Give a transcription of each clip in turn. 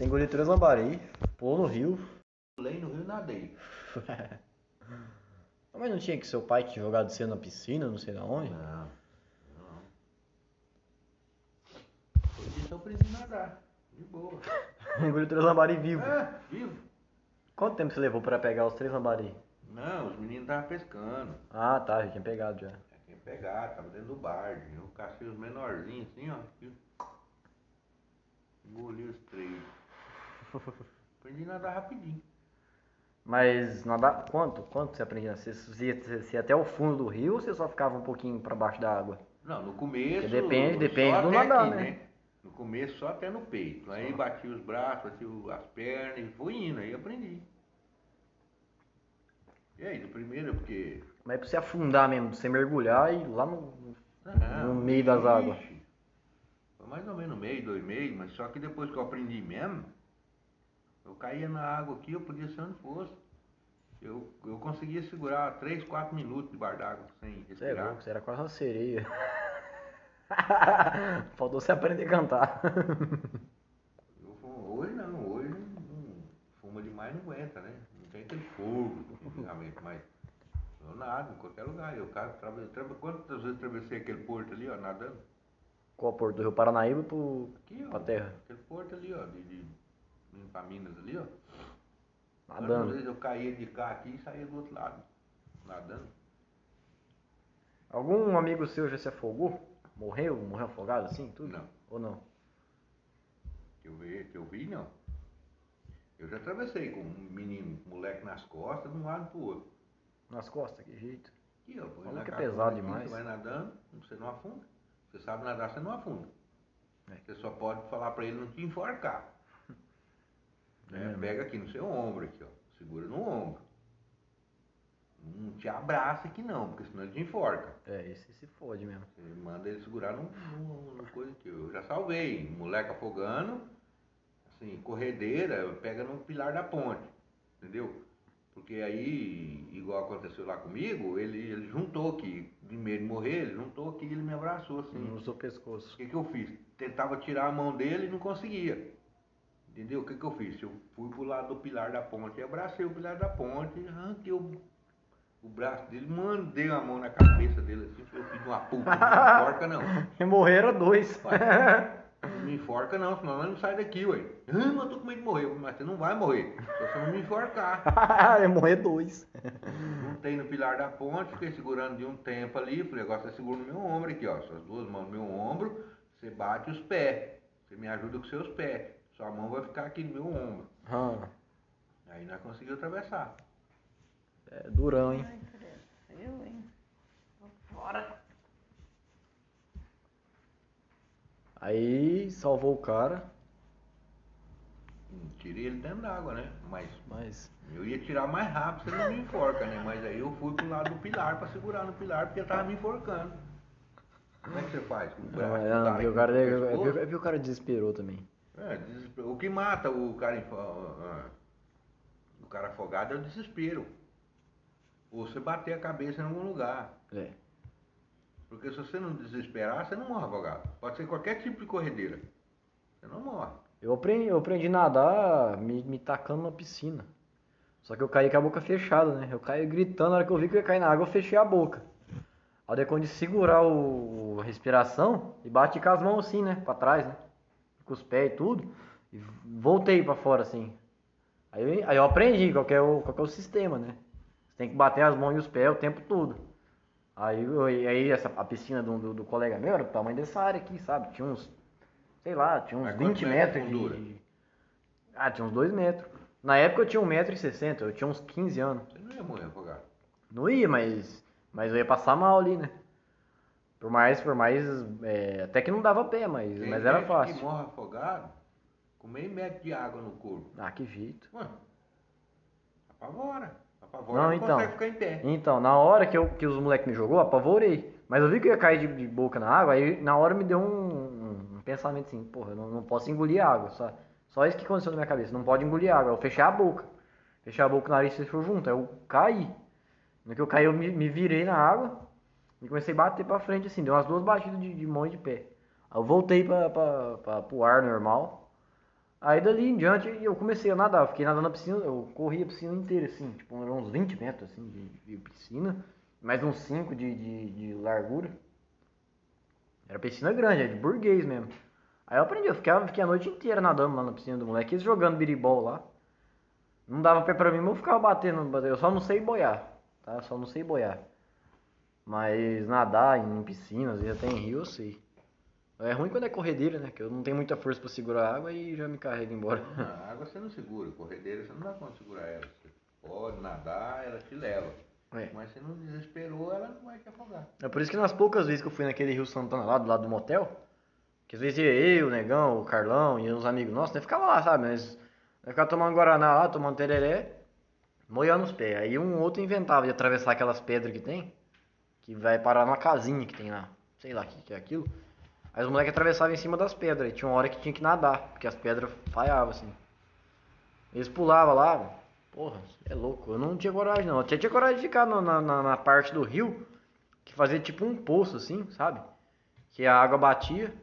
Você engoliu três lambari, pulou no rio. Pulei no rio nadei. Mas não tinha que seu pai tinha jogado você na piscina, não sei na onde? Não, não. Disso eu aprendi a nadar. De boa. engoliu três lambari vivo. É, vivo. Quanto tempo você levou pra pegar os três lambari? Não, os meninos estavam pescando. Ah, tá, já tinha pegado já. É quem pegar, tava dentro do barco. Eu cacei os menorzinhos assim, ó. e Engoli os três. Aprendi a nadar rapidinho. Mas nadar, quanto? Quanto você aprendia? Você, você, ia- você ia até o fundo do rio ou você só ficava um pouquinho pra baixo da água? Não, no começo. Porque depende- depende do nadar, aqui, né? No começo só até no peito. Aí bati os braços, bati as pernas e fui indo, aí aprendi. E aí, do primeiro, porque. Mas é pra você afundar mesmo, você mergulhar e ir lá no. Ah, No meio das águas. Foi mais ou menos meio, dois meses, mas só que depois que eu aprendi mesmo, eu caía na água aqui, eu podia ser onde fosse. Eu, eu conseguia segurar 3, 4 minutos debaixo d'água sem é respirar. louco, você era quase uma sereia. Faltou você aprender a cantar. Eu fumo- hoje não, hoje não, fuma demais não aguenta, né? Não tem aquele fogo antigamente, mas eu nado em qualquer lugar. Eu, cara, trabe, trabe, quantas vezes travessei aquele porto ali, ó, nadando? Qual porto? Do Rio Paranaíba pro, Aqui, ó. pra terra? Aquele porto ali, ó, de, de, pra Minas ali, ó. Nadando. vezes eu caía de cá aqui e saía do outro lado, nadando. Algum amigo seu já se afogou? Morreu? Morreu afogado assim, tudo? Não. Ou não? Que eu vi, que eu vi, não. Eu já atravessei com um menino, um moleque nas costas, de um lado pro outro. Nas costas, que jeito. Aqui, ó, Falou que é pesado demais. Você vai nadando, você não afunda. Você sabe nadar, você não afunda. É. Você só pode falar pra ele não te enforcar. Né? mesmo. Pega aqui no seu ombro, aqui, ó. Segura no ombro. Não te abraça aqui não, porque senão ele te enforca. É, esse se fode mesmo. Você manda ele segurar num, num, num coisa que eu já salvei. Moleque afogando, assim, corredeira, pega no pilar da ponte. Entendeu? Porque aí, igual aconteceu lá comigo, ele, ele juntou aqui, de medo de morrer, ele juntou aqui e ele me abraçou assim. No seu O pescoço. que, que eu fiz? Tentava tirar a mão dele e não conseguia. Entendeu? O que, que eu fiz? Eu fui pro lado do pilar da ponte, abracei o pilar da ponte, arranquei o, o braço dele, mandei a mão na cabeça dele assim, eu fiz uma puta, não me enforca não. Morreram dois. Não me enforca não, senão nós não sai daqui, ué. Ah, mas eu tô com medo de morrer. Falei, Mas você não vai morrer, só você não me enforcar. Ia morrer dois. Juntei no pilar da ponte, fiquei segurando de um tempo ali, falei, agora você segura no meu ombro aqui, ó. Suas duas mãos no meu ombro, você bate os pés. Você me ajuda com seus pés. Sua mão vai ficar aqui no meu ombro. Ah, Aí nós conseguimos atravessar. é durão, hein? Ai, credo. Eu, hein? Tô fora. Aí salvou o cara, Hum, Tirei ele dentro d'água, né? Mas mas. eu ia tirar mais rápido, você não me enforca, né? Mas aí eu fui pro lado do pilar pra segurar no pilar, porque ele tava me enforcando. Como é que você faz? Com o braço, Não, não, o porque o cara, vi o cara desesperou também. É. O que mata o cara, o cara afogado é o desespero. Ou você bater a cabeça em algum lugar. É. Porque se você não desesperar, você não morre afogado. Pode ser qualquer tipo de corredeira. Você não morre. Eu aprendi, eu aprendi a nadar me, me tacando na piscina. Só que eu caí com a boca fechada, né? Eu caí gritando, na hora que eu vi que eu ia cair na água, eu fechei a boca. Aí quando de segurar o, a respiração e bati com as mãos assim, né? Pra trás, né? Com os pés e tudo. E voltei pra fora assim. Aí, eu- aí eu aprendi qual é o, qual é o sistema, né? Você tem que bater as mãos e os pés o tempo todo. Aí, eu- aí essa, a piscina do, do, do colega meu era do tamanho dessa área aqui, sabe? Tinha uns, sei lá, tinha uns Mas 20 quantos metros de de... Ah, tinha uns 2 metros. Na época eu tinha 1,60m, eu tinha uns 15 anos. Você não ia morrer afogado. Não ia, mas, mas eu ia passar mal ali, né? Por mais, por mais, é, até que não dava pé, mas, Tem mas era fácil. que morre afogado com meio metro de água no corpo. Ah, que jeito. Ué, apavora. Apavora Não, não, então. consegue ficar em pé. Então, na hora que, eu, que os moleques me jogou, apavorei. Mas eu vi que eu ia cair de, de boca na água, aí na hora me deu um, um- pensamento assim, porra, eu não, não posso engolir água. Só, só isso que aconteceu na minha cabeça, não pode engolir água. Eu fechei a boca. Fechei a boca, o nariz fechou junto, aí eu caí. No que eu caí, eu me, me virei na água e comecei a bater pra frente assim, deu umas duas batidas de, de mão e de pé. Aí eu voltei pra, pra, pra, pro ar normal. Aí dali em diante eu comecei a nadar. Eu fiquei nadando na piscina, eu corri a piscina inteira, assim, tipo, uns 20 metros assim, de, de piscina, mais uns 5 de, de, de largura. Era piscina grande, era de burguês mesmo. Aí eu aprendi, eu ficava, fiquei a noite inteira nadando lá na piscina do moleque, eles jogando biribol lá. Não dava pé pra mim, mas eu ficava batendo, eu só não sei boiar, tá? Só não sei boiar. Mas nadar em piscina, às vezes até em rio, eu sei. É ruim quando é corredeira, né? Que eu não tenho muita força pra segurar a água e já me carrego embora. A água você não segura, corredeira você não dá conta de segurar ela. Você pode nadar, ela te leva. É. Mas se não desesperou, ela não vai te afogar. É por isso que nas poucas vezes que eu fui naquele Rio Santana lá, do lado do motel, que às vezes ia eu, o Negão, o Carlão e uns amigos nossos, né? Ficava lá, sabe? Mas ficava tomando Guaraná lá, tomando tereré, molhando os pés. Aí um outro inventava de atravessar aquelas pedras que tem, que vai parar numa casinha que tem lá. Sei lá o que, que é aquilo. Aí os moleques atravessavam em cima das pedras. E tinha uma hora que tinha que nadar, porque as pedras falhavam, assim. Eles pulavam lá. Porra, é louco. Eu não tinha coragem, não. Eu tinha, tinha coragem de ficar na, na, na parte do rio que fazia tipo um poço, assim, sabe? Que a água batia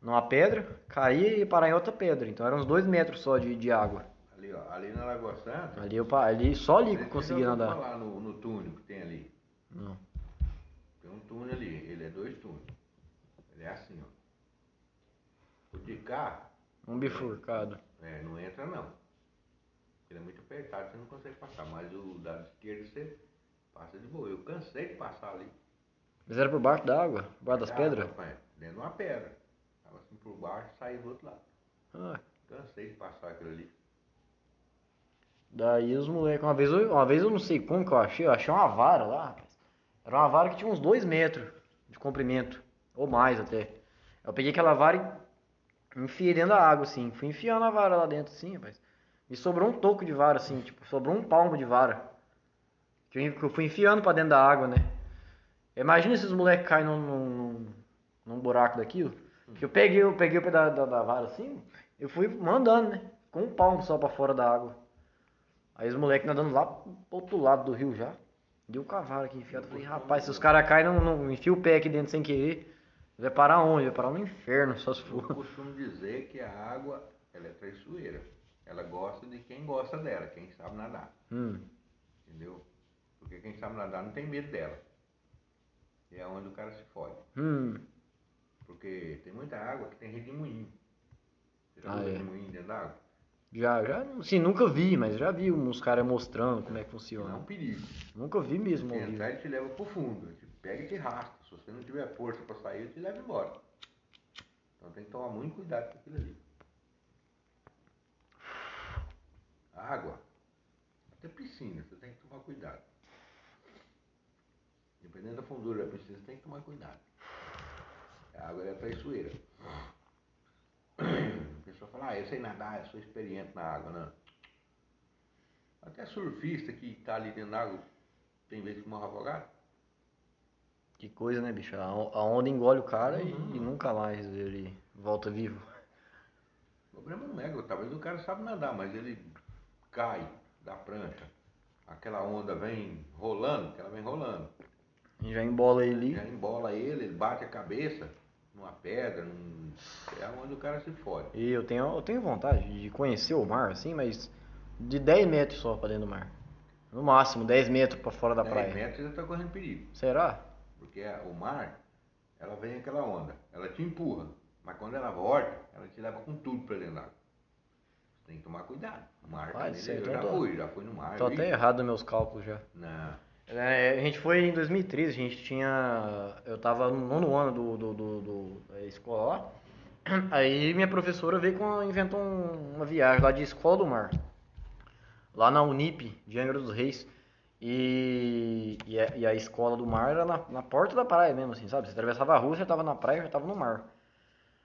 numa pedra, caía e ia parar em outra pedra. Então eram uns dois metros só de, de água. Ali, ó, ali na Lagoa Santa. Ali, eu, ali só ali que eu conseguia nadar. falar no, no túnel que tem ali. Não. Um túnel ali, ele é dois túneis. Ele é assim, ó. O de cá, Um bifurcado. é, não entra não. Ele é muito apertado, você não consegue passar. Mas o da esquerda você passa de boa. Eu cansei de passar ali. Mas era por baixo da água? Por baixo das Ah, pedras? rapaz, Dentro de uma pedra. Tava assim por baixo e saí do outro lado. Ah, Cansei de passar aquilo ali. Daí os moleques, uma vez, eu, uma vez eu não sei como que eu achei, eu achei uma vara lá. Era uma vara que tinha uns dois metros de comprimento, ou mais até. Eu peguei aquela vara e enfiei dentro da água, assim. Fui enfiando a vara lá dentro, assim, rapaz. Me sobrou um toco de vara, assim, tipo, sobrou um palmo de vara. Que eu, fui enfiando pra dentro da água, né? Imagina esses moleques caem num, num, num buraco daquilo. Que eu peguei, eu peguei o pedaço da, da vara assim, eu fui mandando, né? Com um palmo só pra fora da água. Aí os moleques nadando lá pro outro lado do rio já. Deu o cavalo aqui enfiado. Eu Falei, rapaz, se os caras caem, não, não enfia o pé aqui dentro sem querer. Vai parar onde? Vai parar no inferno, só se Eu for. costumo dizer que a água ela é traiçoeira. Ela gosta de quem gosta dela, quem sabe nadar. Hum, Entendeu? Porque quem sabe nadar não tem medo dela. E é onde o cara se fode. hum. Porque tem muita água que tem redemoinho. Você já Ah, é. redemoinho dentro da água? Já, já, assim, nunca vi, mas já vi uns caras mostrando como é que Não é funciona. um perigo. Nunca vi mesmo Se entrar, ele te leva pro fundo. Ele te pega e te arrasta. Se você não tiver força para sair, ele te leva embora. Então tem que tomar muito cuidado com aquilo ali. Água, até piscina, você tem que tomar cuidado. Dependendo da fundura da piscina, você tem que tomar cuidado. A água é traiçoeira. A pessoa fala, ah, eu sei nadar, eu sou experiente na água, não. Até surfista que tá ali dentro da água tem vez que morre afogado. Que coisa, né, bicho? A on- a onda engole o cara e- Uhum. e, nunca mais ele volta vivo. O problema não é, talvez o cara sabe nadar, mas ele cai da prancha. Aquela onda vem rolando, que ela vem rolando. E já embola ele Já embola ele, ele bate a cabeça numa pedra, num... é onde o cara se fode. E eu tenho, eu tenho vontade de conhecer o mar, assim, mas de 10 metros só pra dentro do mar. No máximo, 10 metros pra fora da 10 praia. metros já está correndo perigo. Será? Porque a- o mar, ela vem aquela onda, ela te empurra, mas quando ela volta, ela te leva com tudo pra dentro da água. Você tem que tomar cuidado. O mar Vai, também, certo, eu já eu tô- fui, já fui no mar. Tô vi. até errado nos meus cálculos já. Não. É, a gente foi em 2013, a gente tinha. Eu tava no nono ano do, do, do- do- da escola lá. Aí minha professora veio com. inventou um- uma viagem lá de escola do mar. Lá na Unip, de Angra dos Reis. E, e, a, e a escola do mar era na, na porta da praia mesmo, assim, sabe? Você atravessava a rua, você tava na praia, já tava no mar.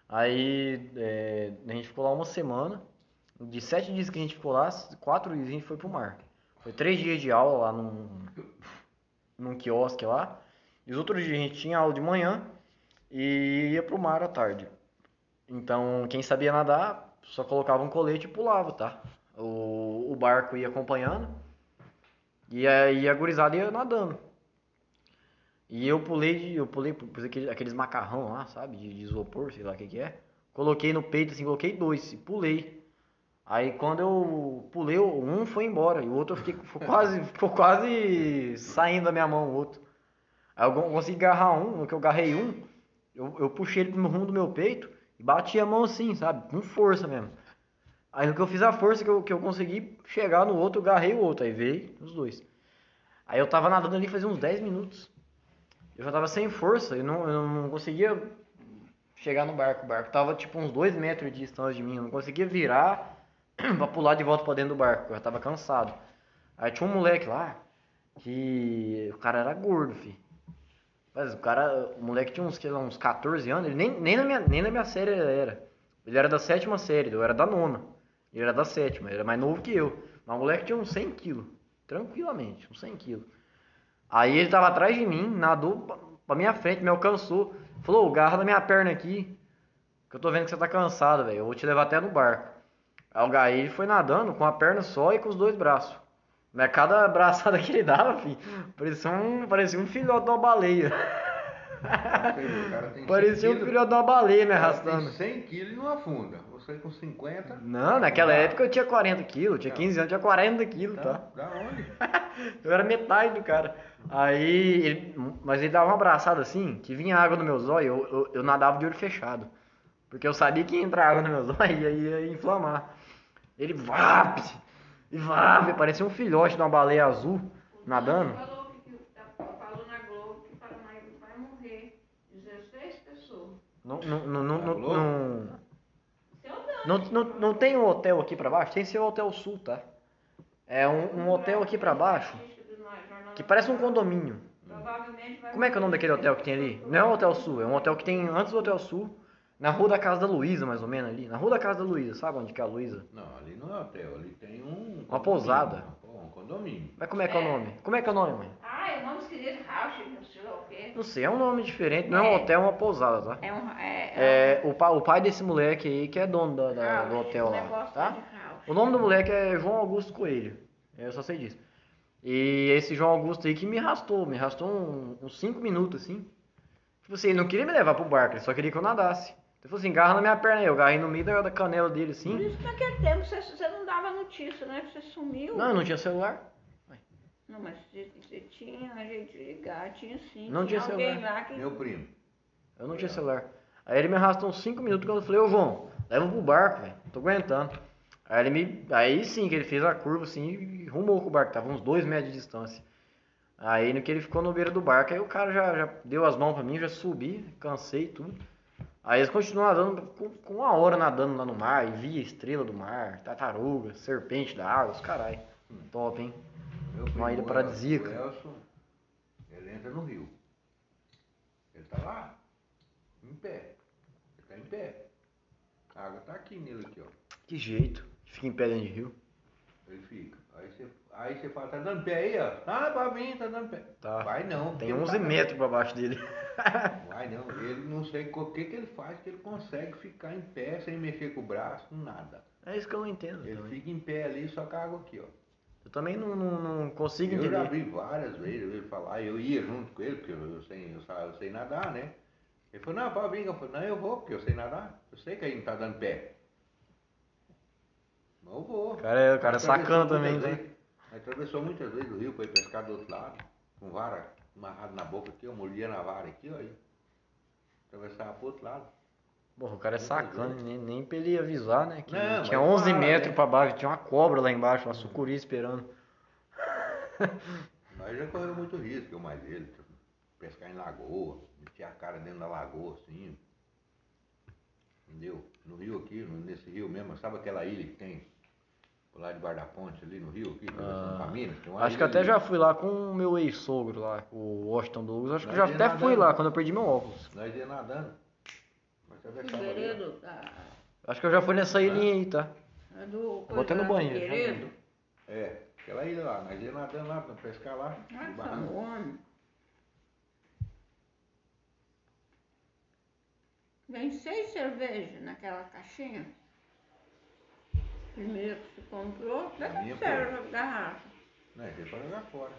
Aí é, a gente ficou lá uma semana. De sete dias que a gente ficou lá, quatro dias a gente foi pro mar. Foi três dias de aula lá num, num quiosque lá. E os outros dias a gente tinha aula de manhã e ia pro mar à tarde. Então, quem sabia nadar, só colocava um colete e pulava, tá? O, o barco ia acompanhando e aí a gurizada ia nadando. E eu pulei, eu pulei, pus aquele- aqueles macarrão lá, sabe? De, de isopor, sei lá o que que é. Coloquei no peito assim, coloquei dois e pulei. Aí quando eu pulei, um foi embora e o outro fiquei, quase, ficou quase saindo da minha mão o outro. Aí eu con- consegui agarrar um, que eu agarrei um, eu, eu puxei ele no rumo do meu peito e bati a mão assim, sabe? Com força mesmo. Aí no que eu fiz a força que eu, que eu consegui chegar no outro, eu agarrei o outro, aí veio os dois. Aí eu tava nadando ali fazia uns 10 minutos. Eu já tava sem força, eu não, eu não conseguia chegar no barco. O barco tava tipo uns 2 metros de distância de mim, eu não conseguia virar pra pular de volta pra dentro do barco, eu já tava cansado. Aí tinha um moleque lá, que o cara era gordo, fi. Mas o cara, o moleque tinha uns, lá, uns 14 anos, ele nem, nem, na minha, nem na minha série ele era. Ele era da sétima série, eu era da nona. Ele era da sétima, ele era mais novo que eu. Mas o moleque tinha uns 100 quilos, tranquilamente, uns 100 quilos. Aí ele tava atrás de mim, nadou pra- minha frente, me alcançou. Falou, garra na minha perna aqui, que eu tô vendo que você tá cansado, velho. Eu vou te levar até no barco. Aí o Gaí ele foi nadando com a perna só e com os dois braços. Mas cada braçada que ele dava, filho, parecia um, parecia um filhote de uma baleia. O cara tem 100 Parecia um filhote de uma baleia me arrastando. Tem 100 quilos e não afunda. Você com 50. Não, naquela dá. época eu tinha 40 quilos, tinha 15 anos, tinha 40 quilos, Da, tá? da onde? Eu era metade do cara. Aí, ele, mas ele dava uma abraçada assim, que vinha água no meus olhos, eu, eu, eu nadava de olho fechado. Porque eu sabia que ia entrar água nos meus olhos e aí ia inflamar. Ele vap, e vap, parecia um filhote de uma baleia azul nadando. Falou, tá- falou na Globo que Paranaíba vai morrer 16 pessoas. Não, não, não, não, não, Alô? não, Seu Dante. não, não, não tem um hotel aqui pra baixo? Tem seu hotel sul, tá? É um, um hotel aqui pra baixo que parece um condomínio. Vai Como é que é o nome daquele hotel que tem ali? Não é o Hotel Sul, é um hotel que tem antes do Hotel Sul, na rua da casa da Luísa, mais ou menos ali. Na rua da casa da Luísa, sabe onde que é a Luísa? Não, ali não é hotel, ali tem um. Uma pousada. Um condomínio. Mas como é que é o nome? Como é que é o nome, mãe? Ah, é o nome esquisito, Rausch, não sei lá o quê. Não sei, é um nome diferente, não é um hotel, é uma pousada, tá? É um. É, É o, pa, o pai desse moleque aí que é dono da, da- do Rausch, hotel lá, tá? O nome do moleque é João Augusto Coelho. Eu só sei disso. E esse João Augusto aí que me arrastou, me arrastou um- uns 5 minutos assim. Tipo assim, ele não queria me levar pro barco, ele só queria que eu nadasse. Ele falou assim, garra na minha perna aí, eu agarrei no meio da, da canela dele Por assim. isso naquele tempo você, você não dava notícia, né? Você sumiu. Não, eu não tinha celular. Não, mas você, você tinha a gente ligar, tinha sim. Não tinha alguém celular. lá que. Meu primo. Eu não tinha celular. Aí ele me arrastou uns 5 minutos quando eu falei, ô João, leva pro barco, velho. Tô aguentando. Aí ele me. Aí sim que ele fez a curva assim e rumou com o barco, tava uns 2 metros de distância. Aí no que ele ficou no beira do barco, aí o cara já, já deu as mãos pra mim, já subi, cansei e tudo. Aí eles continuam nadando, com, com uma hora nadando lá no mar, e via estrela do mar, tartaruga, serpente da água, os carai. Top, hein? Meu Uma ilha paradisíaca. O Elson, ele entra no rio. Ele tá lá, em pé. Ele tá em pé. A água tá aqui nele aqui, ó. Que jeito. Fica em pé dentro de rio. Ele fica. Aí você, aí você fala, tá dando pé aí, ó. Ah, pra mim, tá dando pé. Tá. Vai não. Tem porque ele 11 tá- metros pra baixo dele. Vai não. Ele não sei o que que ele faz, que ele consegue ficar em pé sem mexer com o braço, nada. É isso que eu não entendo. Ele também. fica em pé ali, só com a água aqui, ó. Eu também não, não, não consigo Eu já entender. vi várias vezes ele falar, eu ia junto com ele, porque eu, eu sei, eu, eu sei nadar, né? Ele falou, não, vir. Eu falei, não, eu vou, porque eu sei nadar. Eu sei que aí não tá dando pé. Eu vou. O cara é, o cara é sacana também, muitas né? Atravessou muitas vezes o rio para ir pescar do outro lado, com vara amarrado na boca aqui, eu molhia na vara aqui, ó. aí. Atravessava pro outro lado. Porra, o cara é sacana, nem, nem pra ele avisar, né? Que Não, tinha mas 11 fala, metros né? pra baixo, tinha uma cobra lá embaixo, uma sucuri esperando. Mas já correu muito risco, eu mais ele. Pescar em lagoa, meter a cara dentro da lagoa, assim. Entendeu? No rio aqui, nesse rio mesmo, sabe aquela ilha que tem? Lá debaixo da ponte ali no rio aqui, atravessando pra Minas? Tem uma Ah, Acho que até ali. já fui lá com o meu ex-sogro lá, o Washington Douglas. Acho que já até fui nadando. lá quando eu perdi meu óculos. Nós ia nadando. Figueiredo, da, Acho que eu já fui nessa ilhinha aí, tá? é do. Vou até no banheiro, Figueiredo. ó. É, aquela ilha lá. Nós ia nadando lá pra pescar lá. barranco. homem. Vem seis cervejas naquela caixinha. Primeiro que você comprou, A minha deve ser a garrafa. Não, é pra jogar fora.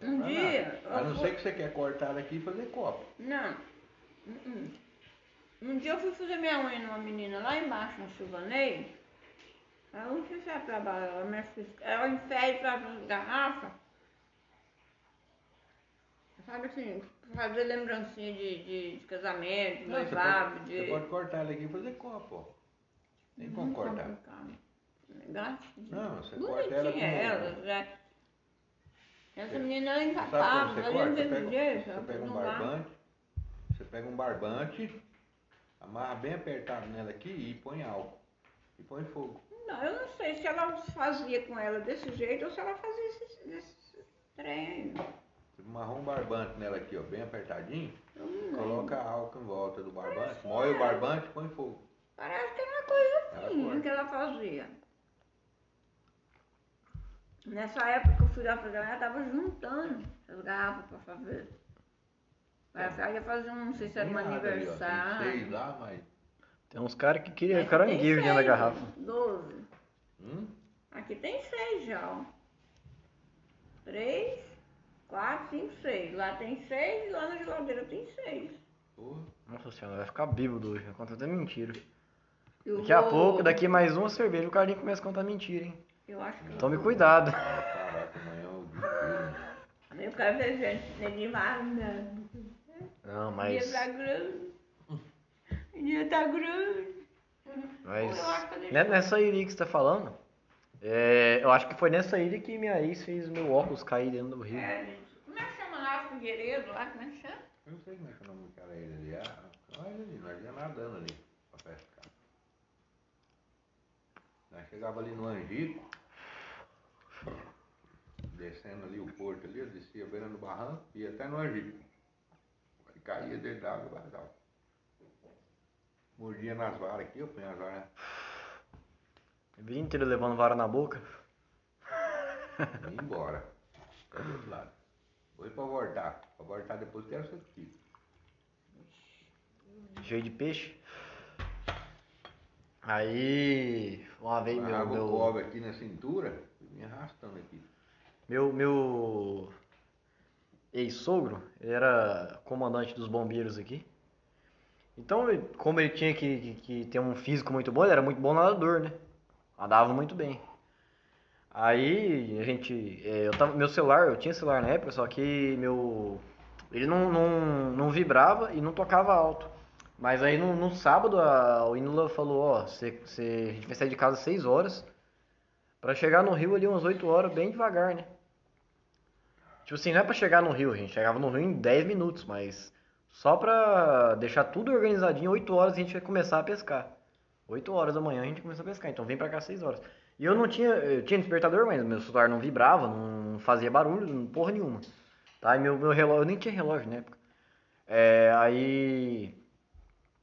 Um Pra dia. nada. A não fui- ser que você quer cortar daqui e fazer copo. Não. Uh-uh. Um dia eu fui fazer minha unha numa menina lá embaixo no Silvanei. Ela não tinha trabalho, ela assist... ela infere para as garrafas. Sabe assim, fazer lembrancinha de, de, de casamento, de Não, você, noivado, pode, de. você pode cortar daqui e fazer copo, ó. Tem como Muito cortar. complicado. Graças a Deus. Não, você corta ela com... Ela, já. Essa Você- menina encapava, como você ela corta? Você pega, jeito, você pega um dá. barbante, você pega um barbante, amarra bem apertado nela aqui e põe álcool. E põe fogo. Não, eu não sei se ela fazia com ela desse jeito ou se ela fazia esse, esse trem. Você amarrou um barbante nela aqui, ó, bem apertadinho, coloca álcool em volta do barbante, moe o barbante e põe fogo. Parece que é uma coisa Ela assim corta. que ela fazia. Nessa época que eu fui lá fazer, ela tava juntando as garrafas pra fazer. Ela ela ia fazer um, não sei se era um nada ali, ó, aniversário. lá, mas. Tem uns caras que queriam caranguejo dentro da garrafa. Doze. Hum? Aqui tem seis já, ó. Três, quatro, cinco, seis. Lá tem seis e lá na geladeira tem seis. Porra. Nossa senhora, vai ficar bêbado hoje. Conta até mentira. Eu Daqui a vou- pouco, daqui mais uma cerveja, o Carlinho começa a contar mentira, hein? Eu acho que. Tome cuidado. Caraca, amanhã é o dia inteiro. Eu quero ver gente, ninguém vai andando. Não, O mas. dia tá grande. O dia tá grande. Mas. Ne- Nessa ilha que você tá falando, é, eu acho que foi nessa ilha que minha ex fez meu óculos cair dentro do rio. É, gente. Como é que chama lá, Figueiredo? Lá, como é que chama? Eu não sei como é que é o nome daquela ilha ali. Ah, olha ali, nós ia nadando ali pra pescar. Nós chegava ali no Angico, descendo ali o porto ali, eu descia beirando o barranco, ia até no Angico. Aí caía dentro da água e vazava. Mordia nas varas aqui, eu punha as varas. Dia inteiro levando vara na boca. ia embora. Do outro lado. Foi pra voltar. Pra voltar depois que era seu filho. Cheio de peixe. Aí, uma vez meu, o meu, cobre aqui na cintura, e vinha arrastando aqui. meu, meu ex-sogro, era comandante dos bombeiros aqui. Então, como ele tinha que, que, que ter um físico muito bom, ele era muito bom nadador, né? Nadava muito bem. Aí, a gente, é, eu tava, meu celular, eu tinha celular na época, só que meu, ele não, não, não vibrava e não tocava alto. Mas aí no, no sábado a, o Inula falou, ó, cê, cê- a gente vai sair de casa às 6 horas pra chegar no Rio ali umas 8 horas, bem devagar, né? Tipo assim, não é pra chegar no Rio, a gente chegava no Rio em 10 minutos, mas só pra deixar tudo organizadinho, 8 horas a gente vai começar a pescar. 8 horas da manhã a gente começa a pescar, então vem pra cá às 6 horas. E eu não tinha, eu tinha despertador, mas meu celular não vibrava, não fazia barulho, porra nenhuma. Tá? E meu, meu relógio, eu nem tinha relógio na época. É, aí.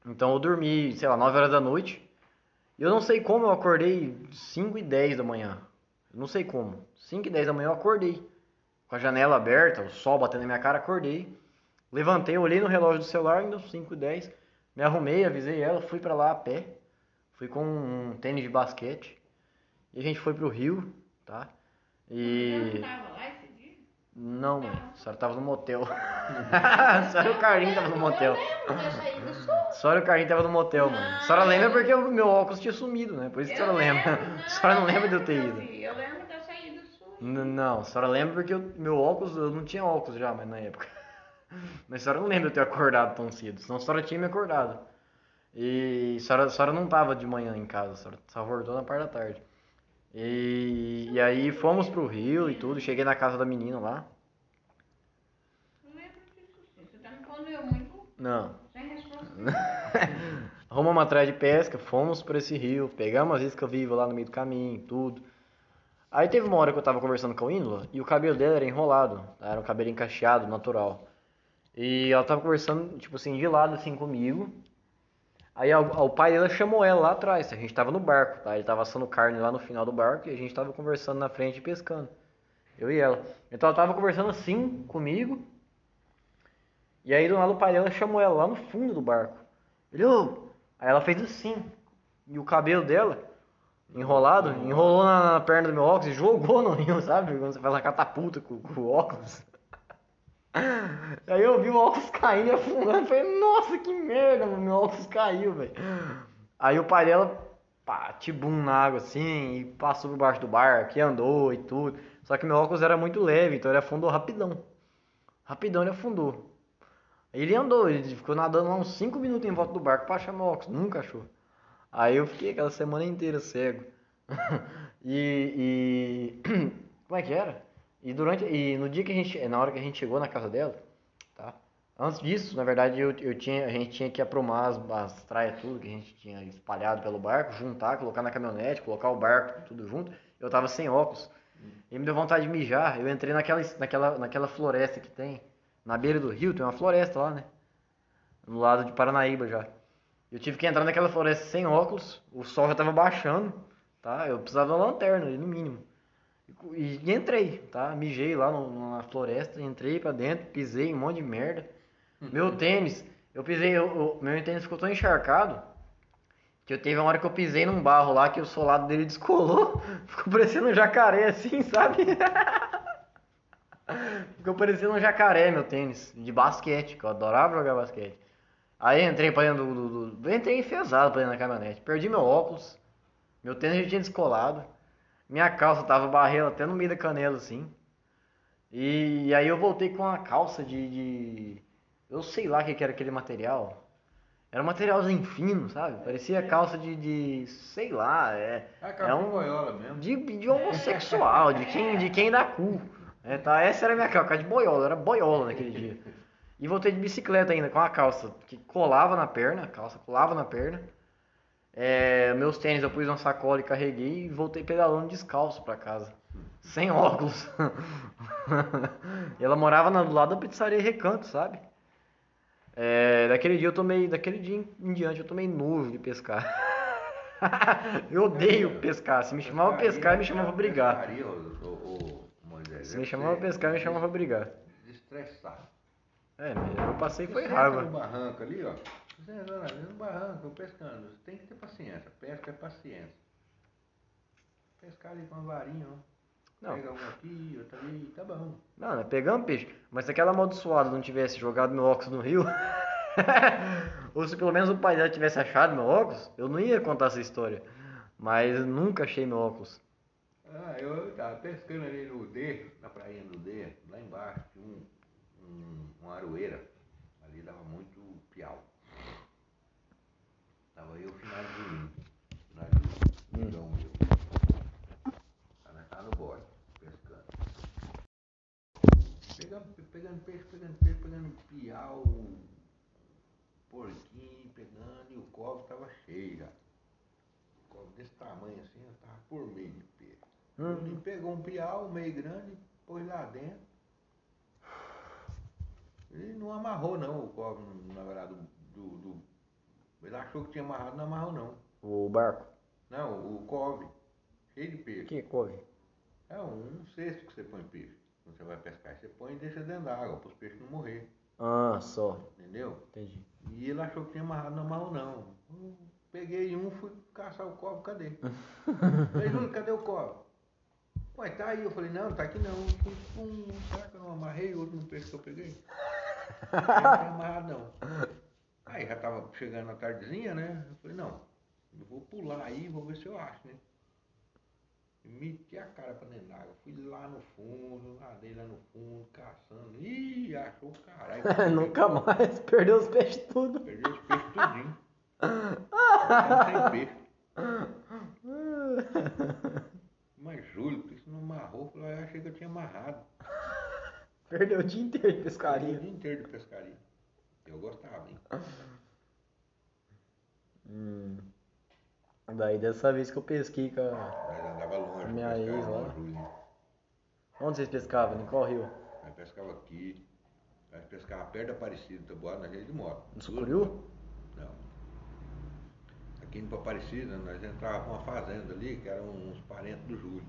Então eu dormi, sei lá, 9 horas da noite. E eu não sei como eu acordei 5 e 10 da manhã. Eu não sei como. 5 e 10 da manhã eu acordei. Com a janela aberta, o sol batendo na minha cara, acordei. Levantei, olhei no relógio do celular, ainda 5 e 10. Me arrumei, avisei ela, fui pra lá a pé. Fui com um tênis de basquete. E a gente foi pro Rio, tá? Eu E. não tava lá? Não, mãe. A senhora tava no motel. Só o Carlinho tava no motel. Eu. Só o Carlinho tava no motel, mano. A senhora lembra porque o meu óculos tinha sumido, né? Por isso que a Eu senhora lembra. A senhora não lembra de eu ter ido. Eu lembro dessa aí do sul. Não, a senhora lembra porque meu óculos, eu não tinha óculos já, mas na época. Mas a senhora não lembra de eu ter acordado tão cedo, senão a senhora tinha me acordado. E a senhora, a senhora não tava de manhã em casa, a senhora só voltou na parte da tarde. E, e aí fomos pro Rio e tudo, cheguei na casa da menina lá. Você me muito Não, sem resposta. Arrumamos de pesca, fomos pra esse rio, pegamos as iscas vivas lá no meio do caminho, tudo. Aí teve uma hora que eu tava conversando com a Índola e o cabelo dela era enrolado, era um cabelo encaixado, natural. E ela tava conversando, tipo assim, de lado assim comigo. Aí o, pai dela chamou ela lá atrás, a gente tava no barco, tá? Ele tava assando carne lá no final do barco e a gente tava conversando na frente pescando. Eu e ela. Então ela tava conversando assim comigo. E aí do nada o pai dela chamou ela lá no fundo do barco. Ele! Aí ela fez assim. E o cabelo dela, enrolado, enrolou na, na perna do meu óculos e jogou no rio, sabe? Quando você faz uma catapulta com, com o óculos. Aí eu vi o óculos caindo e afundando. Eu falei, nossa, que merda, meu óculos caiu, velho. Aí o pai dela, pá, tibum na água assim, e passou por baixo do barco, e andou e tudo. Só que meu óculos era muito leve, então ele afundou rapidão. Rapidão ele afundou. Ele andou, ele ficou nadando lá uns 5 minutos em volta do barco pra achar meu óculos, nunca achou. Aí eu fiquei aquela semana inteira cego. e, e. Como é que era? E durante. E no dia que a gente. Na hora que a gente chegou na casa dela, tá? Antes disso, na verdade, eu, eu tinha, a gente tinha que aprumar as, as traias tudo que a gente tinha espalhado pelo barco, juntar, colocar na caminhonete, colocar o barco tudo junto. Eu tava sem óculos. E me deu vontade de mijar. Eu entrei naquela, naquela, naquela floresta que tem. Na beira do rio, tem uma floresta lá, né? No lado de Paranaíba já. Eu tive que entrar naquela floresta sem óculos. O sol já tava baixando, tá? Eu precisava de uma lanterna, no mínimo. E, entrei, tá? Mijei lá no- na floresta, entrei pra dentro, pisei um monte de merda. Meu tênis, eu pisei, eu- eu- meu tênis ficou tão encharcado que eu teve uma hora que eu pisei num barro lá que o solado dele descolou. Ficou parecendo um jacaré assim, sabe? Ficou parecendo um jacaré meu tênis, de basquete, que eu adorava jogar basquete. Aí entrei pra dentro do, do, do- Entrei enfesado pra dentro da caminhonete. Perdi meu óculos. Meu tênis já tinha descolado. Minha calça tava barrela até no meio da canela, assim. E, aí eu voltei com uma calça de. de- eu sei lá o que, que era aquele material. Era um materialzinho fino, sabe? Parecia calça de. de sei lá, é. É capa um- boiola mesmo. De, de homossexual, de quem, de quem dá cu. É, tá? Essa era a minha calça, calça de boiola, era boiola naquele dia. E voltei de bicicleta ainda, com a calça que colava na perna, a calça colava na perna. É, meus tênis eu pus na sacola e carreguei e voltei pedalando descalço pra casa. Sem óculos. e ela morava na- do lado da pizzaria Recanto, sabe? É, daquele dia eu tomei, daquele dia em, diante eu tomei nojo de pescar. eu odeio pescar. Se me chamava pescar, me chamava brigar. Pescaria, Moisés, Se me chamava pescar, me chamava brigar. Desestressar. É, eu passei foi raiva. barranco ali, ó. Você entra ali no barranco, pescando. Tem que ter paciência. Pesca é paciência. Pescar ali com uma varinha, ó. Não. Pega um aqui, outro ali, tá bom. Não, nós pegamos peixe. Mas se aquela amaldiçoada não tivesse jogado meu óculos no rio, ou se pelo menos o pai dela tivesse achado meu óculos, eu não ia contar essa história. Mas eu nunca achei meu óculos. Ah, eu tava pescando ali no D, na praia do D, lá embaixo, tinha um, um, uma aroeira. Ali dava muito piau. Tava eu finalzinho, finalzinho, amigão meu. Tá, nós tava no bode, pescando. Pegando, pegando peixe, pegando peixe, pegando piau, porquinho, pegando, e o cobre tava cheio já. Cobre desse tamanho assim, eu tava por meio de peixe. Hum. Ele pegou um piau meio grande, pôs lá dentro. Ele não amarrou não o cobre, na verdade, do, do, do- Ele achou que tinha amarrado, não amarrou não. O barco. Não, o cobre, cheio de peixe. Que couve? É um cesto que você põe peixe. Quando você vai pescar, você põe e deixa dentro da água, para os peixes não morrer. Ah, só. Entendeu? Entendi. E ele achou que tinha amarrado, não amarrou não. Eu peguei um, fui caçar o cobre, cadê? falei, Júlio, cadê o cobre? Ué, tá aí. Eu falei, não, tá aqui não. Fui, pum, será que eu não amarrei o último peixe que eu peguei? Não tinha amarrado não. Aí já tava chegando a tardezinha, né? Eu falei, não, eu vou pular aí, vou ver se eu acho, né? Meti a cara pra dentro d'água. Fui lá no fundo, nadei lá no fundo, caçando. Ih, achou o caralho. Nunca mais. Perdeu os peixes tudo. Perdeu os peixes tudinho. Não tem peixe. Mas Júlio, por isso não amarrou? Eu falei, "Ah, eu achei que eu tinha amarrado. Perdeu o dia inteiro de Fiquei o pescaria. dia inteiro de pescaria. Eu gostava, hein? Hum. Daí dessa vez que eu pesquei com a... Andava longe. Minha ex lá. o Júlio. Onde vocês pescavam? Em qual rio? Nós pescava aqui. Nós pescava perto da Aparecida, Taboada, na gente de moto. No Sucuriú? Não. Aqui indo pra Aparecida, nós entrávamos uma fazenda ali, que eram uns parentes do Júlio.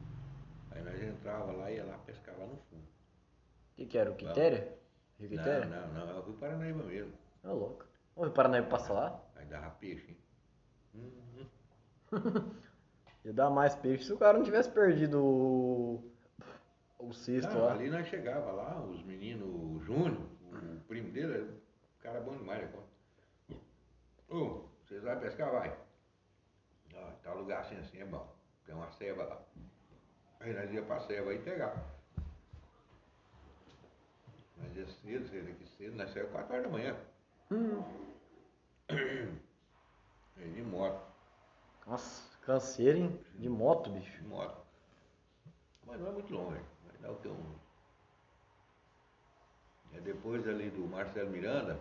Aí nós entrava lá e ia lá pescar lá no fundo. O que que era? O Quitéria? Não, não, não, é o Rio Paranaíba mesmo. É louco. O Rio Paranaíba passa lá? Aí dava peixe, hein? Uhum. Ia dar mais peixe se o cara não tivesse perdido o, o O cisto Não, lá. ali nós chegava lá, os meninos, o Júnior, o primo dele, era um cara bom demais, né? Ô, vocês vão pescar? Vai. Ó, tá lugar assim, assim é bom. Tem uma ceva lá. Aí nós ia pra ceva aí pegar. Nós ia cedo, cedo aqui cedo, nós saímos 4 horas da manhã. Hum. Aí de moto, Nossa, canseiro, hein? De moto, bicho. de moto. Mas não é muito longe, vai dar o teu um. É depois ali do Marcelo Miranda,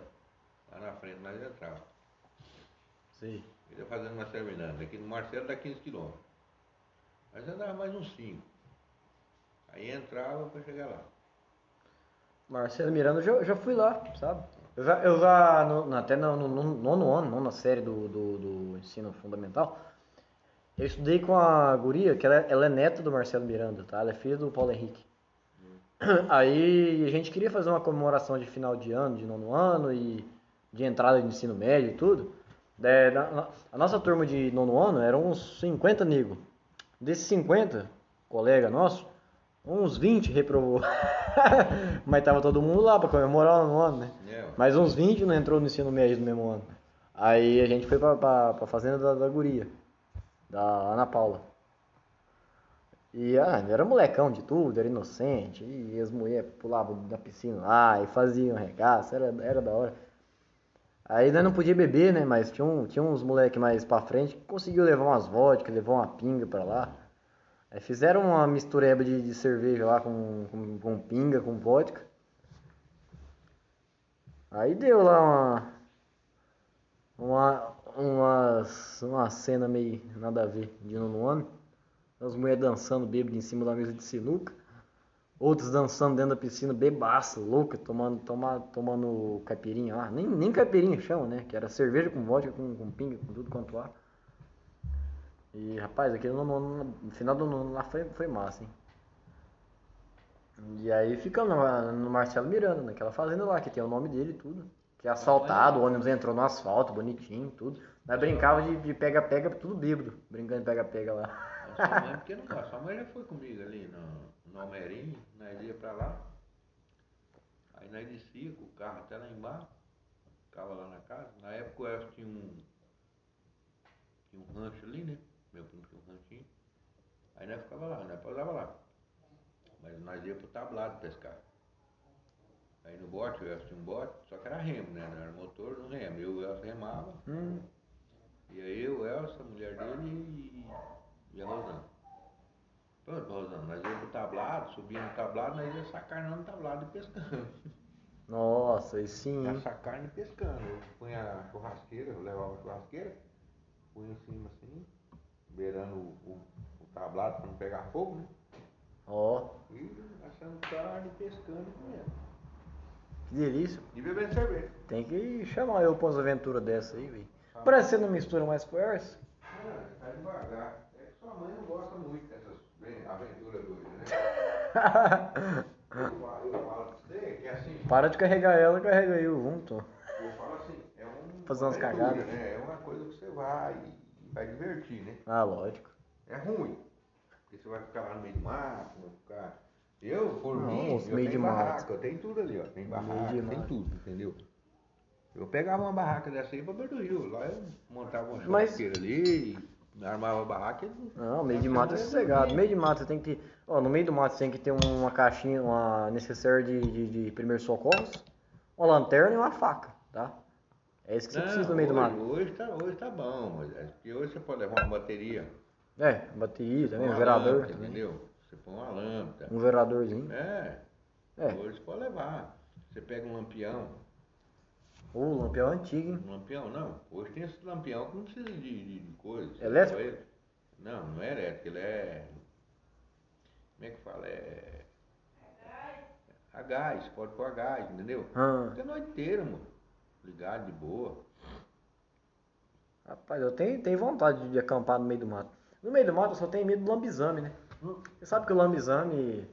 lá na frente nós entrava. Sei. Ele ia fazendo Marcelo Miranda, aqui no Marcelo dá 15 quilômetros. Mas andava mais uns 5. Aí entrava para chegar lá. Marcelo Miranda, eu já, fui lá, sabe? Eu já, eu já no- até no, no- no nono ano, nona série do, do, do ensino fundamental, eu estudei com a guria, que ela, é- ela é neta do Marcelo Miranda, tá? Ela é filha do Paulo Henrique. Aí a gente queria fazer uma comemoração de final de ano, de nono ano e de entrada de ensino médio e tudo. É, na- a nossa turma de nono ano eram uns 50 negros. Desses 50, colega nosso, uns 20 reprovou. Mas tava todo mundo lá pra comemorar o ano, né? É. Mas uns 20 não entrou no ensino médio no mesmo ano. Aí a gente foi pra, pra, pra fazenda da, da guria, da Ana Paula. E ah, era molecão de tudo, era inocente. E as mulheres pulavam da piscina lá e faziam regaço, era, era da hora. Aí nós não podia beber, né? Mas tinha, um, tinha uns moleque mais pra frente que conseguiu levar umas vodka, levou uma pinga pra lá. Aí fizeram uma mistureba de, de cerveja lá com, com, com pinga, com vodka. Aí deu lá uma. Uma. Umas, uma cena meio nada a ver de nono ano. As mulheres dançando bêbado em cima da mesa de sinuca. Outros dançando dentro da piscina, bebaça, louca, tomando, toma, tomando caipirinha lá. Nem, nem caipirinha chama, né? Que era cerveja com vodka, com, com pinga, com tudo quanto há. E rapaz, aquele no, final do nono lá foi, foi massa, hein? E aí ficamos no, no Marcelo Miranda, naquela fazenda lá, que tem o nome dele e tudo. Que é asfaltado, o ônibus entrou no asfalto, bonitinho, tudo. Nós brincava de pega-pega, tudo bêbado, brincando de pega-pega lá. Sua mãe, porque não. Sua mãe já foi comigo ali no, no Almeirinho, nós ia pra lá. Aí nós descia com o carro até lá embaixo. Ficava lá na casa. Na época o Elcio tinha um. Tinha um rancho ali, né? Meu primo tinha um ranchinho. Aí nós ficava lá, nós pausava lá. Mas nós ia pro tablado pescar. Aí no bote, o Elcio tinha um bote, só que era remo, né? Não era motor, não remo. Eu e o Elcio remava. Hum, E aí eu, Elsa, a mulher dele e, e a Rosana. Pronto, Rosana, nós íamos pro tablado, subia no tablado, nós ia sacar no tablado e pescando. nossa, e sim, Ia sacar e pescando. Eu punha a churrasqueira, eu levava a churrasqueira, punha em cima assim, beirando o, o, o tablado para não pegar fogo, né? Ó, E assando carne, pescando e comendo. que delícia. E bebendo cerveja. Tem que chamar eu pra umas aventuras dessa aí, velho. Parece que você não mistura mais com o Erson. Ah, tá devagar. É que sua mãe não gosta muito dessas aventuras doidas, né? Eu falo, eu falo pra você que é assim. Para de carregar ela, carrega eu junto. Eu falo assim, é um, Fazer umas cagadas. Né? É uma coisa que você vai, vai divertir, né? Ah, lógico. É ruim. Porque você vai ficar lá no meio do mato, vai ficar. Eu, por Não, mim, eu meio tenho de mato. barraca, eu tenho tudo ali, ó. Tem barraca, tem mato. tudo, entendeu? Eu pegava uma barraca dessa aí pra beira do rio. Lá eu montava uma Mas- churrasqueira ali, armava a barraca e. Não, meio de mato é sossegado. Meio de mato você tem que. Ó, no meio do mato você tem que ter uma caixinha, uma necessaire de, de, de primeiros socorros, uma lanterna e uma faca, tá? É isso que você precisa no meio do hoje, mato. Hoje tá, hoje tá bom, Moisés. Porque hoje você pode levar uma bateria. É, bateria também, um uma gerador lâmpada, também. Entendeu? Você põe uma lâmpada. Um geradorzinho. É, É, hoje você pode levar. Você pega um lampião. o lampião é antigo, hein? Um lampião, não. Hoje tem esse lampião que não precisa de, de, de coisa. Você Elétrico? ele. Não, não é elétrico, ele é. Como é que fala? É. A gás, pode pôr a gás, entendeu? Ah, Fica a noite inteira, mano. Ligado de boa. rapaz, eu tenho, tenho vontade de acampar no meio do mato. No meio do mato eu só tenho medo do lambizame, né? Você sabe que o lambizame,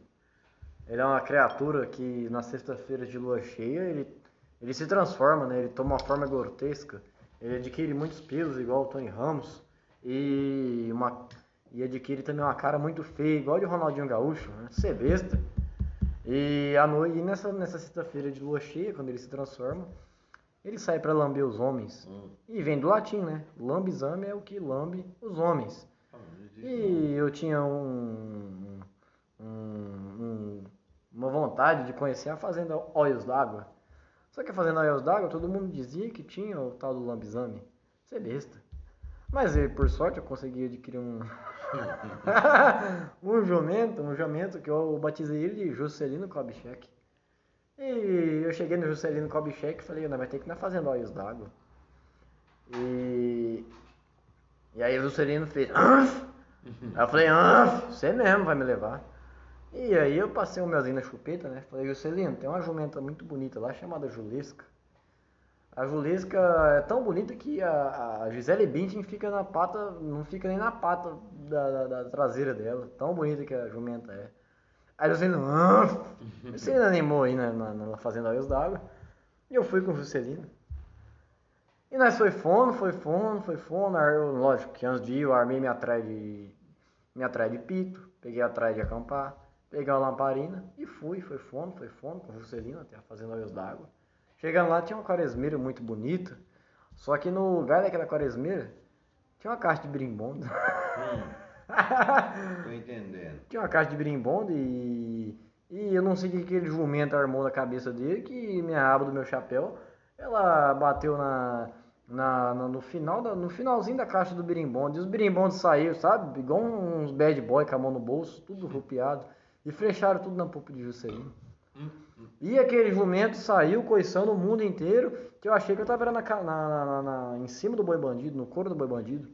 ele é uma criatura que na sexta-feira de lua cheia, ele, ele se transforma, né? Ele toma uma forma grotesca. Ele adquire muitos pelos, igual o Tony Ramos. E, uma, e adquire também uma cara muito feia, igual de Ronaldinho Gaúcho. Né? É besta. E à noite, nessa, nessa sexta-feira de lua cheia, quando ele se transforma, ele sai para lamber os homens. Hum. E vem do latim, né? Lambizame é o que lambe os homens. Ah, E eu tinha um, um- um- uma vontade de conhecer a fazenda Olhos d'Água. Só que a fazenda Olhos d'Água, todo mundo dizia que tinha o tal do lambizame. Isso é besta. Mas eh, por sorte eu consegui adquirir um um jumento, um jumento que eu batizei ele de Juscelino Kubitschek. E eu cheguei no Juscelino Kubitschek e falei, não, vai ter que ir na fazenda Olhos d'Água. E e aí o Juscelino fez. "Anf!" Aí eu falei, ah, você mesmo vai me levar. E aí eu passei o melzinho na chupeta, né? Falei, Juscelino, tem uma jumenta muito bonita lá chamada Julesca. A Julesca é tão bonita que a, a Gisele Bündchen fica na pata, não fica nem na pata da, da- da traseira dela. Tão bonita que a jumenta é. Aí o Juscelino, ah, o Juscelino animou aí na, na, na Fazenda Olhos d'Água. E eu fui com o Juscelino. E nós foi fono, foi fono, foi fono. Aí eu, lógico que antes de ir eu armei minha atrás de, minha atrás de pito, peguei atrás de acampar, peguei uma lamparina e fui, foi fono, foi fono com o Juscelino até a Fazenda Olhos d'Água. Chegando lá tinha uma quaresmeira muito bonita, só que no lugar daquela quaresmeira tinha uma caixa de birimbondo. Hum, tô entendendo. tinha uma caixa de birimbondo e, e eu não sei o que aquele jumento armou na cabeça dele, que minha aba do meu chapéu, ela bateu na, na, no final da, no finalzinho da caixa do birimbondo, e os birimbondos saíram, sabe? Igual uns bad boy com a mão no bolso, tudo rupiado, e fecharam tudo na polpa de Juscelino. E aquele jumento saiu coiçando o mundo inteiro, que eu achei que eu tava na, na, na- na- em cima do boi bandido, no couro do boi bandido.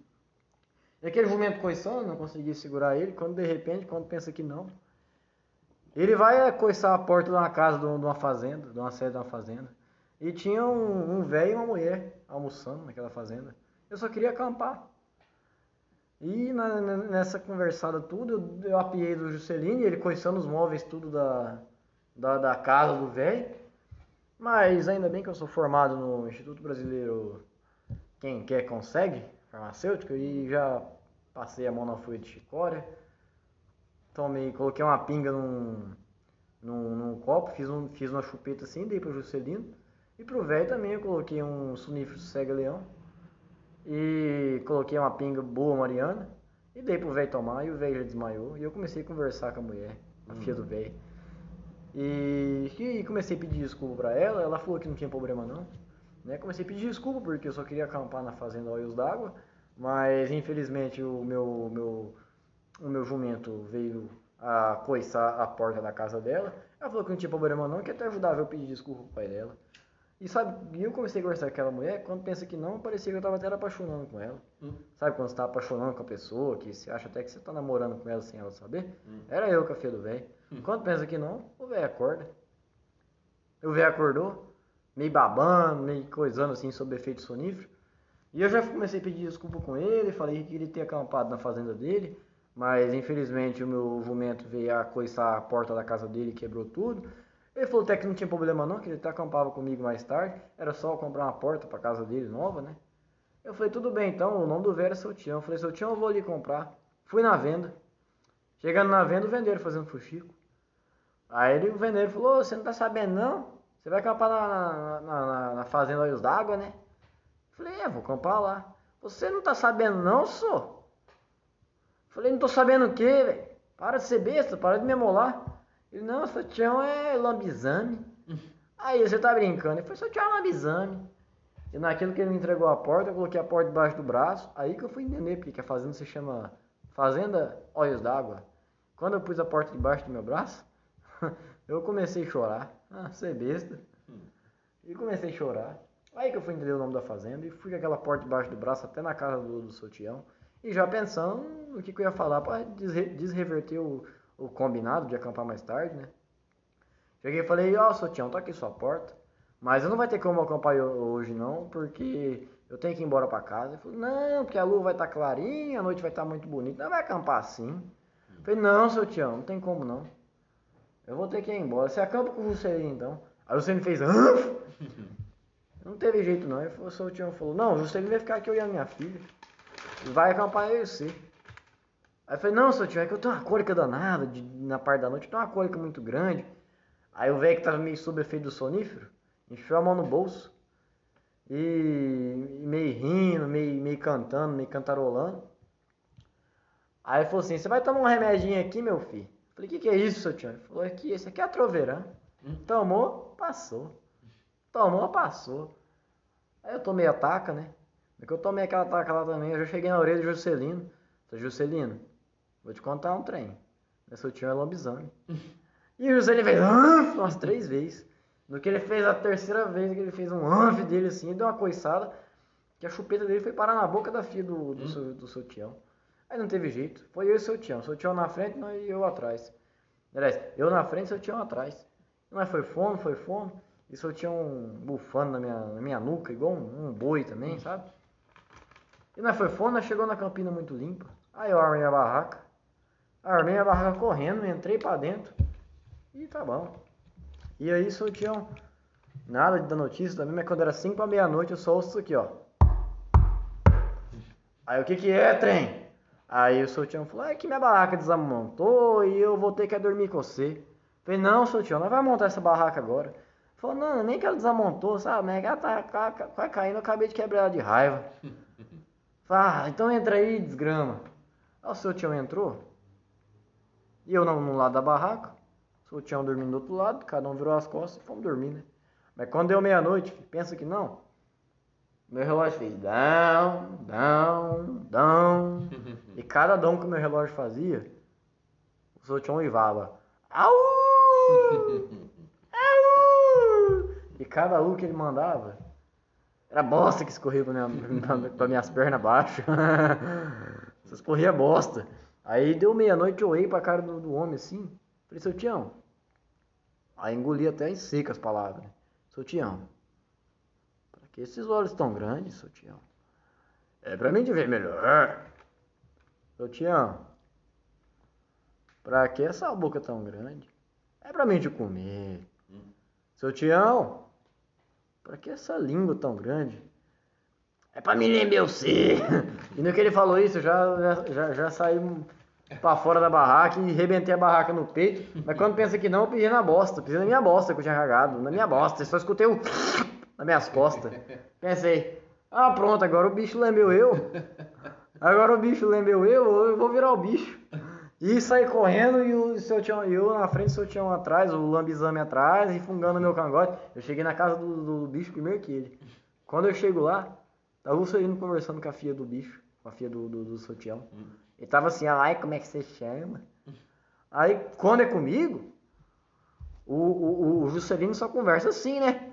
E aquele jumento coiçando, não consegui segurar ele, quando de repente, quando pensa que não, ele vai coiçar a porta de uma casa, de uma fazenda, de uma sede de uma fazenda. E tinha um um velho e uma mulher almoçando naquela fazenda. Eu só queria acampar. E na- nessa conversada tudo, eu, eu apiei do Juscelino, ele coiçando os móveis tudo da, da, da casa do velho. Mas ainda bem que eu sou formado no Instituto Brasileiro Quem Quer Consegue, farmacêutico, e já passei a mão na folha de chicória. Tomei, coloquei uma pinga num, num, num copo, fiz, um, fiz uma chupeta assim, dei pro Juscelino. E pro velho também eu coloquei um sonífero cega-leão. E coloquei uma pinga boa mariana. E dei pro velho tomar, e o velho já desmaiou. E eu comecei a conversar com a mulher, a filha do velho. E, e comecei a pedir desculpa pra ela, ela falou que não tinha problema não. Né? Comecei a pedir desculpa porque eu só queria acampar na fazenda Olhos d'Água, mas infelizmente o meu, meu, o meu jumento veio a coiçar a porta da casa dela. Ela falou que não tinha problema não, que até ajudava eu pedir desculpa pro pai dela. E sabe, eu comecei a conversar com aquela mulher, quando pensa que não, parecia que eu tava até apaixonando com ela. Hum. Sabe quando você tá apaixonando com a pessoa, que você acha até que você tá namorando com ela sem ela saber? Hum. Era eu com a filha do velho. Quando pensa que não, o velho acorda. O velho acordou, meio babando, meio coisando assim sobre efeito sonífero. E eu já comecei a pedir desculpa com ele, falei que queria ter acampado na fazenda dele, mas infelizmente o meu jumento veio a coiçar a porta da casa dele e quebrou tudo. Ele falou até que não tinha problema não, que ele até acampava comigo mais tarde, era só comprar uma porta para casa dele nova, né? Eu falei, tudo bem então, o nome do velho é seu Tião. Eu falei, seu Tião, eu vou ali comprar. Fui na venda. Chegando na venda, o vendeiro fazendo fuxico. Aí ele, o vendeiro falou, "Ô, você não tá sabendo não? Você vai acampar na, na, na- na- fazenda Olhos d'Água, né? Falei, é, vou acampar lá. Você não tá sabendo não, só? Falei, não tô sabendo o quê, velho? Para de ser besta, para de me amolar. Ele, não, seu Tião é lambizame. Aí você tá brincando. Ele falou, seu Tião é lambizame. E naquilo que ele me entregou a porta, eu coloquei a porta debaixo do braço. Aí que eu fui entender porque que a fazenda se chama Fazenda Olhos d'Água. Quando eu pus a porta debaixo do meu braço, eu comecei a chorar. Ah, você é besta. E comecei a chorar. Aí que eu fui entender o nome da fazenda e fui com aquela porta debaixo do braço até na casa do, do seu Tião. E já pensando no que, que eu ia falar para desreverter o, o combinado de acampar mais tarde, né? Cheguei e falei, ó, seu Tião, tá aqui sua porta. Mas eu não vai ter como acampar hoje não, porque eu tenho que ir embora pra casa. Ele falou, não, porque a lua vai estar clarinha, a noite vai estar muito bonita. Não vai acampar assim. Eu falei, não, seu Tião, não tem como não. Eu vou ter que ir embora. Você acampa com você aí então. Aí você me fez? Não teve jeito não. Aí o seu Tião falou, não, o Juscelino vai ficar aqui olhando minha filha. Vai acampar eu e você. Aí eu falei, não, seu tio, é que eu tenho uma cólica danada de- na parte da noite, eu tenho uma cólica muito grande. Aí o velho que tava meio sob efeito do sonífero, enfiou a mão no bolso e, e meio rindo, meio, meio cantando, meio cantarolando. Aí ele falou assim, você vai tomar um remedinho aqui, meu filho? Falei, o que, que é isso, seu tio? Ele falou, aqui, esse aqui é a troveirã. Tomou, passou. Tomou, passou. Aí eu tomei a taca, né? No que eu tomei aquela taca lá também, eu já cheguei na orelha do Juscelino. Falei, Juscelino, vou te contar um trem. Meu seu tio é lobisomem. E o Juscelino fez anf umas três vezes. No que ele fez a terceira vez que ele fez um anf dele assim, deu uma coiçada, que a chupeta dele foi parar na boca da filha do, do, seu, do seu tião. Aí não teve jeito. Foi eu e seu tião. Seu tião na frente e eu atrás. Aliás, eu na frente e seu tião atrás. Nós foi fome, foi fome. E seu tião bufando na minha, na minha nuca, igual um, um boi também, sabe? E nós foi fome, nós chegou na campina muito limpa. Aí eu armei a barraca. Armei a barraca correndo, entrei pra dentro. E tá bom. E aí seu tião, nada de dar notícia também, mas quando era 5 pra meia-noite eu só ouço isso aqui, ó. Aí o que que é, trem? Aí o seu tião falou, é que minha barraca desmontou e eu vou ter que ir dormir com você. Falei, não, seu tião, nós vamos montar essa barraca agora. Falou, não, nem que ela desmontou, sabe? Mas ela tá ca- ca- quase caindo, eu acabei de quebrar ela de raiva. Falei, ah, então entra aí, desgrama. Aí o seu tião entrou. E eu no, no lado da barraca. O seu tião dormindo do outro lado, cada um virou as costas e fomos dormir, né? Mas quando deu meia-noite, pensa que não. Meu relógio fez down, down, down. E cada dom que o meu relógio fazia, o tião uivava. Au! Au! E cada U que ele mandava, era bosta que escorria pra, minha, pra minhas pernas abaixo. Escorria bosta. Aí deu meia-noite, eu olhei pra cara do, do homem assim. Falei, seu Tião. Aí engoli até em seca as palavras. né? Seu Tião. Que esses olhos tão grandes, seu Tião? É pra mim te ver melhor. Seu Tião. Pra que essa boca tão grande? É pra mim te comer. Seu Tião. Pra que essa língua tão grande? É pra me lembrar você. E no que ele falou isso, já, já, já, saí pra fora da barraca e rebentei a barraca no peito. Mas quando pensa que não, eu pisei na bosta. Pisei na minha bosta que eu tinha cagado. Na minha bosta. Eu só escutei o nas minhas costas. Pensei, ah pronto, agora o bicho lembeu eu. Agora o bicho lembeu eu, eu vou virar o bicho. E saí correndo e o seu tião, eu na frente, o seu tião atrás, o lambizame atrás e fungando meu cangote. Eu cheguei na casa do, do bicho primeiro que ele. Quando eu chego lá, tava o Celino conversando com a filha do bicho, com a filha do, do, do seu. Ele tava assim, ai, como é que você chama? Aí, quando é comigo, o, o- o Juscelino só conversa assim, né?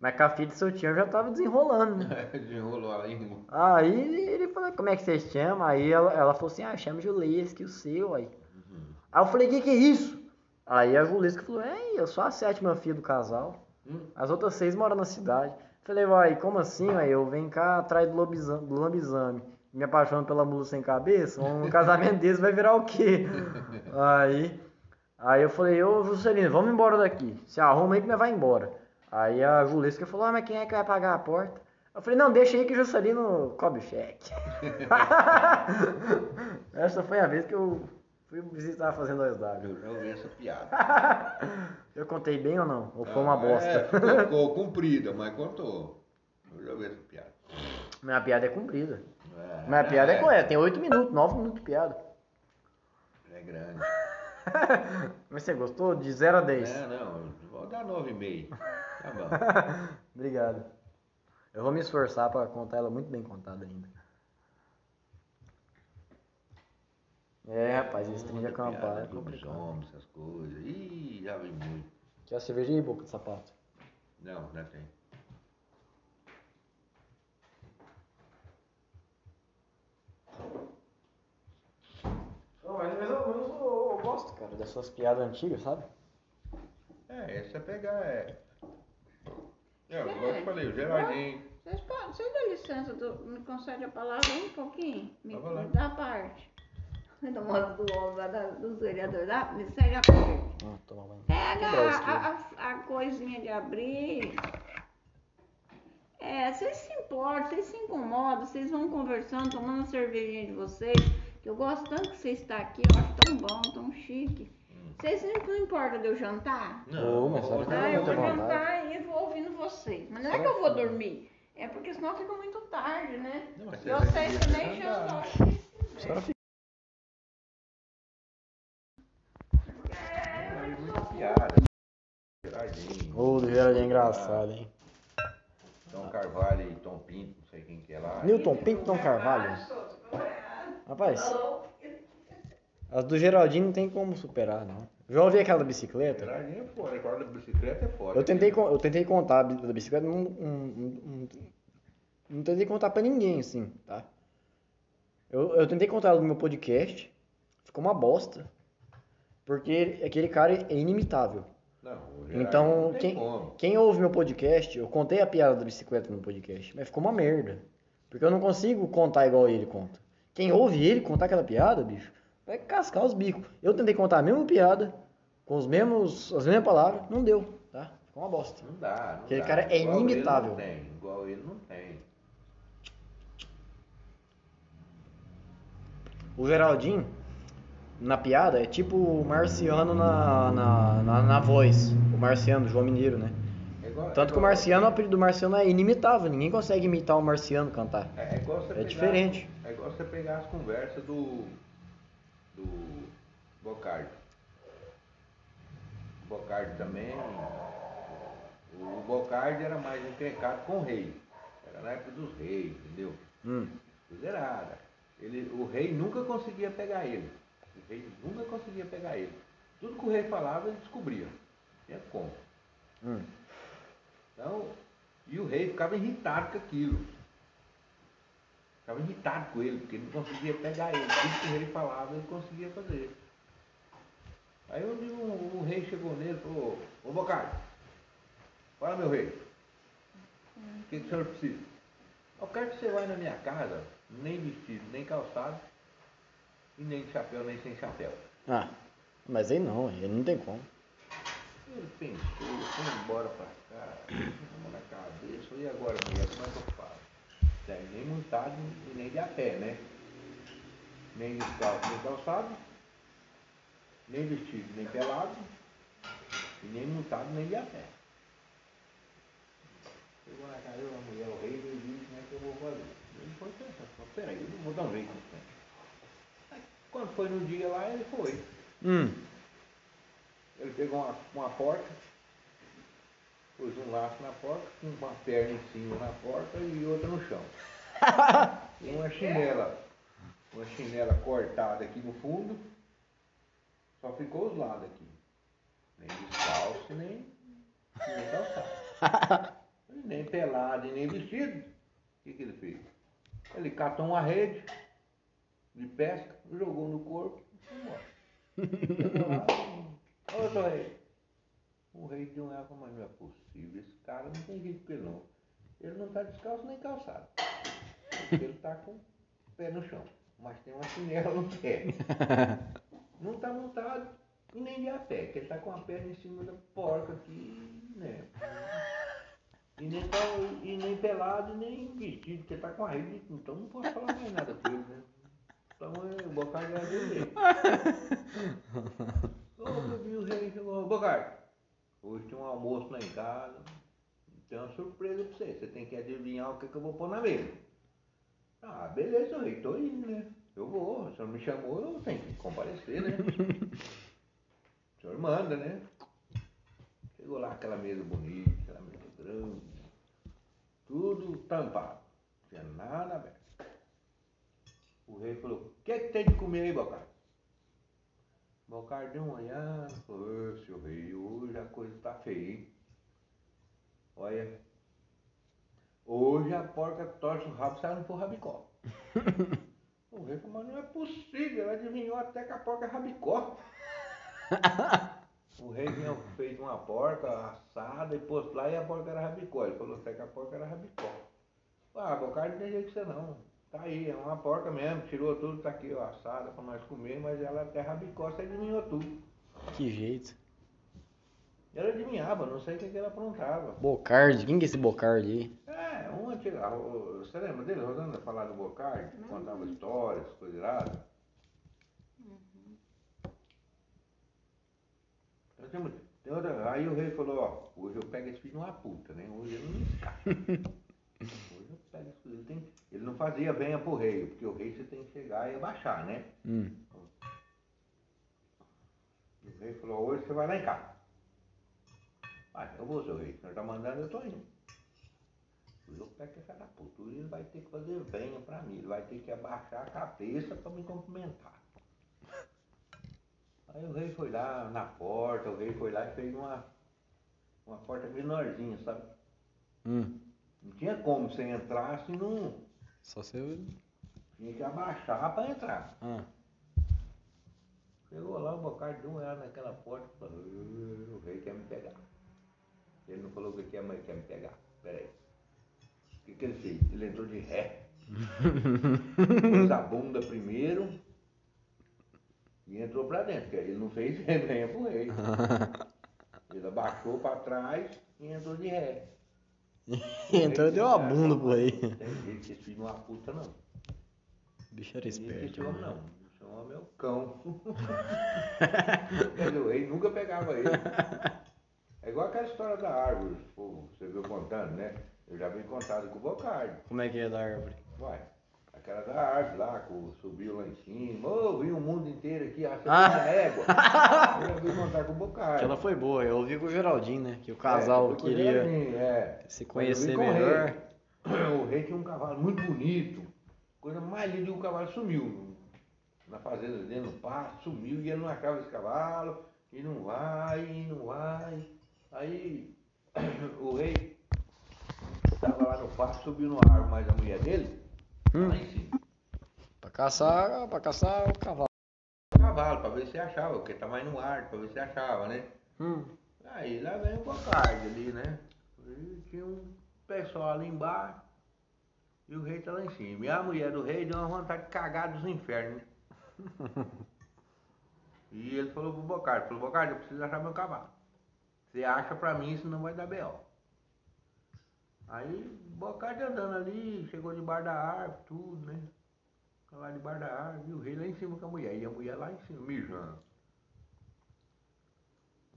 Mas com a filha do seu tião já tava desenrolando, né? Desenrolou a língua. Aí ele falou, como é que você chama? Aí ela, ela falou assim, ah, chama Juliesque, o seu aí. Aí eu falei, que que é isso? Aí a Juliesque falou, é, eu sou a sétima filha do casal. As outras seis moram na cidade. Falei, vai, como assim? Aí eu venho cá atrás do lobisame, do lambizame. Me apaixono pela mula sem cabeça? Um casamento desse vai virar o quê? Aí, aí eu falei, ô Juscelino, vamos embora daqui. Se arruma aí que nós vai embora. Aí a Juliesca falou, ah, mas quem é que vai pagar a porta? Eu falei, não, deixa aí que o Juscelino cobre o cheque. Essa foi a vez que eu fui visitar a Fazenda Osdário. Eu já ouvi essa piada. Eu contei bem ou não? Ou foi uma Ah, bosta? É, ficou, comprida, mas contou. Eu já ouvi essa piada. Minha piada é comprida. É, Minha piada é correta. Tem 8 minutos, 9 minutos de piada. É grande. Mas você gostou? De 0 a 10. É, não, vou dar 9,5. Tá bom. Obrigado. Eu vou me esforçar pra contar ela muito bem contada ainda. É, rapaz, esse trem de acampar é complicado. essas coisas. Ih, já vi muito. Quer a cervejinha e boca de sapato? Não, já tem. Não, mas, mas eu, mas eu- eu gosto, cara, dessas piadas antigas, sabe? É, esse é pegar, é. É, igual eu falei, o Gerardinho. Vocês podem, vocês dão licença, do- me concede a palavra um pouquinho? Me, Tá falando. me dá a parte. Do modo do homem, lá da- dos vereadores, dá? Me segue a parte. Ah, banho. Pega a, a, a- a coisinha de abrir. É, vocês se importam, vocês se incomodam, vocês vão conversando, tomando a cervejinha de vocês. Que eu gosto tanto que você está aqui, eu acho tão bom, tão chique. Vocês não, não importam de eu jantar? Ô, mas sabe que Ah, eu vou jantar e vou ouvindo vocês. Mas não é que eu vou dormir. É porque senão fica muito tarde, né? Não, mas E vocês também jantar. jantam. A senhora fica- do Geraldinho é engraçado, hein? Tom Carvalho e Tom Pinto, não sei quem que é lá. Newton Pinto Carvalho. Rapaz, as do Geraldinho não tem como superar, não. Já ouvi aquela da bicicleta? Gerardinho é foda, agora da bicicleta é foda. Eu tentei, con- eu tentei contar da bicicleta, não, não, não, tentei contar pra ninguém, assim, tá? Eu, eu tentei contar ela no meu podcast, ficou uma bosta. Porque ele- aquele cara é inimitável. Não, Então, quem, como. quem ouve meu podcast, eu contei a piada da bicicleta no podcast, mas ficou uma merda. Porque eu não consigo contar igual ele conta. Quem ouve ele contar aquela piada, bicho, vai cascar os bicos. Eu tentei contar a mesma piada, com os mesmos, as mesmas palavras, não deu, tá? Ficou uma bosta. Não dá, não Aquele dá. cara é Igual inimitável. Ele não tem, igual ele não tem. O Geraldinho, na piada, é tipo o Marciano na, na, na, na voz. O Marciano, o João Mineiro, né? É igual- Tanto é que o Marciano, o apelido do Marciano é inimitável. Ninguém consegue imitar o Marciano cantar. É, é igual você É pegar- diferente. É igual você pegar as conversas do. Do Bocardi. O Bocardi também. O Bocardi era mais encrencado com o rei. Era na época dos reis, entendeu? Hum. Ele, o rei nunca conseguia pegar ele. O rei nunca conseguia pegar ele. Tudo que o rei falava, ele descobria. Tinha como. Hum. Então, e o rei ficava irritado com aquilo. Ficava irritado com ele, porque ele não conseguia pegar ele. Tudo que o rei falava, ele conseguia fazer. Aí um dia o, o rei chegou nele e falou, ô Bocardi, fala meu rei, o que, que o senhor precisa? Eu quero que você vá na minha casa, nem vestido, nem calçado, e nem de chapéu, nem sem chapéu. Ah, mas aí não, aí não tem como. Ele pensou, foi embora pra cá, na cabeça, e agora mulher, como é que eu faço? Daí nem montado e nem de a pé, né? Nem descalço, nem calçado, nem vestido, nem pelado, e nem montado, nem de a pé. Chegou na casa da mulher, o rei, ele disse, como é que eu vou fazer? Ele foi pensando, peraí, eu não vou dar um jeito né? Aí, Quando foi no dia lá, ele foi. Hum. Ele pegou uma, uma porta, pôs um laço na porta, com uma perna em cima na porta e outra no chão. E uma chinela, uma chinela cortada aqui no fundo, só ficou os lados aqui. Nem descalço, nem, nem calçado. Nem pelado e nem vestido. O que, que ele fez? Ele catou uma rede de pesca, jogou no corpo e foi embora. Ô, seu rei. O rei de um égua, mas não é possível. Esse cara não tem jeito com ele não. Ele não tá descalço nem calçado. Ele tá com o pé no chão. Mas tem uma chinela no pé. Não tá montado e nem de a pé, que ele tá com a perna em cima da porca aqui, né? E nem, tá, e nem pelado, e nem vestido, porque tá com a rede, então não posso falar mais nada com ele, né? Então é, o Bocardi é dele. Ô, meu Deus, o rei chegou, Bocardi, hoje tem um almoço lá em casa, tem uma surpresa pra você, você tem que adivinhar o que, que eu vou pôr na mesa. Ah, beleza, seu rei, tô indo, né? Eu vou, o senhor me chamou, eu tenho que comparecer, né? O senhor manda, né? Chegou lá aquela mesa bonita, aquela mesa grande, tudo tampado, não tinha nada aberto. O rei falou, o que, que tem de comer aí, Bocardi? Olhada, falou, "Ô, seu rei, hoje a coisa tá feia, hein? Olha, hoje a porca torce o rabo e sai no for rabicó. O rei falou, mas não é possível, ela adivinhou até que a porca é rabicó. O rei tinha feito uma porca assada e pôs lá e a porca era rabicó. Ele falou até que a porca era rabicó. Ah, Bocardi não tem jeito que você não. Tá aí, é uma porca mesmo, tirou tudo, tá aqui, ó, assada pra nós comer, mas ela até rabicó, você adivinhou tudo. Que jeito. Ela adivinhava, não sei o que, que ela aprontava. Bocardi, quem que é esse Bocardi aí? É, um antigo. o- Você lembra dele, Rosana, falar do Bocardi? Contava histórias, coisas iradas. Nós temos- tem outra- aí o rei falou, ó, hoje eu pego esse filho de uma puta, né? Hoje ele não me escapa. Ele, tem- ele não fazia venha pro rei, porque o rei você tem que chegar e abaixar, né? Hum. O rei falou, hoje você vai lá em casa. Vai, eu vou, seu rei. O senhor tá mandando, eu tô indo. Eu pego essa da puta. Ele vai ter que fazer venha pra mim. Ele vai ter que abaixar a cabeça pra me cumprimentar. Aí o rei foi lá na porta, o rei foi lá e fez uma, uma porta menorzinha, sabe? Hum. Não tinha como você entrar se não. Só você. Tinha que abaixar pra entrar. Ah. Chegou lá, o Bocardi deu olhada naquela porta e falou, "Uh, o rei quer me pegar. Ele não falou que quer, mas quer me pegar. Peraí. O que, que ele fez? Ele entrou de ré. Pôs a bunda primeiro e entrou pra dentro, porque ele não fez venha pro rei. Ele abaixou pra trás e entrou de ré. Então deu a bunda pro rei. Tem jeito que esse filho de uma puta não. O bicho era esperto. né? não. Esse homem é o cão. Rei nunca pegava ele. É igual aquela história da árvore, pô, você viu contando, né? Eu já vi contado com o Bocardi. Como é que é da árvore? Vai. Aquela da árvore lá, subiu lá em cima. Ô, vi o mundo inteiro aqui, acha que Ah. é égua. Eu já vi contar com o Bocardi. Aquela foi boa, eu ouvi com o Geraldinho, né? Que o casal É, foi com queria é. se conhecer com o melhor. rei. O rei tinha um cavalo muito bonito. Coisa mais linda, o cavalo sumiu. Na fazenda dele, no pasto, sumiu e ele não achava esse cavalo. E não vai, e não vai. Aí o rei estava lá no pasto, subiu no árvore, mas a mulher dele, Hum. lá em cima. Pra caçar, pra caçar o cavalo. O cavalo, para ver se achava, porque estava aí no ar, para ver se achava, né? Hum. Aí lá vem o Bocardi ali, né? E tinha um pessoal ali embaixo e o rei tá lá em cima. E a mulher do rei deu uma vontade de cagar dos infernos. né? E ele falou pro Bocardi, falou, Bocardi, eu preciso achar meu cavalo. Você acha pra mim, senão vai dar B.O. Aí Bocardi andando ali, chegou debaixo da árvore, tudo, né? Lá debaixo da árvore, e o rei lá em cima com a mulher, e a mulher lá em cima, mijando.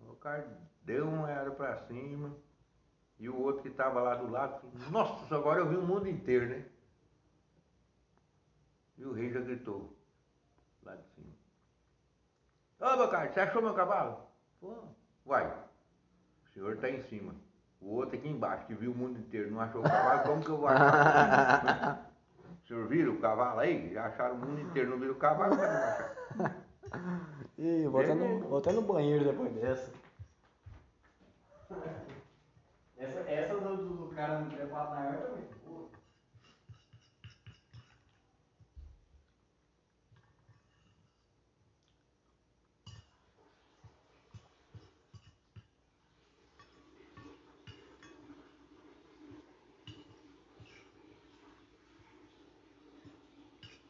O cara deu uma olhada pra cima e o outro que tava lá do lado nossa, agora eu vi o mundo inteiro, né? E o rei já gritou lá de cima. Ô Bocardi, você achou meu cavalo? Pô, vai. O senhor tá em cima. O outro aqui embaixo, que viu o mundo inteiro, não achou o cavalo, como que eu vou achar? o senhor viram o cavalo aí? Já acharam o mundo inteiro, não viram o cavalo, mas não acharam. Ih, vou até, no, vou até no banheiro depois dessa. Essa, essa do, do, cara no trepado na árvore também. Pô.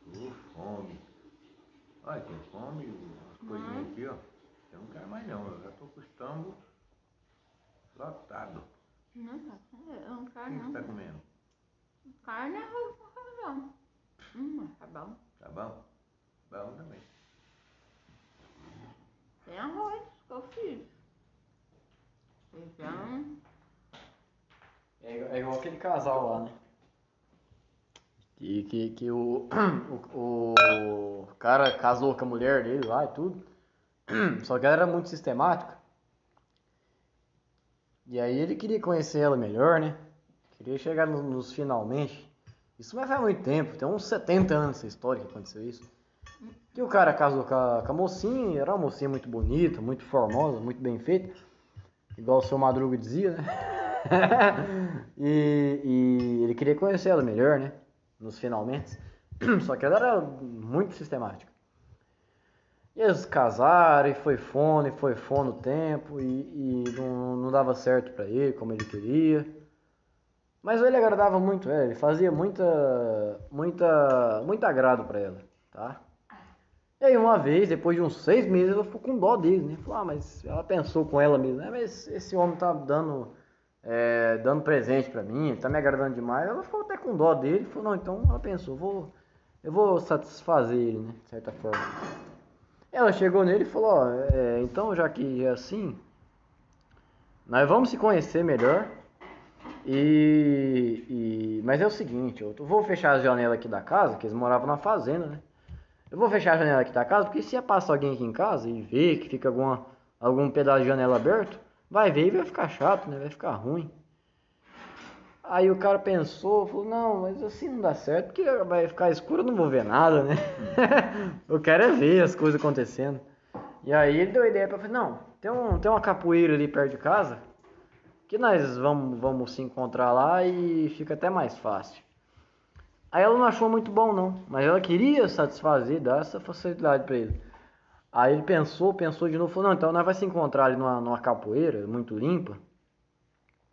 Uh, fome. Fome, as coisinhas aqui, ó. Eu não quero mais não, eu já tô com o estômago lotado. Não, tá. Eu não O que quero você tá não. comendo? Carne é arroz com feijão. Hum, tá bom. Tá bom? Bom também. Tem arroz que eu fiz. Feijão. É, é igual aquele casal lá, né? Que, que, que o, o, o cara casou com a mulher dele lá e tudo. Só que ela era muito sistemática. E aí ele queria conhecer ela melhor, né? Queria chegar no- nos finalmente. Isso vai faz muito tempo, tem uns 70 anos essa história que aconteceu isso. Que o cara casou com a, com a mocinha, era uma mocinha muito bonita, muito formosa, muito bem feita. Igual o seu Madruga dizia, né? e, e ele queria conhecer ela melhor, né? Nos finalmente. Só que ela era muito sistemática. E eles casaram, e foi fone, e foi fone o tempo, e, e não, não dava certo pra ele como ele queria. Mas ele agradava muito ela, ele fazia muita, muita, muito agrado pra ela, tá? E aí uma vez, depois de uns seis meses, ela ficou com dó dele, né? Falou, ah, mas ela pensou com ela mesmo, né? Mas esse homem tá dando, é, dando presente pra mim, ele tá me agradando demais. Ela ficou até com dó dele, falou, não, então ela pensou, vou, eu vou satisfazer ele, né? De certa forma. Ela chegou nele e falou, ó, é, então já que é assim, Nós vamos se conhecer melhor. E, e- Mas é o seguinte, eu vou fechar a janela aqui da casa, que eles moravam na fazenda, né? Eu vou fechar a janela aqui da casa, porque se passar alguém aqui em casa e ver que fica alguma, algum pedaço de janela aberto, vai ver e vai ficar chato, né? Vai ficar ruim. Aí o cara pensou, falou, não, mas assim não dá certo, porque vai ficar escuro, eu não vou ver nada, né? eu quero é ver as coisas acontecendo. E aí ele deu a ideia pra falar, não, tem, um, tem uma capoeira ali perto de casa, que nós vamos, vamos se encontrar lá e fica até mais fácil. Aí ela não achou muito bom não, mas ela queria satisfazer, dar essa facilidade pra ele. Aí ele pensou, pensou de novo, falou, não, então nós vamos se encontrar ali numa, numa capoeira muito limpa,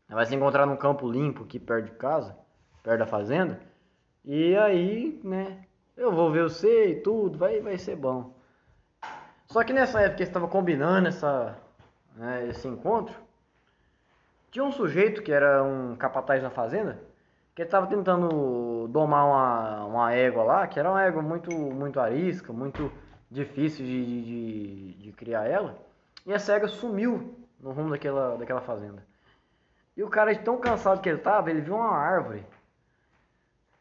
nós vamos se encontrar num campo limpo aqui perto de casa, perto da fazenda, e aí, né, eu vou ver você e tudo, vai, vai ser bom. Só que nessa época que eles estavam combinando essa, né, esse encontro, tinha um sujeito que era um capataz na fazenda, que estava tentando domar uma, uma égua lá, que era uma égua muito, muito arisca, muito difícil de, de, de- de criar ela, e essa égua sumiu no rumo daquela, daquela fazenda. E o cara, de tão cansado que ele estava, ele viu uma árvore,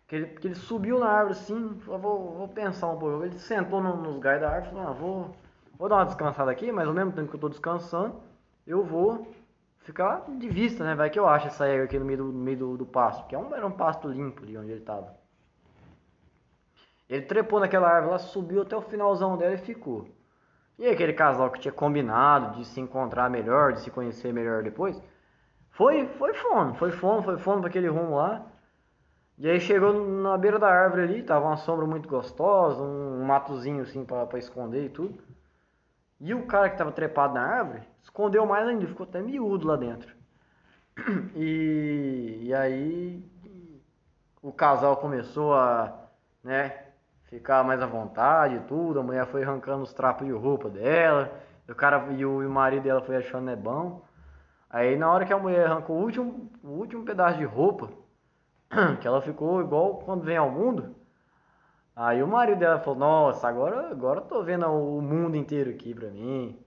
que ele, que ele subiu na árvore assim, falou, vou, vou pensar um pouco. Ele sentou no- nos galhos da árvore e falou, ah, vou, vou dar uma descansada aqui, mas ao mesmo tempo que eu estou descansando, eu vou ficar de vista, né? Vai que eu acho essa égua aqui no meio do, no meio do, do pasto, que é um, era um pasto limpo ali onde ele estava. Ele trepou naquela árvore lá, subiu até o finalzão dela e ficou. E aquele casal que tinha combinado de se encontrar melhor, de se conhecer melhor depois, foi, foi fome, foi fome, foi fome para aquele rumo lá. E aí chegou na beira da árvore ali, tava uma sombra muito gostosa, um, matozinho assim pra esconder e tudo. E o cara que tava trepado na árvore escondeu mais ainda, ficou até miúdo lá dentro. E, e aí o casal começou a, né, ficar mais à vontade e tudo. A mulher foi arrancando os trapos de roupa dela, o cara e o, marido dela foi achando é bom. Aí na hora que a mulher arrancou o último, o último pedaço de roupa, que ela ficou igual quando vem ao mundo. Aí o marido dela falou, nossa, agora, agora eu tô vendo o mundo inteiro aqui pra mim.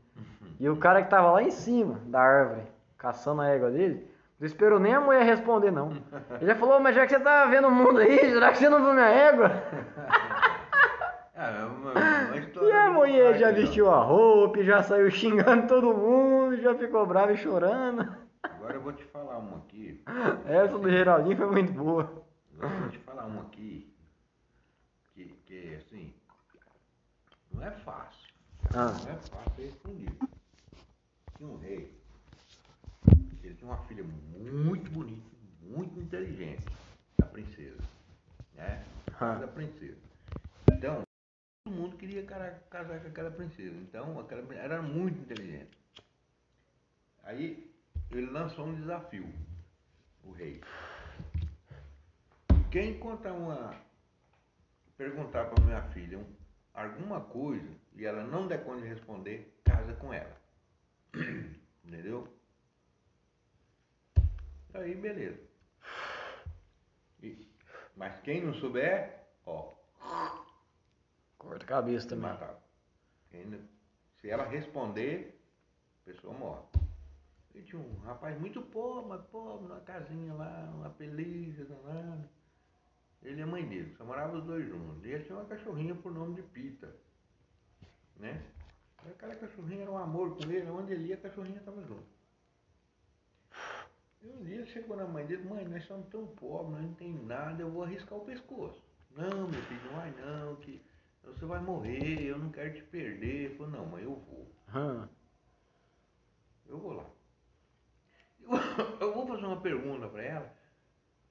E o cara que tava lá em cima da árvore, caçando a égua dele, não esperou nem a mulher responder, não. Ele já falou, mas já que você tá vendo o mundo aí, será que você não viu minha égua? Ah, é uma, uma história E a muito mulher já vestiu a roupa, já saiu xingando todo mundo, já ficou brava e chorando. Agora eu vou te falar uma aqui. Essa do Geraldinho foi muito boa. Agora eu vou te falar uma aqui. Que, que assim. Não é fácil. Ah, Não é fácil ser respondido. Tinha um rei. Ele tinha uma filha muito bonita, muito inteligente. Da princesa. Né? Ah. Da princesa. Todo mundo queria casar com aquela princesa. Então, aquela era muito inteligente. Aí, ele lançou um desafio. O rei. Quem contar uma. Perguntar para minha filha um- alguma coisa e ela não der conta de responder, casa com ela. Entendeu? Aí, beleza. E- mas quem não souber, ó, corta a cabeça também. se ela responder, a pessoa morre. E tinha um rapaz muito pobre, mas pobre, numa casinha lá, uma pelícia danada. Ele e a mãe dele, só moravam os dois juntos. E ele tinha uma cachorrinha por nome de Pita. Né? E Aquela cachorrinha era um amor com ele, onde ele ia, a cachorrinha estava junto. E um dia chegou na mãe dele, mãe, nós somos tão pobres, nós não tem nada, eu vou arriscar o pescoço. Não, meu filho, não vai não, que você vai morrer, eu não quero te perder. Ele falou, não, mãe, eu vou. Hum. Eu vou lá. Eu, eu vou fazer uma pergunta para ela.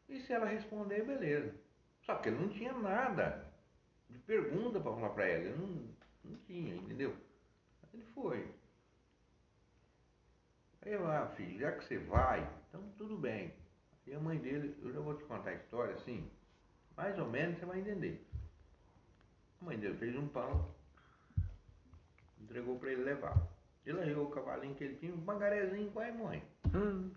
E se ela responder, beleza. Só que ele não tinha nada de pergunta para falar para ela. Ele não, não tinha, entendeu? Ele foi. Aí eu, ah, filho, já que você vai, então tudo bem. E a mãe dele, eu já vou te contar a história assim, mais ou menos você vai entender. A mãe dele fez um pão, entregou para ele levar. Ele arriou o cavalinho que ele tinha, um pangarezinho, pai e mãe. Hum.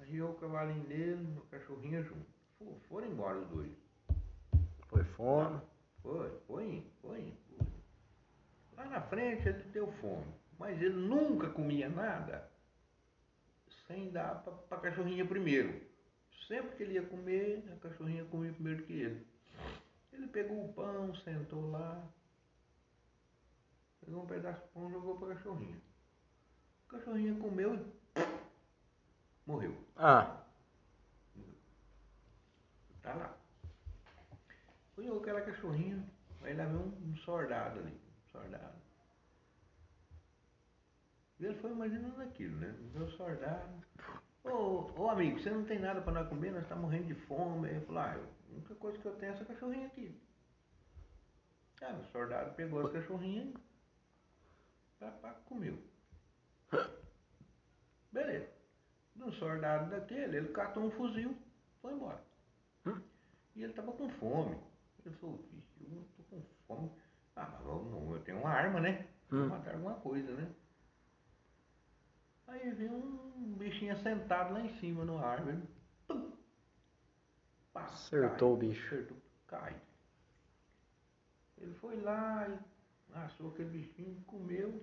Arriou o cavalinho dele, o cachorrinho junto. Fo- Foram embora os dois. Foi fome. Foi, foi, indo, foi. indo, foi. Lá na frente ele deu fome, mas ele nunca comia nada sem dar para a cachorrinha primeiro. Sempre que ele ia comer, a cachorrinha comia primeiro que ele. Ele pegou o pão, sentou lá, pegou um pedaço de pão e jogou para a cachorrinha. A cachorrinha comeu e morreu. Ah, Tá lá. Olhou aquela cachorrinha, aí lá veio um, um soldado ali, um soldado. E ele foi imaginando aquilo, né? O soldado. Ô, ô amigo, você não tem nada para nós comer, nós estamos morrendo de fome. Aí ele falou, ah, eu- a única coisa que eu tenho é essa cachorrinha aqui. Ah, o soldado pegou a cachorrinha e pá, pá, comeu. Beleza. Do soldado daquele, ele catou um fuzil, foi embora. E ele tava com fome. Ele falou, vixe, eu não tô com fome. Ah, mas vamos, eu tenho uma arma, né? Vou Hum. matar alguma coisa, né? Aí veio um bichinho sentado lá em cima no árvore. Pum! Pá, Acertou o bicho. Acertou, cai. Ele foi lá e assou aquele bichinho, comeu.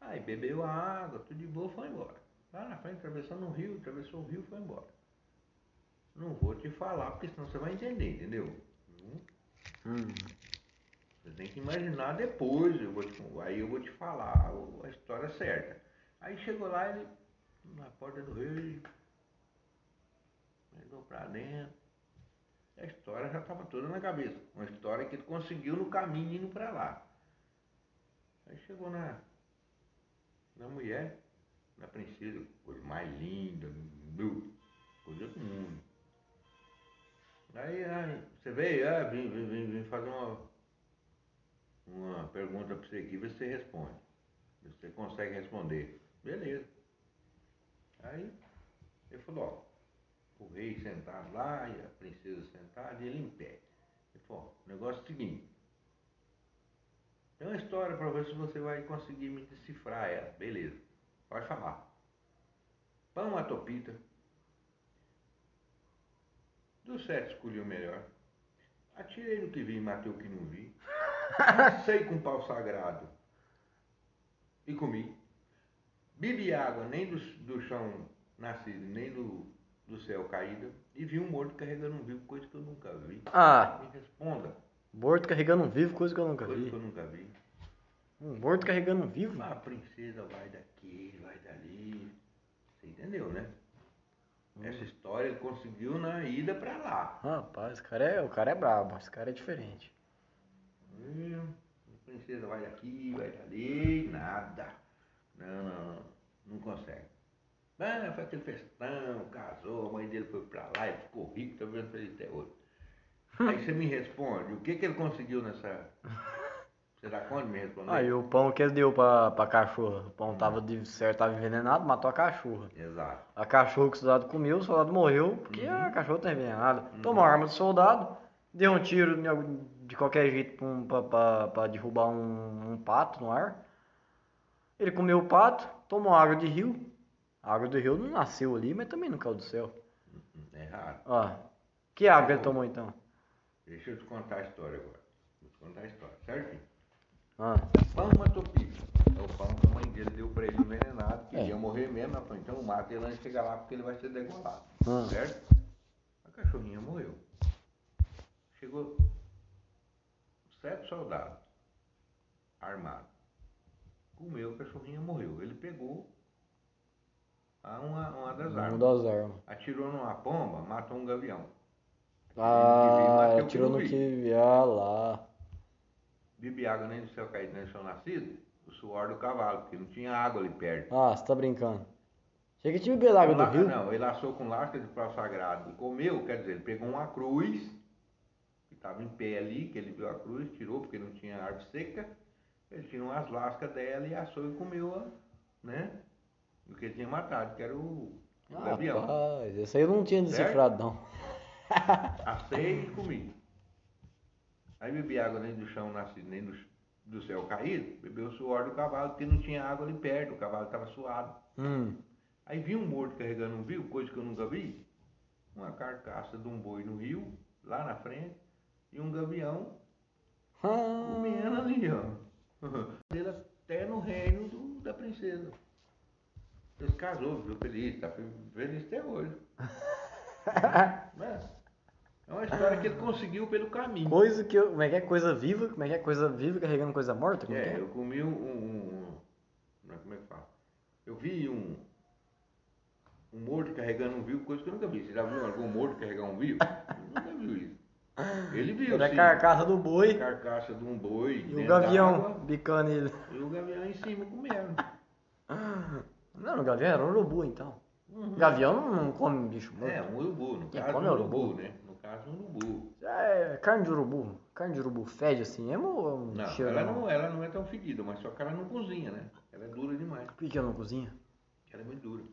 Aí bebeu a água, tudo de boa, foi embora. Lá na frente, atravessando o rio, atravessou o rio, foi embora. Não vou te falar, porque senão você vai entender, entendeu? Hum, hum. Você tem que imaginar depois, eu te, aí eu vou te falar a história certa. Aí chegou lá, ele, na porta do rei, entrou pra dentro. A história já estava toda na cabeça. Uma história que ele conseguiu no caminho indo pra lá. Aí chegou na, na mulher, na princesa, coisa mais linda, coisa do mundo. Aí, aí você veio, ah, vim, vim, vim, fazer uma, uma pergunta pra você aqui, você responde. Você consegue responder. Beleza. Aí ele falou, ó, o rei sentado lá e a princesa sentada e ele em pé. Ele falou, o negócio é o seguinte. Tem uma história pra ver se você vai conseguir me decifrar ela. Beleza. Pode falar. Pão a topita. Dos sete escolhi o melhor. Atirei no que vi e matei o que não vi. Passei com pau sagrado e comi. Bebi água nem do, do chão nascido, nem do, do céu caído. E vi um morto carregando um vivo, coisa que eu nunca vi. Ah, Me responda, morto carregando um vivo, coisa que eu nunca coisa vi. que eu nunca vi. Um morto carregando um vivo? A princesa vai daqui, vai dali. Você entendeu, né? Essa história ele conseguiu na ida pra lá. Rapaz, esse cara é, o cara é brabo, esse cara é diferente. Hum, a princesa vai daqui, vai dali, nada. Não, não, não, não consegue. Ah, foi aquele festão, casou, a mãe dele foi pra lá, ele ficou rico, tá vendo feliz até hoje. Aí você me responde, o que que ele conseguiu nessa... Você dá conta de me responder? Aí o pão que ele deu pra, pra cachorra, o pão tava de certo, tava envenenado, matou a cachorra. Exato. A cachorra que o soldado comeu, o soldado morreu, porque a cachorra tá envenenada. Tomou a arma do soldado, deu um tiro de, qualquer jeito pra, um- pra- pra- pra derrubar um, um pato no ar. Ele comeu o pato, tomou água de rio. A água do rio não nasceu ali, mas também não caiu do céu. É errado. Ó, que água ele tomou então? Deixa eu te contar a história agora. Vou te contar a história, certinho. Ah, Pão matopita. É o pão que a mãe dele deu pra ele envenenado, que É. ia morrer mesmo. Ela falou, então mata ele antes de chegar lá, porque ele vai ser degolado. Ah. Certo? A cachorrinha morreu. Chegou sete soldados armados. Comeu, a cachorrinha morreu. Ele pegou a uma, uma das uma armas. das armas. Atirou numa pomba, matou um gavião. Ah, Mateu tirou no que que. Ah lá. Bebe água nem do céu caído, nem do chão nascido. O suor do cavalo, porque não tinha água ali perto. Ah, você tá brincando. Chega de beber água do rio. Não, ele assou com lasca de pau sagrado e comeu, quer dizer, ele pegou uma cruz, que estava em pé ali, que ele viu a cruz, tirou porque não tinha árvore seca, ele tirou as lascas dela e assou e comeu, né? O que ele tinha matado, que era o, o gavião. Rapaz, esse aí eu não tinha decifrado não. Assei e comi. Aí bebi água nem do chão nascido, nem do, do céu caído, bebeu o suor do cavalo, porque não tinha água ali perto, o cavalo estava suado. Hum. Aí vi um morto carregando um vivo, coisa que eu nunca vi. Uma carcaça de um boi no rio, lá na frente, e um gavião Ah, comendo ali, ó. Ele até no reino do- da princesa. Deus casou, ficou feliz, tá feliz até hoje. Mas é uma história que ele conseguiu pelo caminho. Coisa que eu. Como é que é? Coisa viva? Como é que é? Coisa viva carregando coisa morta? Como é, que É, eu comi um, um- um- não é, Como é que fala? Eu vi um. Um morto carregando um vivo, coisa que eu nunca vi. Você já viu algum morto carregar um vivo? Eu nunca viu isso. Ele viu, Era a carcaça do boi carcaça de um boi. e o gavião bicando ele. E o gavião em cima comendo. Não, o gavião era urubu então. Gavião não, não come bicho morto. É, um urubu, no Quem caso come um é urubu, urubu? né? No caso um urubu. É carne de urubu. Carne de urubu fede assim mesmo ou é um Não, cheiro ela não, ela não é tão fedida, mas só que ela não cozinha, né? Ela é dura demais. Por que que ela não cozinha? Ela é muito dura.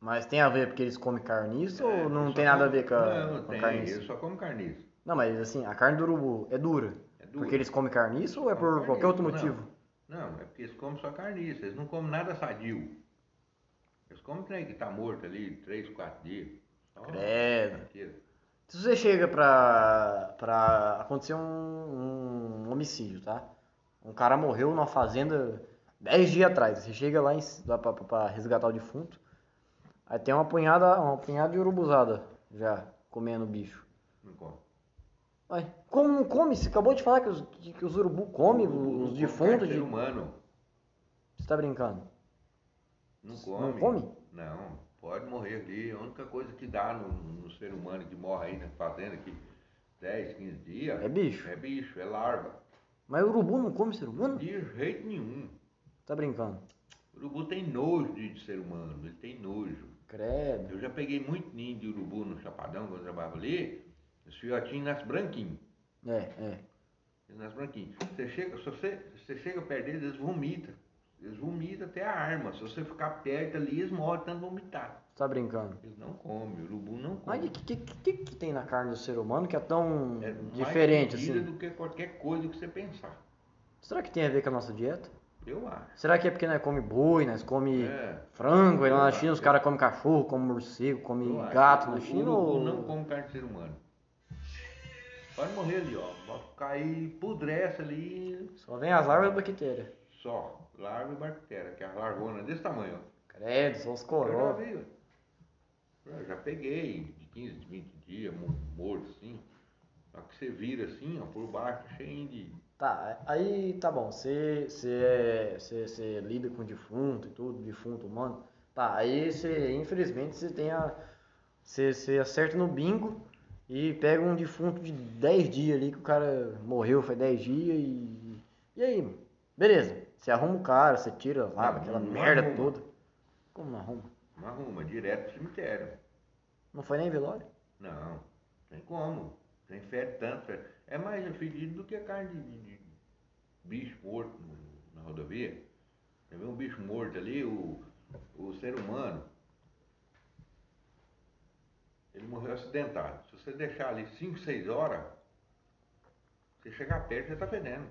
Mas tem a ver porque eles comem carniça É, ou não tem nada a ver com a, Não, com tem, eu só como carniça. Não, mas assim, a carne do urubu é dura. É dura. Porque eles comem carniça ou é por Comem qualquer outro motivo? Não, é porque eles comem só carniça, eles não comem nada sadio. Eles comem trem que tá morto ali, três, quatro dias. Só Credo. Se você chega pra, pra acontecer um, um homicídio, tá? Um cara morreu numa fazenda 10 dias atrás. Você chega lá, em, lá pra, pra- pra resgatar o defunto. Aí tem uma punhada, uma punhada de urubuzada já comendo o bicho. Não come. Ué, como não come? Você acabou de falar que os, que, que os urubu comem os defuntos. carne de humano. Você tá brincando? Não come. Não come? Não, pode morrer ali. A única coisa que dá no, no ser humano que morre aí na fazenda, que 10, 15 dias, É bicho. é bicho, é larva. Mas urubu não come ser humano? De jeito nenhum. Tá brincando? O urubu tem nojo de, de ser humano, ele tem nojo. Credo. Eu já peguei muito ninho de urubu no Chapadão, quando eu trabalhava ali, os filhotinhos nascem branquinhos. É, é. Eles nascem branquinhos. Você chega, se você, você chega perto deles, eles vomitam. Eles vomitam até a arma. Se você ficar perto ali, eles morrem tanto vomitar. Tá brincando? Eles não comem, o urubu não Mas come. o que, que, que, que tem na carne do ser humano que é tão É diferente assim? do que qualquer coisa que você pensar. Será que tem a ver com a nossa dieta? Eu acho. Será que é porque nós come boi, nós come É. frango, aí lá na China os caras comem cachorro, comem morcego, comem gato na China? O urubu ou... não come carne de ser humano. Pode morrer ali, ó. Vai cair, pudrece ali, Só vem as larvas da bactéria. só. Larva e bactéria, que é a larvona desse tamanho. Credo, são os Eu já vi. Eu já peguei de 15, 20 dias, mo- morto assim. Só que você vira assim, ó, por baixo, cheio de. Tá, aí tá bom, você, você, é- você, você lida com defunto e tudo, defunto humano. Tá, aí você, infelizmente, você tem a. Você, você acerta no bingo e pega um defunto de 10 dias ali, que o cara morreu faz 10 dias e. E aí, beleza. Você arruma o cara, você tira lá, Não, aquela não merda arruma. toda. Como não arruma? Uma ruma, direto pro cemitério. Não foi nem velório? Não, tem como. Tem fede tanto. fede. É mais fedido do que a carne de, de- de bicho morto na rodovia. Você vê um bicho morto ali, o, o ser humano, ele morreu acidentado. Se você deixar ali 5, 6 horas, você chegar perto, já tá fedendo.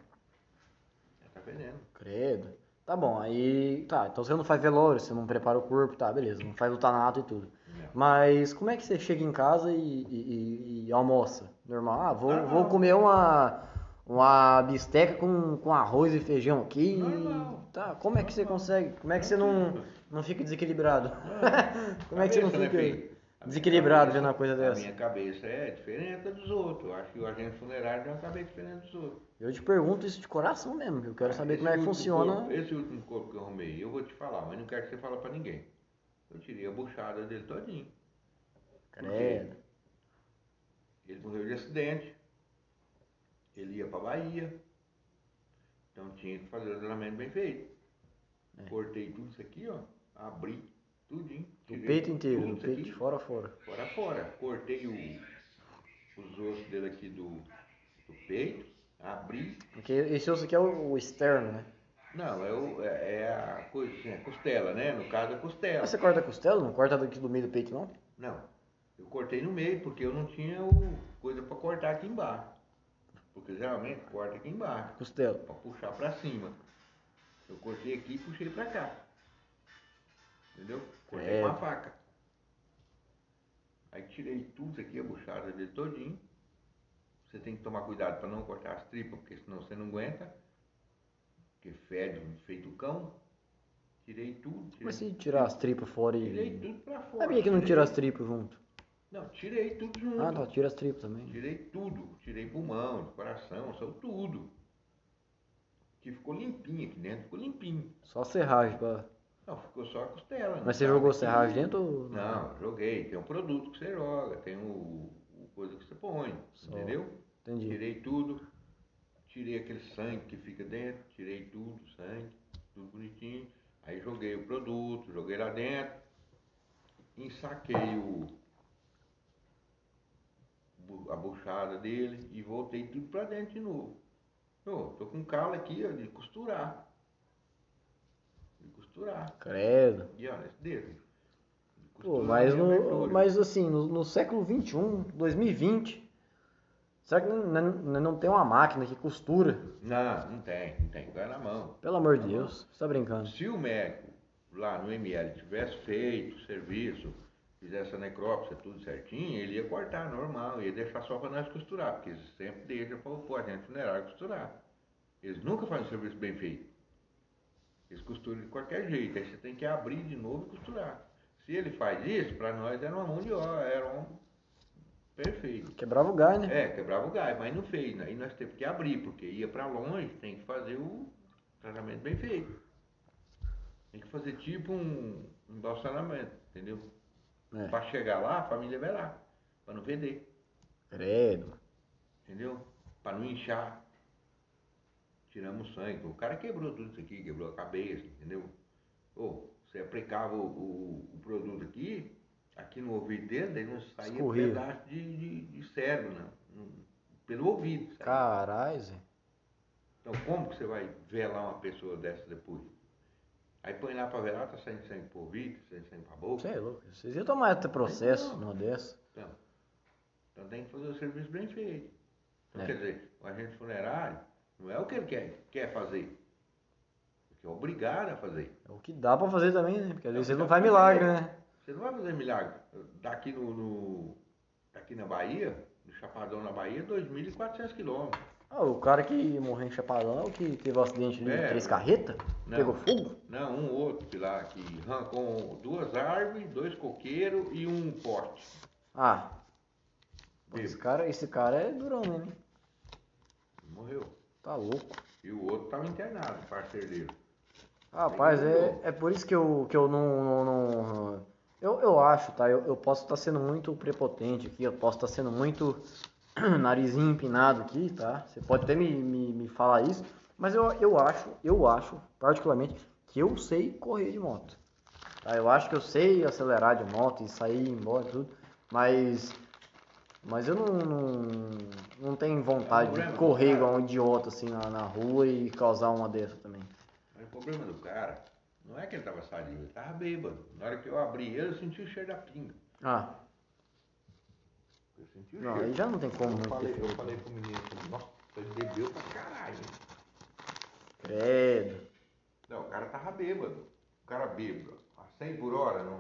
Tá fedendo. Credo. Tá bom, aí. Tá, então você não faz velório, você não prepara o corpo, tá, beleza, não faz o tanato e tudo. Não. Mas como é que você chega em casa e, e- e- almoça? Normal? Ah, vou, vou comer uma, uma bisteca com, com arroz e feijão aqui. Normal. Tá, como é que você consegue? Como é que você não, não fica desequilibrado? como é que você não né, fica desequilibrado cabeça- vendo uma coisa A dessa? minha cabeça é diferente da dos outros. Eu acho que o agente funerário tem uma cabeça diferente dos outros. Eu te pergunto isso de coração mesmo, eu quero saber Esse como é que funciona. corpo- esse último corpo que eu arrumei, eu vou te falar, mas não quero que você fale pra ninguém. Eu tirei a buchada dele todinho. Credo. Ele morreu de acidente. Ele ia pra Bahia. Então tinha que fazer o treinamento bem feito. É. Cortei tudo isso aqui, ó. Abri tudinho. Tirei peito inteiro, isso peito aqui, de fora a fora. Fora fora. Cortei o- os ossos dele aqui do, do peito. Abri. Porque esse osso aqui é o, o externo, né? Não, é, o- é- é a coisa, a costela, né? No caso, a costela. Mas você corta a costela, não corta daqui do meio do peito, não? Não, eu cortei no meio porque eu não tinha o coisa para cortar aqui embaixo. Porque geralmente corta aqui embaixo, Costela. para puxar para cima. Eu cortei aqui e puxei para cá. Entendeu? Cortei É. com a faca. Aí tirei tudo isso aqui, a buchada dele todinho. Você tem que tomar cuidado para não cortar as tripas, porque senão você não aguenta. Porque fede feito cão. Tirei tudo. Tirei, Mas se tirar as tripas fora tirei e. tudo pra fora. Sabia que não tirei- tira as tripas junto? Não, tirei tudo junto. Ah, tá, tira as tripas também. Tirei tudo. Tirei pulmão, coração, saiu tudo. Que ficou limpinho aqui dentro, ficou limpinho. Só serragem pra. Não, ficou só a costela. Mas você jogou que- serragem dentro ou Não, joguei. Tem um produto que você joga, tem o, o coisa que você põe, Só. entendeu? Entendi. Tirei tudo, tirei aquele sangue que fica dentro, tirei tudo, sangue, tudo bonitinho. Aí joguei o produto, joguei lá dentro, ensaquei o, a buchada dele e voltei tudo pra dentro de novo. Ô, tô com calo aqui ó, de costurar. Costurar. Credo. E olha, esse dedo. De Pô, mas, minha no, mas assim, no, no século XXI, 2020, será que não, não, não tem uma máquina que costura? Não, não tem, não tem. Vai na mão. Pelo amor de Deus, você tá brincando. Se o médico lá no ML tivesse feito o serviço, fizesse a necrópsia, tudo certinho, ele ia cortar normal, ia deixar só para nós costurar, porque eles sempre deixam para o agente funerário costurar. Eles nunca fazem o serviço bem feito. Eles costuram de qualquer jeito, aí você tem que abrir de novo e costurar. Se ele faz isso, para nós era uma mão de obra, era um perfeito. Quebrava o gás, né? É, quebrava o gás, mas não fez. Aí nós temos que abrir, porque ia pra longe, tem que fazer o tratamento bem feito. Tem que fazer tipo um embalsamento, entendeu? É. Pra chegar lá, a família vai lá, pra não vender, Credo. entendeu? Pra não inchar. Tiramos sangue. O cara quebrou tudo isso aqui, quebrou a cabeça, entendeu? Ô, você aplicava o, o- o produto aqui, aqui no ouvido dele, daí não saía Escorria. pedaço de, de, de cérebro. Não- Pelo ouvido. Caralho, Zé. Então como que você vai velar uma pessoa dessa depois? Aí põe lá pra velar, tá saindo sangue pro ouvido, saindo sangue pra boca. Você é louco. Vocês iam tomar até processo Não. numa dessa. Então, então tem que fazer o serviço bem feito. Então, É. quer dizer, o agente funerário não é o que ele quer, quer fazer. Porque é obrigado a fazer. É o que dá pra fazer também, né? Porque às É o vezes você não faz milagre, fazer. né? Você não vai fazer milagre. Daqui no, no daqui na Bahia, no Chapadão na Bahia, 2.400 quilômetros. Ah, o cara que morreu em Chapadão é o que teve o acidente ali, É. três carretas, Não. pegou fogo. Não, um outro que lá que arrancou duas árvores, dois coqueiros e um poste. Ah, esse cara, esse cara é durão mesmo, hein? Morreu. Tá louco. E o outro estava internado, parceiro dele. Rapaz, é, é por isso que eu, que eu não. não, não- eu, eu acho, tá? Eu, eu posso estar sendo muito prepotente aqui, eu posso estar sendo muito narizinho empinado aqui, tá? Você pode até me, me, me falar isso, mas eu, eu acho, eu acho, particularmente, que eu sei correr de moto. Tá? Eu acho que eu sei acelerar de moto e sair embora e tudo, mas. Mas eu não, não, não tenho vontade É um problema, de correr igual um idiota assim na, na rua e causar uma dessa também. Mas o problema do cara não é que ele estava sadio, ele estava bêbado. Na hora que eu abri ele, eu senti o cheiro da pinga. Ah, Eu senti o Não, cheiro. aí já não tem como eu falei, eu falei pro menino, nossa, ele bebeu pra caralho. hein?" credo. Não, o cara tava bêbado. O cara bêbado, a 100 por hora, não.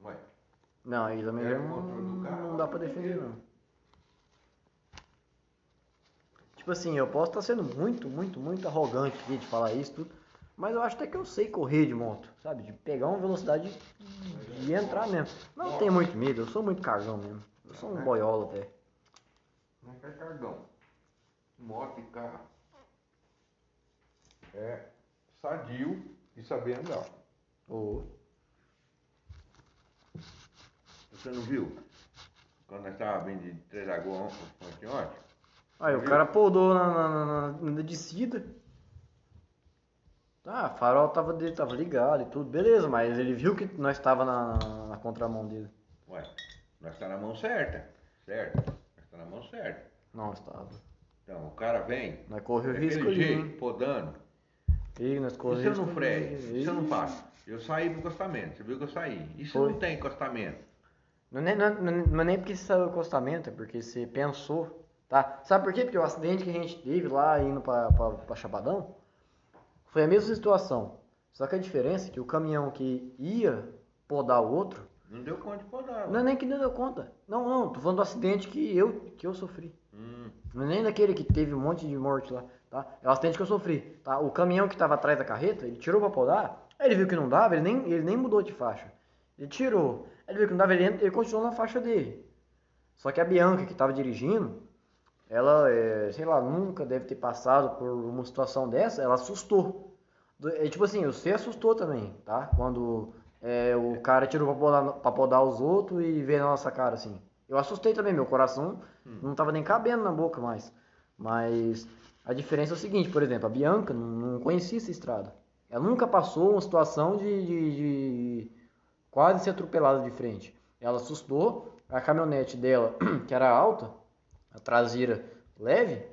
não é. Não, aí também É, não, não dá pra defender, não. Tipo assim, eu posso estar sendo muito, muito, muito arrogante aqui de falar isso, tudo, mas eu acho até que eu sei correr de moto, sabe? De pegar uma velocidade e entrar mesmo. Não tenho muito medo, eu sou muito cagão mesmo. Eu sou um boiola até. Não é é cargão. Moto e carro. É sadio e saber andar. Ô, Você não viu? Quando nós estávamos vindo de Três Lagoas ontem, ontem? Aí o cara podou na, na, na, na descida. Ah, farol tava, dele, tava ligado e tudo, beleza, mas ele viu que nós tava na, na, contramão dele. Ué, nós tá na mão certa, certo? Nós tá na mão certa. Não, estava. Então, o cara vem, Nós correu risco jeito, hein? podando. E nós E correu se eu não freio? Se eu não faço? Eu saí do encostamento, você viu que eu saí. Foi. não tem encostamento? Não é, nem- não, é- não é nem porque você saiu do acostamento, é porque você pensou, tá? Sabe por quê? Porque o acidente que a gente teve lá indo pra Chapadão foi a mesma situação. Só que a diferença é que o caminhão que ia podar o outro, Não deu conta de podar. não é nem que não deu conta. Não, não, tô falando do acidente que eu, que eu sofri. Hum, Não é nem daquele que teve um monte de morte lá, tá? É o acidente que eu sofri, tá? O caminhão que estava atrás da carreta, ele tirou pra podar, Aí ele viu que não dava, ele nem, ele nem mudou de faixa. Ele tirou. Aí ele viu que não dava, ele, ele continuou na faixa dele. Só que a Bianca, que estava dirigindo, ela, é, sei lá, nunca deve ter passado por uma situação dessa, ela assustou. É, tipo assim, você assustou também, tá? Quando é, o cara tirou pra podar, pra podar os outros e veio na nossa cara, assim. Eu assustei também, meu coração não tava nem cabendo na boca mais. Mas a diferença é o seguinte, por exemplo, a Bianca não, não conhecia essa estrada. Ela nunca passou uma situação de, de- de quase ser atropelada de frente. Ela assustou, a caminhonete dela, que era alta, a traseira leve,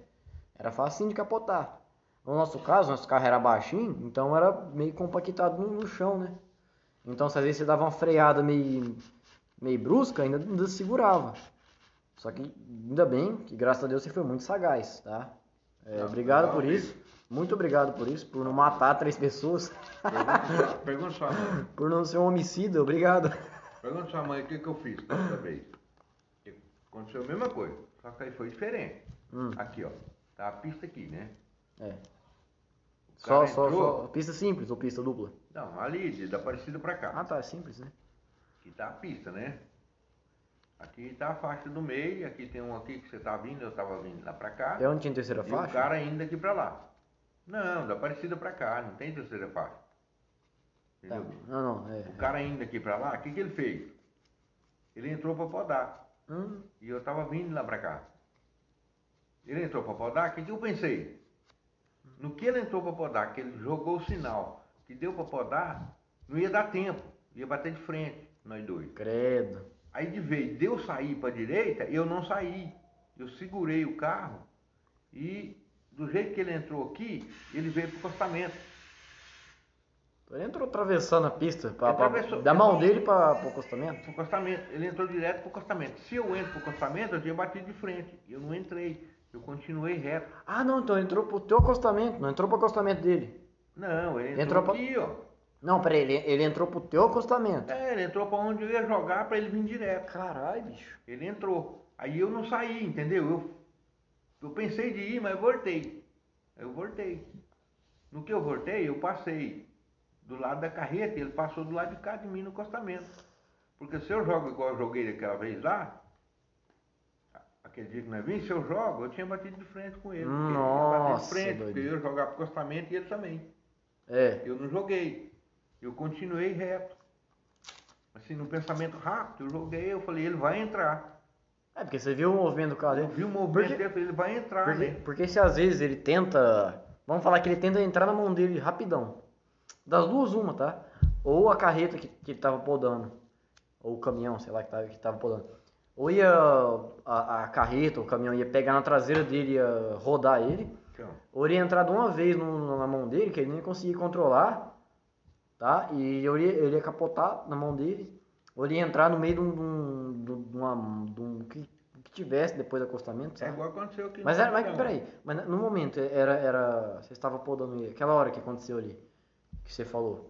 era fácil de capotar. No nosso caso, nosso carro era baixinho, então era meio compactado no, chão, né? Então, se às vezes você dava uma freada meio, meio brusca, ainda, ainda segurava. Só que, ainda bem que, graças a Deus, você foi muito sagaz, tá? É, Não, obrigado não, por isso. Muito obrigado por isso, por não matar três pessoas, Pergunta, sua mãe. por não ser um homicida, obrigado. Pergunta sua mãe o que, que eu fiz dessa vez. Aconteceu a mesma coisa, só que aí foi diferente. Hum. Aqui, ó. Tá a pista aqui, né? É. Só, só, entrou- só, pista simples ou pista dupla? Não, ali, da Aparecida pra cá. Ah, tá, é simples, né? Aqui tá a pista, né? Aqui tá a faixa do meio, aqui tem um aqui que você tá vindo, eu tava vindo lá pra cá. É onde tinha terceira e faixa? o cara ainda aqui pra lá. Não, da Aparecida pra cá, não tem terceira faixa. Tá. Entendeu? Não, não, é. O cara ainda aqui pra lá, o que, que ele fez? Ele entrou pra podar. Hum, E eu tava vindo lá pra cá. Ele entrou pra podar, o que, eu pensei? No que ele entrou pra podar, que ele jogou o sinal, que deu pra podar, não ia dar tempo. Ia bater de frente, nós dois. credo. Aí de vez de eu sair para direita, eu não saí. Eu segurei o carro e do jeito que ele entrou aqui, ele veio pro acostamento. Ele entrou atravessando a pista, pra, pra- da mão ele- dele pra, pro acostamento. Pro acostamento. Ele entrou direto pro acostamento. Se eu entro pro acostamento, eu tinha batido de frente. Eu não entrei. Eu continuei reto. Ah, não, então entrou pro teu acostamento, não entrou pro acostamento dele. Não, ele entrou, Entrou pra- aqui, ó. Não, peraí, ele, ele entrou pro teu acostamento. É, ele entrou pra onde eu ia jogar pra ele vir direto. Caralho, bicho. Ele entrou. Aí eu não saí, entendeu? Eu, eu pensei de ir, mas voltei. Eu voltei. No que eu voltei, eu passei do lado da carreta ele passou do lado de cá de mim no acostamento. Porque se eu jogo igual eu joguei daquela vez lá, aquele dia que nós vimos, se eu jogo, eu tinha batido de frente com ele. porque ele tinha batido Nossa, de frente, porque eu ia jogar pro acostamento e ele também. É. Eu não joguei. Eu continuei reto. Assim, no pensamento rápido, eu joguei, eu falei, ele vai entrar. É, porque você viu o movimento do carro Eu dele. vi o movimento Porque- dele, ele vai entrar, Porque, né? porque se às vezes ele tenta. Vamos falar que ele tenta entrar na mão dele rapidão. Das duas, uma, tá? Ou a carreta que, que ele tava podando. Ou o caminhão, sei lá, que tava, que tava podando. Ou ia a, a carreta, o caminhão ia pegar na traseira dele, ia rodar ele. Então, Ou ele ia entrar de uma vez no- na mão dele, que ele nem conseguia controlar, tá? E eu ia, ele ia capotar na mão dele. Ou ele ia entrar no meio de um, de um, de um- uma- de um que, que tivesse depois do acostamento, é sabe? igual aconteceu aqui Mas era, mas peraí, mas no momento era, era, você estava podando ele, aquela hora que aconteceu ali, que você falou,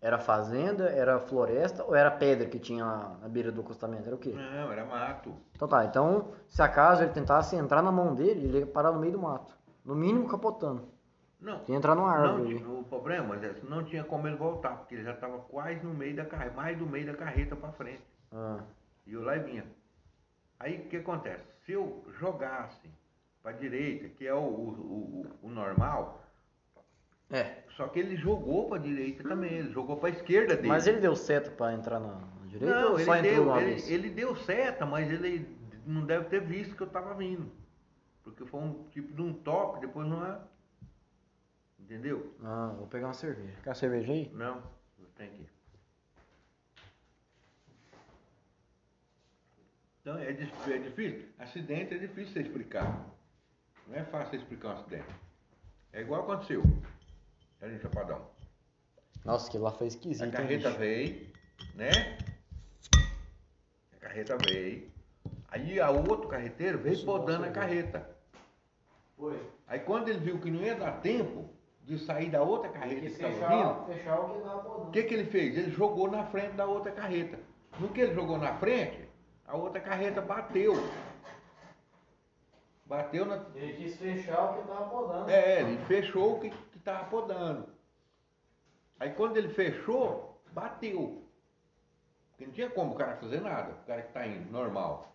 era fazenda, era floresta ou era pedra que tinha na beira do acostamento? Era o quê? Não, era mato. Então tá, então se acaso ele tentasse entrar na mão dele, ele ia parar no meio do mato, no mínimo capotando, Não, ia entrar numa não árvore. tinha- o problema é que não tinha como ele voltar, porque ele já estava quase no meio da carreta, mais do meio da carreta para frente. Ah, E eu lá e vinha. Aí o que acontece? Se eu jogasse para direita, que é o, o, o, o normal, é, só que ele jogou para direita também, ele jogou para esquerda dele. mas ele deu seta pra entrar na, direita Não, ou ele só entrou deu, uma ele, vez? ele deu seta, mas ele não deve ter visto que eu tava vindo. Porque foi um tipo de um toque, depois não é. Entendeu? Ah, vou pegar uma cerveja. Quer uma cerveja aí? Não, eu tenho aqui. Então é, é difícil. Acidente é difícil você explicar. Não é fácil você explicar um acidente. É igual aconteceu. Ali em Chapadão. Nossa, aquilo lá foi esquisito. A carreta bicho? veio, né? A carreta veio. Aí a outro carreteiro veio Isso, podando a carreta. Foi. Aí quando ele viu que não ia dar tempo de sair da outra carreta que estava vindo, o que tava podando. o que, que ele fez? Ele jogou na frente da outra carreta. No que ele jogou na frente, a outra carreta bateu. Bateu na. Ele quis fechar o que tava podando. É, ele fechou o que estava podando. Aí quando ele fechou, bateu. Porque não tinha como o cara fazer nada, o cara que tá indo, normal.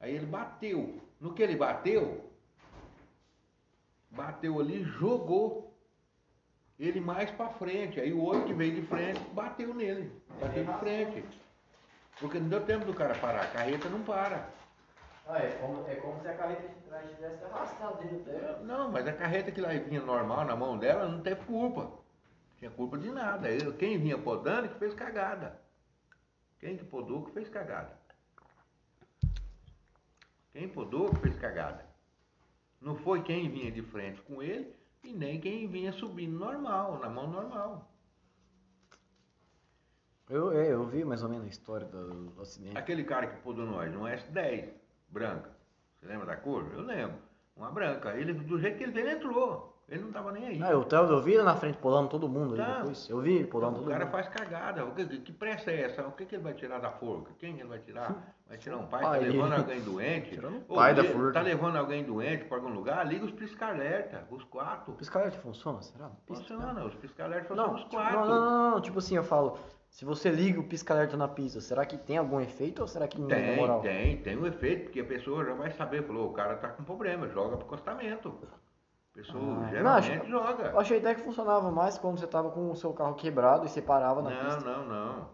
Aí ele bateu. No que ele bateu, bateu ali, jogou ele mais pra frente. Aí o outro que veio de frente bateu nele. Bateu de frente. Porque não deu tempo do cara parar. A carreta não para. Ah, é como, é como se a carreta de trás tivesse arrastado dentro dela. Não, mas a carreta que lá vinha normal na mão dela não teve culpa. Não tinha culpa de nada. Eu- Quem vinha podando que fez cagada. Quem que podou que fez cagada. Quem podou que fez cagada. Não foi quem vinha de frente com ele e nem quem vinha subindo normal, na mão normal. Eu, é, eu vi mais ou menos a história do, do acidente. Aquele cara que podou nós, um S10, branca. Você lembra da cor? Eu lembro. Uma branca. Ele, do jeito que ele veio, ele entrou. Ele não tava nem aí. Ah, eu, eu vi ele na frente pulando todo mundo ali Tá. depois. Eu vi ele pulando Então, todo o cara mundo. faz cagada. Que, que pressa é essa? O que, que ele vai tirar da forca? Quem que ele vai tirar? Vai tirar um pai? Tá levando alguém doente? Tirando o Ô, pai da forca. Tá levando alguém doente para algum lugar? Liga os pisca-alerta, os quatro. O pisca-alerta funciona, será? Não Funciona, os pisca-alerta Não, são os tipo, quatro. não, não, não, não, tipo assim, eu falo, se você liga o pisca-alerta na pista, será que tem algum efeito ou será que não na Tem, moral? tem, tem um efeito, porque a pessoa já vai saber, falou, o cara tá com problema, joga pro acostamento. Pessoa Ah, geralmente não, joga. Eu achei até que funcionava mais quando você tava com o seu carro quebrado e você parava na Não, pista. não, não.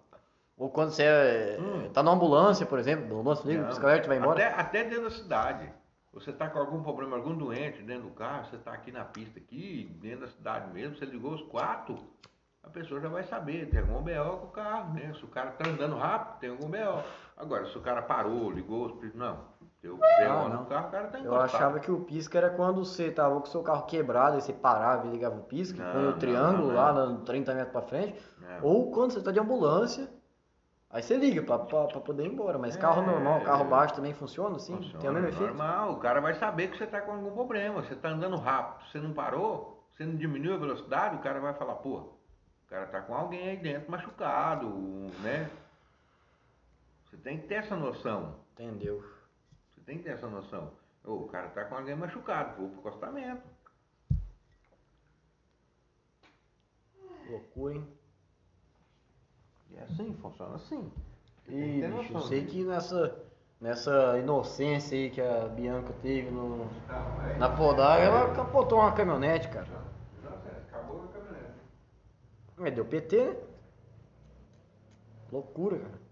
Ou quando você é, Hum. tá na ambulância, por exemplo, ambulância liga, o Não. pisca-alerta vai embora. Até, até dentro da cidade. Você está com algum problema, algum doente dentro do carro, você está aqui na pista, aqui, dentro da cidade mesmo, você ligou os quatro, a pessoa já vai saber, tem algum BO com o carro, né? Se o cara está andando rápido, tem algum BO. Agora, se o cara parou, ligou, os- não, deu BO Ah, no carro, o cara Eu encostado. achava que o pisca era quando você tava com o seu carro quebrado e você parava e ligava o pisca, Não, põe o triângulo não, lá não. no 30 metros pra frente. É. Ou quando você tá de ambulância, aí você liga pra, pra, pra poder ir embora. Mas É, carro normal, carro é. baixo também funciona assim? Funciona, Tem o mesmo efeito? normal, o cara vai saber que você está com algum problema, você está andando rápido, você não parou, você não diminuiu a velocidade, o cara vai falar, pô, o cara está com alguém aí dentro machucado, né? Você tem que ter essa noção. Entendeu? Tem que ter essa noção. Ô, o cara tá com alguém machucado, vou pro acostamento. Loucura, hein? E é assim, funciona assim. E bicho, eu sei que nessa, nessa inocência aí que a Bianca teve no, é- na podada, ela capotou uma caminhonete, cara. Não, sério, acabou a caminhonete. Mas deu PT, né? Loucura, cara.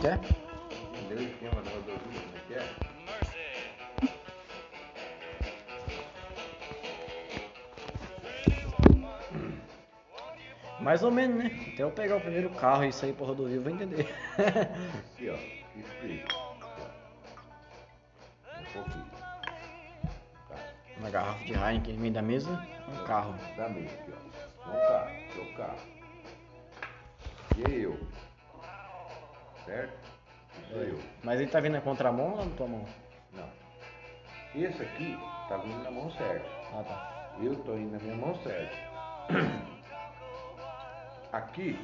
Que é? Entendeu o da rodovia, como é que é? Mais ou menos, né? Até eu pegar o primeiro carro e sair pra rodovia, eu vou entender. Aqui, ó, explica. Um pouquinho. Tá. Uma garrafa de Heineken meio da mesa, um carro. Da mesa aqui, ó. Um carro, seu carro. E eu. Certo? Isso sou eu. Mas ele tá vindo na contramão ou na tua mão? Não. Esse aqui tá vindo na mão certa. Ah, tá. Eu tô indo na minha mão certa. Aqui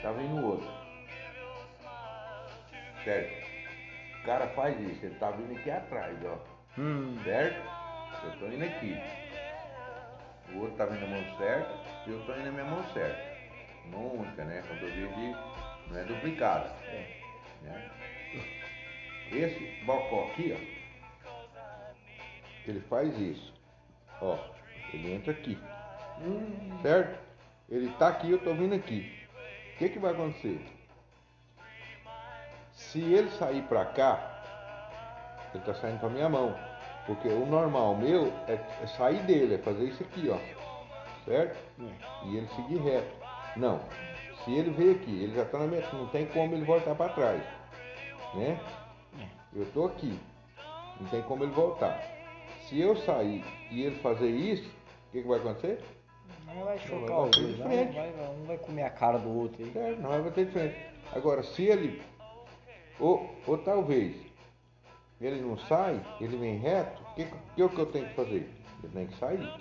tá vindo outro. Certo? O cara faz isso, ele tá vindo aqui atrás, ó. Hum. Certo? Eu tô indo aqui. O outro tá vindo na mão certa e eu tô indo na minha mão certa. Mão única, né? Rodovia de. Não é duplicada. Né? Esse bocó aqui, ó. Ele faz isso. Ó, ele entra aqui. Certo? Ele tá aqui, eu tô vindo aqui. O que que vai acontecer? Se ele sair pra cá, ele tá saindo pra minha mão. Porque o normal meu é, é sair dele, é fazer isso aqui, ó. Certo? E ele seguir reto. Não. Se ele veio aqui, ele já tá na minha. Não tem como ele voltar pra trás. Né? Eu tô aqui. Não tem como ele voltar. Se eu sair e ele fazer isso, o que, que vai acontecer? Não vai chocar Vai os bater dois, de não vai, um vai comer a cara do outro aí. Certo, não vai bater de frente. Agora, se ele. Ou, ou talvez ele não sai, ele vem reto, o que, que, o que eu tenho que fazer? Eu tenho que sair.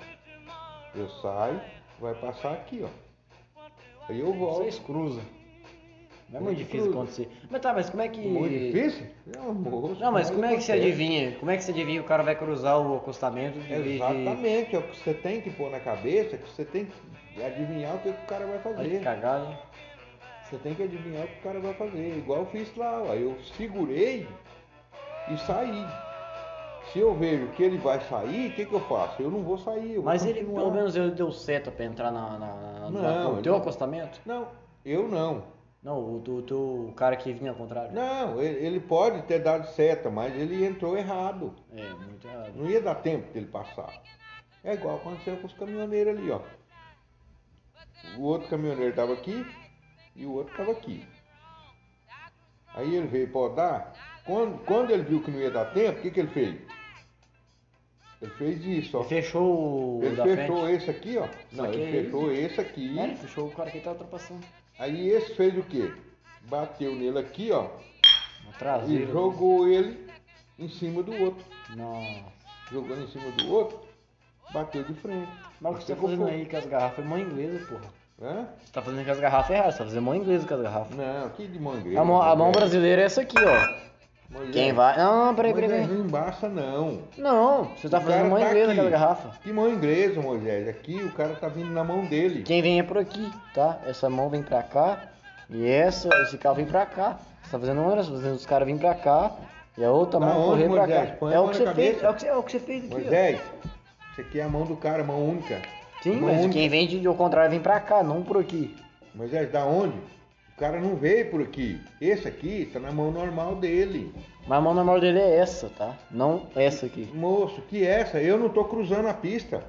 Eu saio, vai passar aqui, ó. Aí eu volto. Vocês cruzam. Não é Muito difícil cruza. acontecer. Mas tá, mas como é que. Muito difícil? É um moço, Não, mas como é que você adivinha? Como é que você adivinha que o cara vai cruzar o acostamento de. Exatamente, é o que você tem que pôr na cabeça, que você tem que adivinhar o que, que o cara vai Olha que fazer. cagada, hein? Você tem que adivinhar o que o cara vai fazer. Igual eu fiz lá, ó. Eu segurei e saí. Se eu vejo que ele vai sair, o que, que eu faço? Eu não vou sair. Mas ele, pelo menos, ele deu seta pra entrar na, na, na- Não, no teu não. acostamento? Não, eu não. Não, o cara que vinha ao contrário. Não, ele, ele pode ter dado seta, mas ele entrou errado. É, muito errado. Não ia dar tempo dele passar. É igual aconteceu com os caminhoneiros ali, ó. O outro caminhoneiro estava aqui e o outro estava aqui. Aí ele veio podar. Quando, quando ele viu que não ia dar tempo, o que, que ele fez? Ele fez isso, ó. Ele fechou o Ele fechou frente. esse aqui, ó. Não, ele aí- fechou esse aqui. É, ele fechou o cara que tá ultrapassando. Aí esse fez o quê? Bateu nele aqui, ó. Na E jogou ele em cima do outro. Nossa. Jogando em cima do outro, bateu de frente. Mas o que você tá fazendo aí com as garrafas é mão inglesa, porra. Hã? Você tá fazendo com as garrafas erradas, você tá fazendo mão inglesa com as garrafas. Não, que de mão inglesa. A mão, a mão Moisés. brasileira é essa aqui, ó. Quem vai. Não, não, peraí, peraí, peraí. não embaça não. Não, você tá O fazendo mão tá inglesa aqui. as garrafas. Que mão inglesa, Moisés? Aqui o cara tá vindo na mão dele. Quem vem é por aqui, tá? Essa mão vem pra cá e essa, esse carro vem pra cá. Você tá fazendo uma, você tá fazendo os caras virem pra cá e a outra Da mão correr pra cá. Põe a É o que você fez, é o que você, é o que você fez aqui. ó. Moisés, isso aqui é a mão do cara, mão única. Sim, mão mas única. quem vem de, ao contrário vem pra cá, não por aqui. Moisés, da onde? O cara não veio por aqui. Esse aqui tá na mão normal dele. Mas a mão normal dele é essa, tá? Não essa aqui. Moço, que essa? Eu não tô cruzando a pista.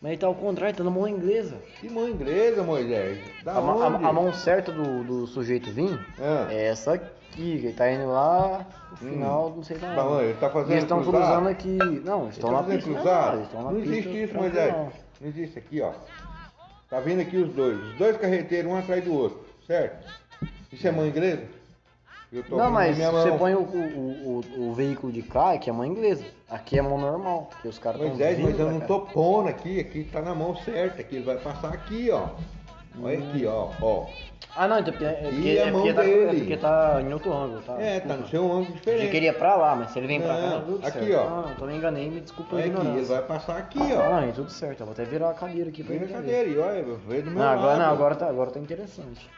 Mas ele tá ao contrário, tá na mão inglesa. Que mão inglesa, Moisés? Da A, onde? a- a mão certa do, do sujeito vir Ah. é essa aqui, que ele tá indo lá no final, não sei lá. Tá ele tá fazendo Eles estão cruzando aqui. Não, eles estão na fazendo pista. cruzado? Não, Não pista existe isso, Moisés. não. Não existe aqui, ó. Tá vindo aqui os dois. Os dois carreteiros, um atrás do outro. Certo? Isso é mão inglesa? Eu tô Não, mas você põe o, o, o, o veículo de cá, que é mão inglesa. Aqui é mão normal, que os caras estão vindo mas eu não tô pondo aqui. Aqui tá na mão certa. Aqui ele vai passar aqui, ó. Olha aqui, ó. ó. Ah, não, então é porque, é E porque, a é mão porque tá, é porque tá em outro ângulo, tá? É, tá no seu ângulo Eu diferente. queria ir pra lá, mas se ele vem pra cá, Não, tudo aqui, certo. ó. Não, então me enganei, me desculpa a Olha aqui, ele ignorância. vai passar aqui, Ah, ó. não, tudo certo, eu vou até virar a cadeira aqui pra Vira a cadeira e olha, veio do meu Não, agora lado. não, agora tá, agora tá interessante.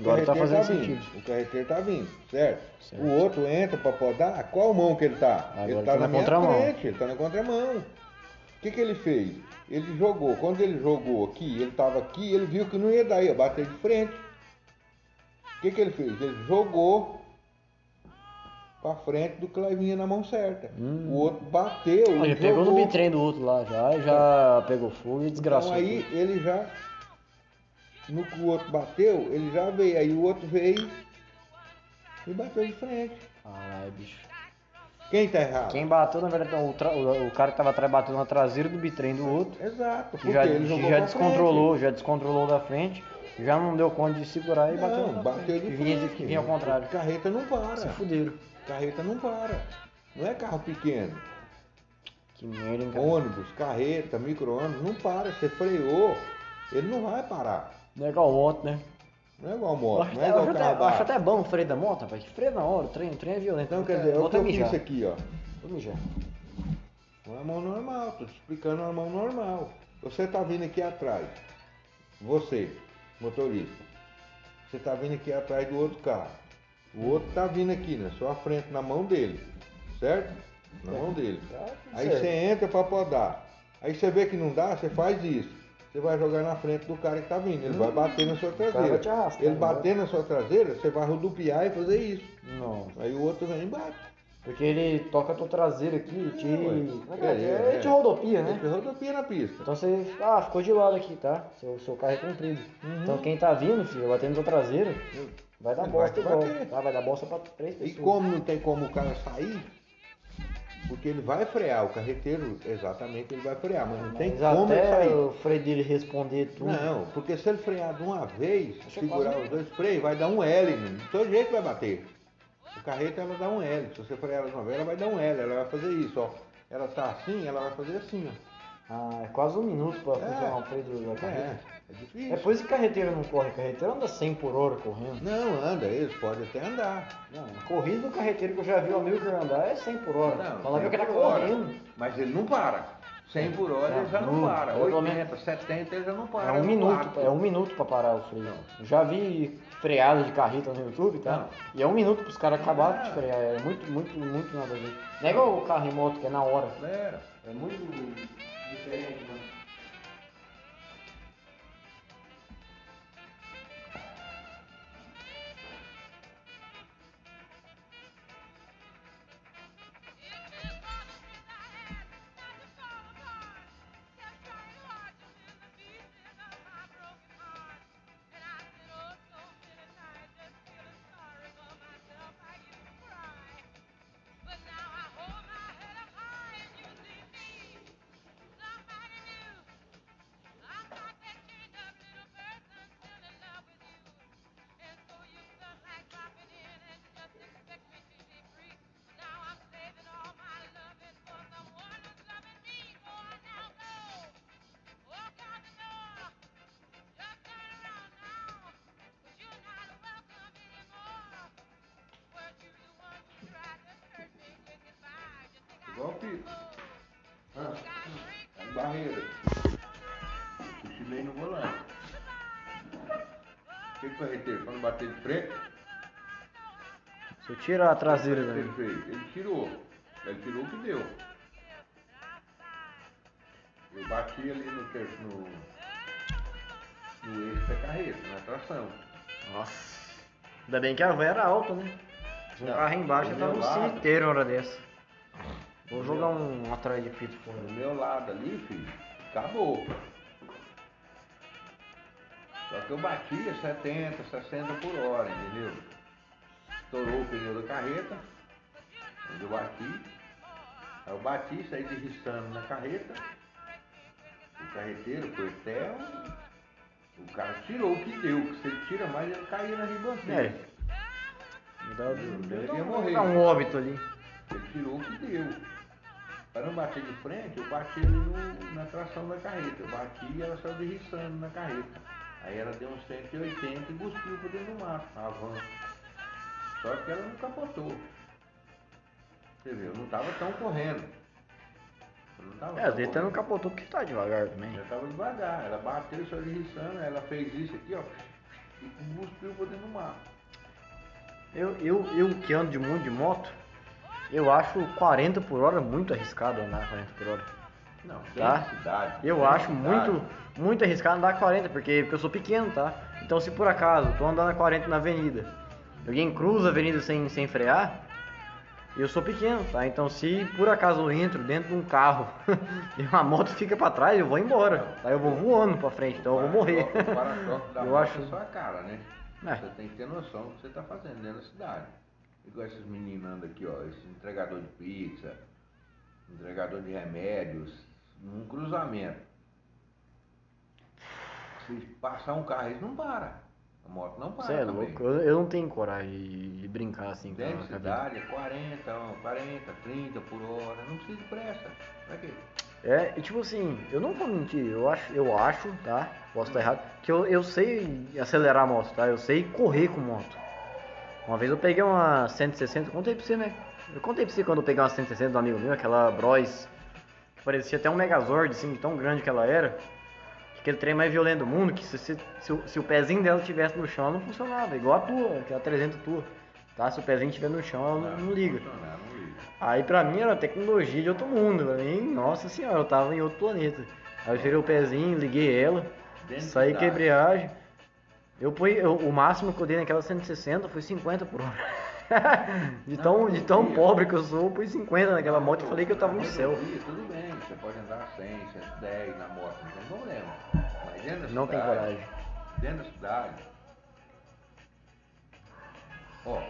Agora tá fazendo vindo, sentido. O carreteiro tá vindo, certo? Certo. O outro entra pra podar, qual mão que ele tá? Agora ele tá tá na na contramão. frente, ele tá na contramão. O que que ele fez? Ele jogou, quando ele jogou aqui, ele tava aqui, ele viu que não ia dar, ia bater de frente. O que que ele fez? Ele jogou pra frente do que lá vinha na mão certa. Hum. O outro bateu, Ele ele pegou no bitrem do outro lá já, já pegou fogo e desgraçou. Então aí ele já, no que o outro bateu, ele já veio. Aí o outro veio e bateu de frente. Caralho, bicho. Quem tá errado? Quem bateu, na verdade, o, tra- o- cara que tava atrás bateu na traseira do bitrem do outro. Exato, Que porque já, já descontrolou, já descontrolou da frente, já não deu conta de segurar e frente. bateu Não, bateu frente. de vinha, frente. vinha ao contrário. Carreta não para. Se fuderam. Carreta não para. Não é carro pequeno. Que merda, hein, cara. Ônibus, carreta, micro-ônibus, não para. Você freou, ele não vai parar. Não é igual ontem, né? Não é igual moto, acho, não é igual acho até- acho até bom o freio da moto, rapaz. Freio na hora, o trem, o trem é violento. Então, quer dizer, é eu mijar. fiz aqui, ó. Vou mijar. Uma mão normal, tô te explicando uma mão normal. Você tá vindo aqui atrás. Você, motorista. Você tá vindo aqui atrás do outro carro. O outro tá vindo aqui na sua frente, na mão dele. Certo? Na mão dele. Tá Aí certo. você entra pra podar. Aí você vê que não dá, você faz isso. Você vai jogar na frente do cara que tá vindo. Ele vai bater na sua Hum. traseira. vai te arrastar, Ele né? bater na sua traseira, você vai rodopiar e fazer isso. Não. Aí o outro vem e bate. Porque ele toca a tua traseira aqui e te. É, é é? É, é, Ele te rodopia, né? Ele rodopia na pista. Então você. Ah, ficou de lado aqui, tá? Seu, seu carro é comprido. Então quem tá vindo, filho, batendo na tua traseira, vai dar bosta vai igual. Tá? Vai dar bosta pra três E pessoas. como não tem como o cara sair, porque ele vai frear, o carreteiro, exatamente, ele vai frear, mas não tem Mas como ele até sair. o freio dele responder tudo. Não, porque se ele frear de uma vez, Acho segurar os dois freios, vai dar um L, de todo jeito vai bater. O carreta ela dá um L, se você frear ela de uma vez, ela vai dar um L, ela vai fazer isso, ó. Ela tá assim, ela vai fazer assim, ó. Ah, é quase um minuto pra É. funcionar o freio do- da É, carreta. é difícil. É por isso que carreteiro não corre. Carreteiro anda 100 por hora correndo. Não, anda, eles podem até andar. Não, a corrida do carreteiro que eu já vi o amigo que andar é 100 por hora. Não, Fala que 100 ele tá correndo. Mas ele não para. 100 por hora Não, ele já não, não, para. eu pelo 80, 70 ele já não para. É um minuto, quarto. é um minuto pra parar o freio. Já vi freada de carreta no YouTube, tá? Não. E é um minuto pros caras acabarem de É. frear. É muito, muito, muito nada a ver. Não é igual o carro em moto que é na hora. Galera, É muito diferente, mano. Bater de frente, Se eu tirar a traseira dele. fez? Ele tirou. Ele tirou o que deu. Eu bati ali no, no, no eixo da carreta, na tração. Nossa. Ainda bem que a van era alta, né? Se um Não, carro embaixo, tava lado. cemitério uma hora dessa. Vou jogar um atrás de fora. Do meu lado ali, filho, acabou. Eu batia 70, 60 por hora, entendeu? Estourou o pneu da carreta, onde eu bati. Aí eu bati, saí derriçando na carreta. O carreteiro foi até o... Cara tirou o que deu, que se ele tira mais, ele caía na ribanceira. É. Dá, Ele ia um- morrer. dá um óbito ali. Ele tirou o que deu. Para não bater de frente, eu bati ali no- na tração da carreta. Eu bati e ela saiu derriçando na carreta. Aí ela deu uns 180 e cuspiu para dentro do mato, a van. Só que ela não capotou. Você viu, eu não estava tão correndo. Não É, às vezes até não capotou porque tá devagar também. Já estava devagar. Ela bateu, saiu derriçando, ela fez isso aqui, ó. E cuspiu para dentro do mato. Eu, eu, eu que ando de muito de moto, eu acho 40 por hora muito arriscado andar 40 por hora. Não, Tá? cidade. Eu acho cidade. muito, muito arriscado andar 40, porque, porque eu sou pequeno, tá? Então se por acaso tô andando a 40 na avenida, alguém cruza a avenida sem, sem frear, eu sou pequeno, tá? Então se por acaso eu entro dentro de um carro e uma moto fica pra trás, eu vou embora. Tá? Eu vou voando pra frente, então eu vou morrer. O da Eu acho- é sua cara, né? É. Você tem que ter noção do que você está fazendo dentro da cidade. Igual esses meninos andam aqui, ó, esse entregador de pizza, entregador de remédios, num cruzamento. Se passar um carro, eles não param. A moto não para Você é também. louco, eu, eu não tenho coragem de, brincar assim cabeça. cidade é 40, ó, 40, 30 por hora, não precisa de pressa. Pra quê? É, e tipo assim, eu não vou mentir, eu acho, eu acho, tá? Posso estar errado, que eu, eu sei acelerar a moto, tá? Eu sei correr com moto. Uma vez eu peguei uma 160, contei pra você, né? Eu contei pra você quando eu peguei uma 160 do amigo meu, aquela Bros, que parecia até um Megazord, assim, de tão grande que ela era. Que aquele trem mais violento do mundo, que se, se, se, o- se o pezinho dela estivesse no chão, ela não funcionava, igual a tua, aquela 300 tua. Tá? Se o pezinho estiver no chão, ela não, não liga. funcionar, não liga. Aí pra mim era tecnologia de outro mundo, pra mim, nossa senhora, eu tava em outro planeta. Aí eu tirei o pezinho, liguei ela, saí com a embreagem. Eu, pui, eu- o máximo que eu dei naquela 160 foi 50 por hora. de tão, Não, de tão não, pobre que eu sou, eu pus 50 naquela moto e falei que eu tava no céu. Tudo bem, você pode andar 100, 110 na moto, não tem problema. Mas dentro da Não tem cidade, coragem. Dentro da cidade. Ó,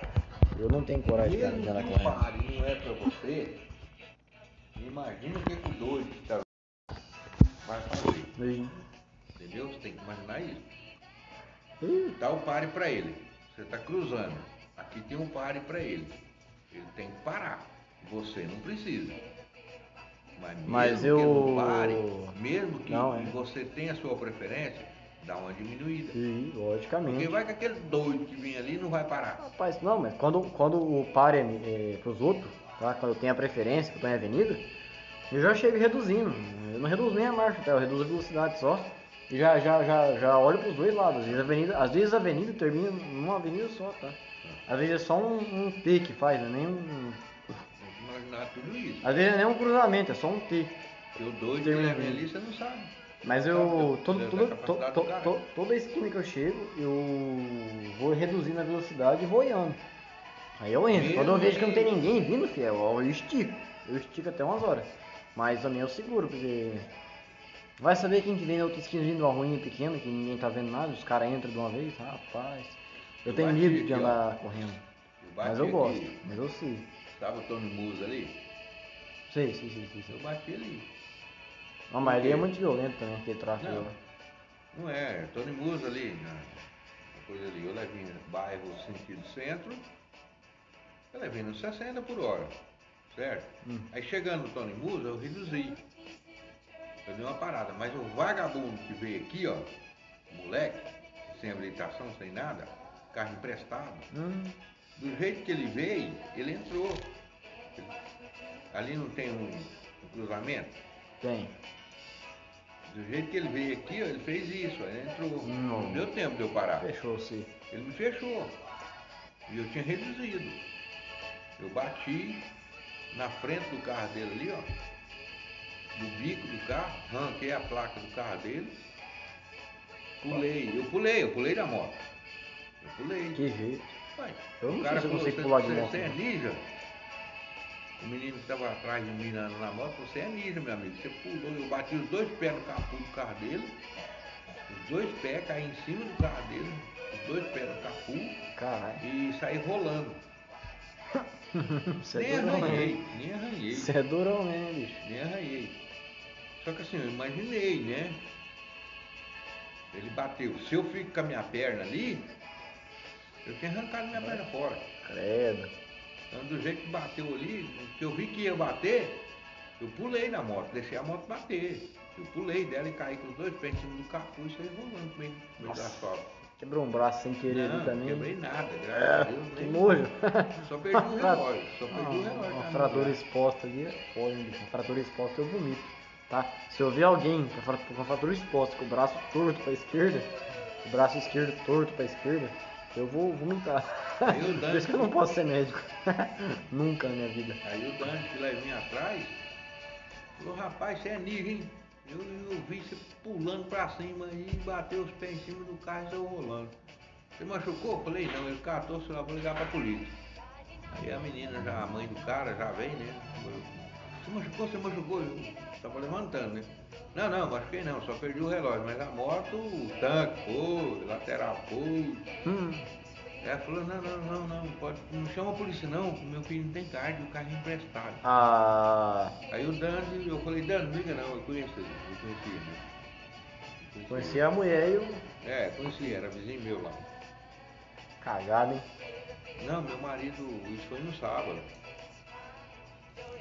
Eu não tenho coragem cara, de andar que o parinho é pra você, imagina o que, que o doido que tá vai fazer. Ih, Entendeu? Você tem que imaginar isso. ih, Dá o pare pra ele. Você tá cruzando. Aqui tem um pare pra ele. Ele tem que parar. Você não precisa. Mas que eu- não pare, mesmo que Não, é. você tenha a sua preferência, dá uma diminuída. Porque logicamente. vai que aquele doido que vem ali não vai parar. Rapaz, não, mas quando, quando o pare é, é pros outros, tá? Quando eu tenho a preferência, que eu tô em avenida, eu já chego reduzindo. Eu não reduzo nem a marcha, tá? Eu reduzo a velocidade só. E já, já, já, já olho pros dois lados. Às vezes a avenida, às vezes a avenida termina numa avenida só, tá? Às vezes é só um, um T que faz, não é nem um. Imaginar tudo isso. Às vezes é nem um cruzamento, é só um T. Porque o doido que leva ali, você não sabe. Mas eu. da- Todo, todo, toda esquina que eu chego, eu vou reduzindo a velocidade e vou olhando. Aí eu entro. Quando eu vejo que não tem ninguém vindo, fiel, eu estico. Eu estico até umas horas. Mas também eu seguro, porque. Vai saber quem que vem na outra esquina vindo uma ruinha pequena, que ninguém tá vendo nada, os caras entram de uma vez, rapaz. Eu Eu tenho medo de aqui, andar correndo. Eu Mas eu aqui, gosto, mas eu sei. Sabe o Tony Musa ali? Sei, sei, sei, sei. Eu bati ali. Não, mas ali é muito violento também, aquele tráfego. Não. lá. Não é, Tony Musa ali, na coisa ali. Eu levei no bairro sentido centro, eu levei no 60 por hora, certo? Hum. Aí chegando no Tony Musa, eu reduzi. Eu dei uma parada, mas o vagabundo que veio aqui, ó, moleque, sem habilitação, sem nada, carro emprestado, Hum, do jeito que ele veio, ele entrou. Ali não tem um, um cruzamento? tem. Do jeito que ele veio aqui, ó, ele fez isso, ele entrou. Não. Não deu tempo de eu parar. Fechou, sim. Ele me fechou. E eu tinha reduzido. Eu bati na frente do carro dele ali, ó. No bico do carro, arranquei a placa do carro dele. Pulei, eu pulei, eu pulei da moto. Eu pulei. Que jeito. Ué, Eu não o cara sei se eu consigo "Você- pular de moto, Você é não." ninja? O menino que estava atrás de mim na, na moto, você é ninja, meu amigo. Você pulou, eu bati os dois pés no capô do carro dele. Os dois pés caí em cima do carro dele. Os dois pés no capô Caralho. e saí rolando. Você nem é durão, arranhei, né? nem arranhei, Você é durão, né, bicho? nem arranhei. Só que assim, eu imaginei, né? Ele bateu. Se eu fico com a minha perna ali, eu tinha arrancado minha perna fora. Credo. Então, do jeito que bateu ali, que eu vi que ia bater, eu pulei na moto, deixei a moto bater. Eu pulei dela e caí com os dois pés em cima do capô e saí rolando no meio, no meio da asfalto. Quebrou um braço sem querer ali Não, também. quebrei nada, graças É, a Deus. que nojo. Só perdi o relógio, só perdi o Ah, relógio. Uma fratura exposta ali é foda, bicho. Uma fratura exposta eu vomito, tá? Se eu ver alguém com fratura exposta, com o braço torto pra esquerda, o braço esquerdo torto pra esquerda, eu vou vomitar. Aí o Por isso que eu não posso ser médico. Nunca na minha vida. Aí o Dante que lá vinha atrás, falou, rapaz, você é ninja, hein? Eu, eu vi você pulando pra cima e bateu os pés em cima do carro e saiu rolando. Você machucou? Eu falei, não, ele catou o celular, vou ligar pra polícia. Aí a menina, já, a mãe do cara, já vem, né? Falou, Você machucou, você machucou? Eu tava levantando, né? Não, não, machuquei não, só perdi o relógio, mas a moto, o tanque foi, lateral foi. Hum, Ela falou, não, não, não, não, pode, não chama a polícia não, meu filho não tem carro, o carro é emprestado. ah, Aí o Dani, eu falei, Dani, não liga não, eu conheci, eu conhecia, né? Eu conheci a mulher e eu. É, conhecia, era vizinho meu lá. Cagado, hein? Não, meu marido, isso foi no sábado.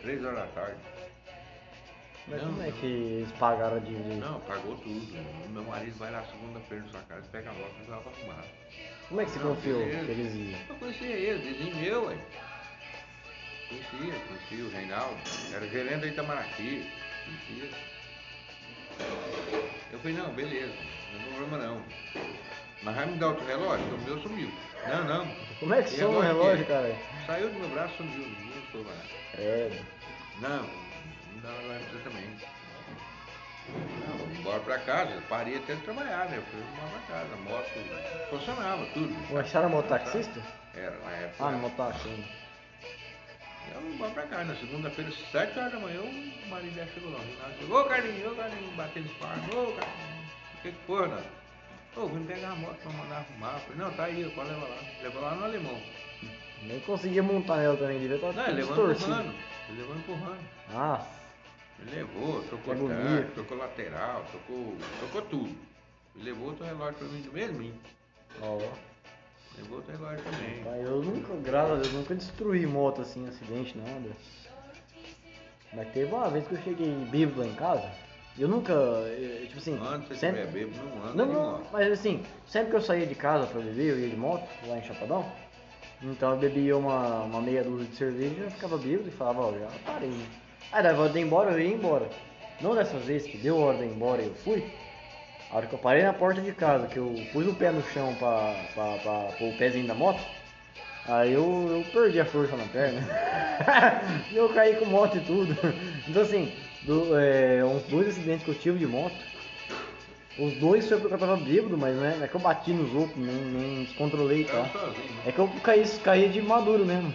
Três horas da tarde. Mas Não, como é que eles pagaram a dívida? Não, pagou tudo. Meu marido vai lá segunda-feira na sua casa, pega a moto e vai pra arrumar. Como é que você Não, confiou que eles iam? Eu conhecia ele, vizinho meu, ué. Conhecia, conhecia o Reinaldo. Era gerente da Itamaraty. Conhecia. Eu falei, não, beleza, não tem problema não. Mas vai me dar outro relógio? O meu sumiu. Não, não. Como é que soma o relógio cara? Saiu do meu braço, sumiu. Não estou mais. É. Não, não pra você também. Não, vim embora pra casa, parei até de trabalhar, né? Eu fui embora pra casa, a moto funcionava, tudo. Você era mototaxista? Era, na época. Ah, mototaxista. Eu vim embora pra cá, na segunda-feira, sete horas da manhã, o marido já chegou lá. O Rinaldo chegou, ô Carlinhos, ô Carlinhos, batendo palmas, ô Carlinhos, o que que foi, Rinaldo? Ô, vim pegar a moto pra mandar arrumar. Eu falei, não, tá aí, pode levar lá. Levou lá no alemão. Nem conseguia montar nela também, devia estar Não, ele tudo levou distorcido. empurrando. Ele levou empurrando. Nossa, Ele levou, trocou tanque, agonia. trocou lateral, trocou, trocou tudo. Ele levou outro relógio pra mim do mesmo, ó. levou outro relógio também. Pai, Eu nunca, graças a Deus, nunca destruí moto assim, acidente, nada. Mas teve uma vez que eu cheguei bêbado lá em casa, eu nunca, eh, tipo assim, Antes você sempre... bêbado, não anda Não, não, mas assim, sempre que eu saía de casa pra beber, eu ia de moto, lá em Chapadão, então eu bebia uma, uma meia dúzia de cerveja, ficava bêbado e falava, ó, já parei, né? Aí dava hora de ir embora, eu ia embora. Não dessas vezes que deu hora de ir embora e eu fui, a hora que eu parei na porta de casa, que eu pus o pé no chão pra, pra, pra pôr o pezinho da moto, aí eu, eu perdi a força na perna. e eu caí com moto e tudo. Então assim, do, é, uns dois acidentes que eu tive de moto, os dois foi porque eu tava bêbado, mas né, não é que eu bati nos outros, nem, nem descontrolei, Eu tá? né? É que eu caí, caí de maduro mesmo.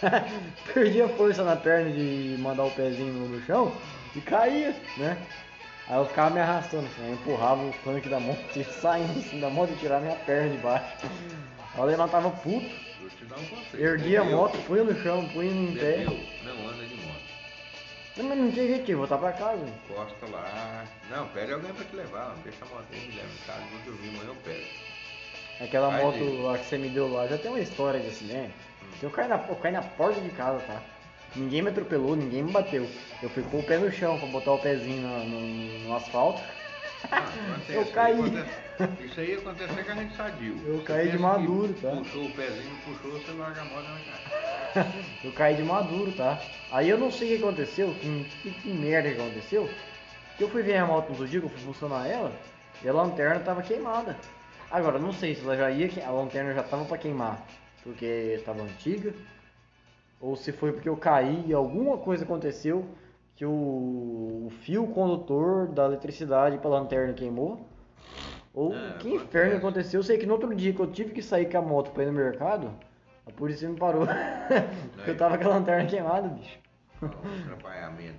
Perdi a força na perna de mandar o pezinho no, chão e caía, né? Aí eu ficava me arrastando, assim, eu empurrava o tanque da moto e saindo assim da moto e tirava minha perna de baixo. Aí eu levantava puto, um ergui a moto, punha no chão, punha em pé. Não anda de moto. Não, Mas não tinha jeito de voltar pra casa. Encosta lá. Não, pede alguém pra te levar. Deixa a moto aí, me leva em casa. Vou dormir, amanhã eu pego. Aquela Vai moto ver. lá que você me deu lá já tem uma história de acidente. Eu caí, na, eu caí na porta de casa, tá? Ninguém me atropelou, ninguém me bateu. Eu fui pôr o pé no chão pra botar o pezinho no, no- no asfalto. Ah, acontece, Eu caí. acontece- isso aí acontece com a gente sadio. Eu Você caí de que maduro, tá? Puxou o pezinho, puxou, você larga a moto na cara. Eu caí de maduro, tá? Aí eu não sei o que aconteceu, que, que, que merda que aconteceu. Que eu fui ver a moto no outro dia, que eu fui funcionar ela, e a lanterna tava queimada. Agora, não sei se ela já ia, a lanterna já tava pra queimar, porque estava antiga, ou se foi porque eu caí e alguma coisa aconteceu que o, o fio condutor da eletricidade pra lanterna queimou. Ou É, que inferno acontece. aconteceu. Eu sei que no outro dia que eu tive que sair com a moto pra ir no mercado, a polícia me parou. porque eu tava com a lanterna queimada, bicho.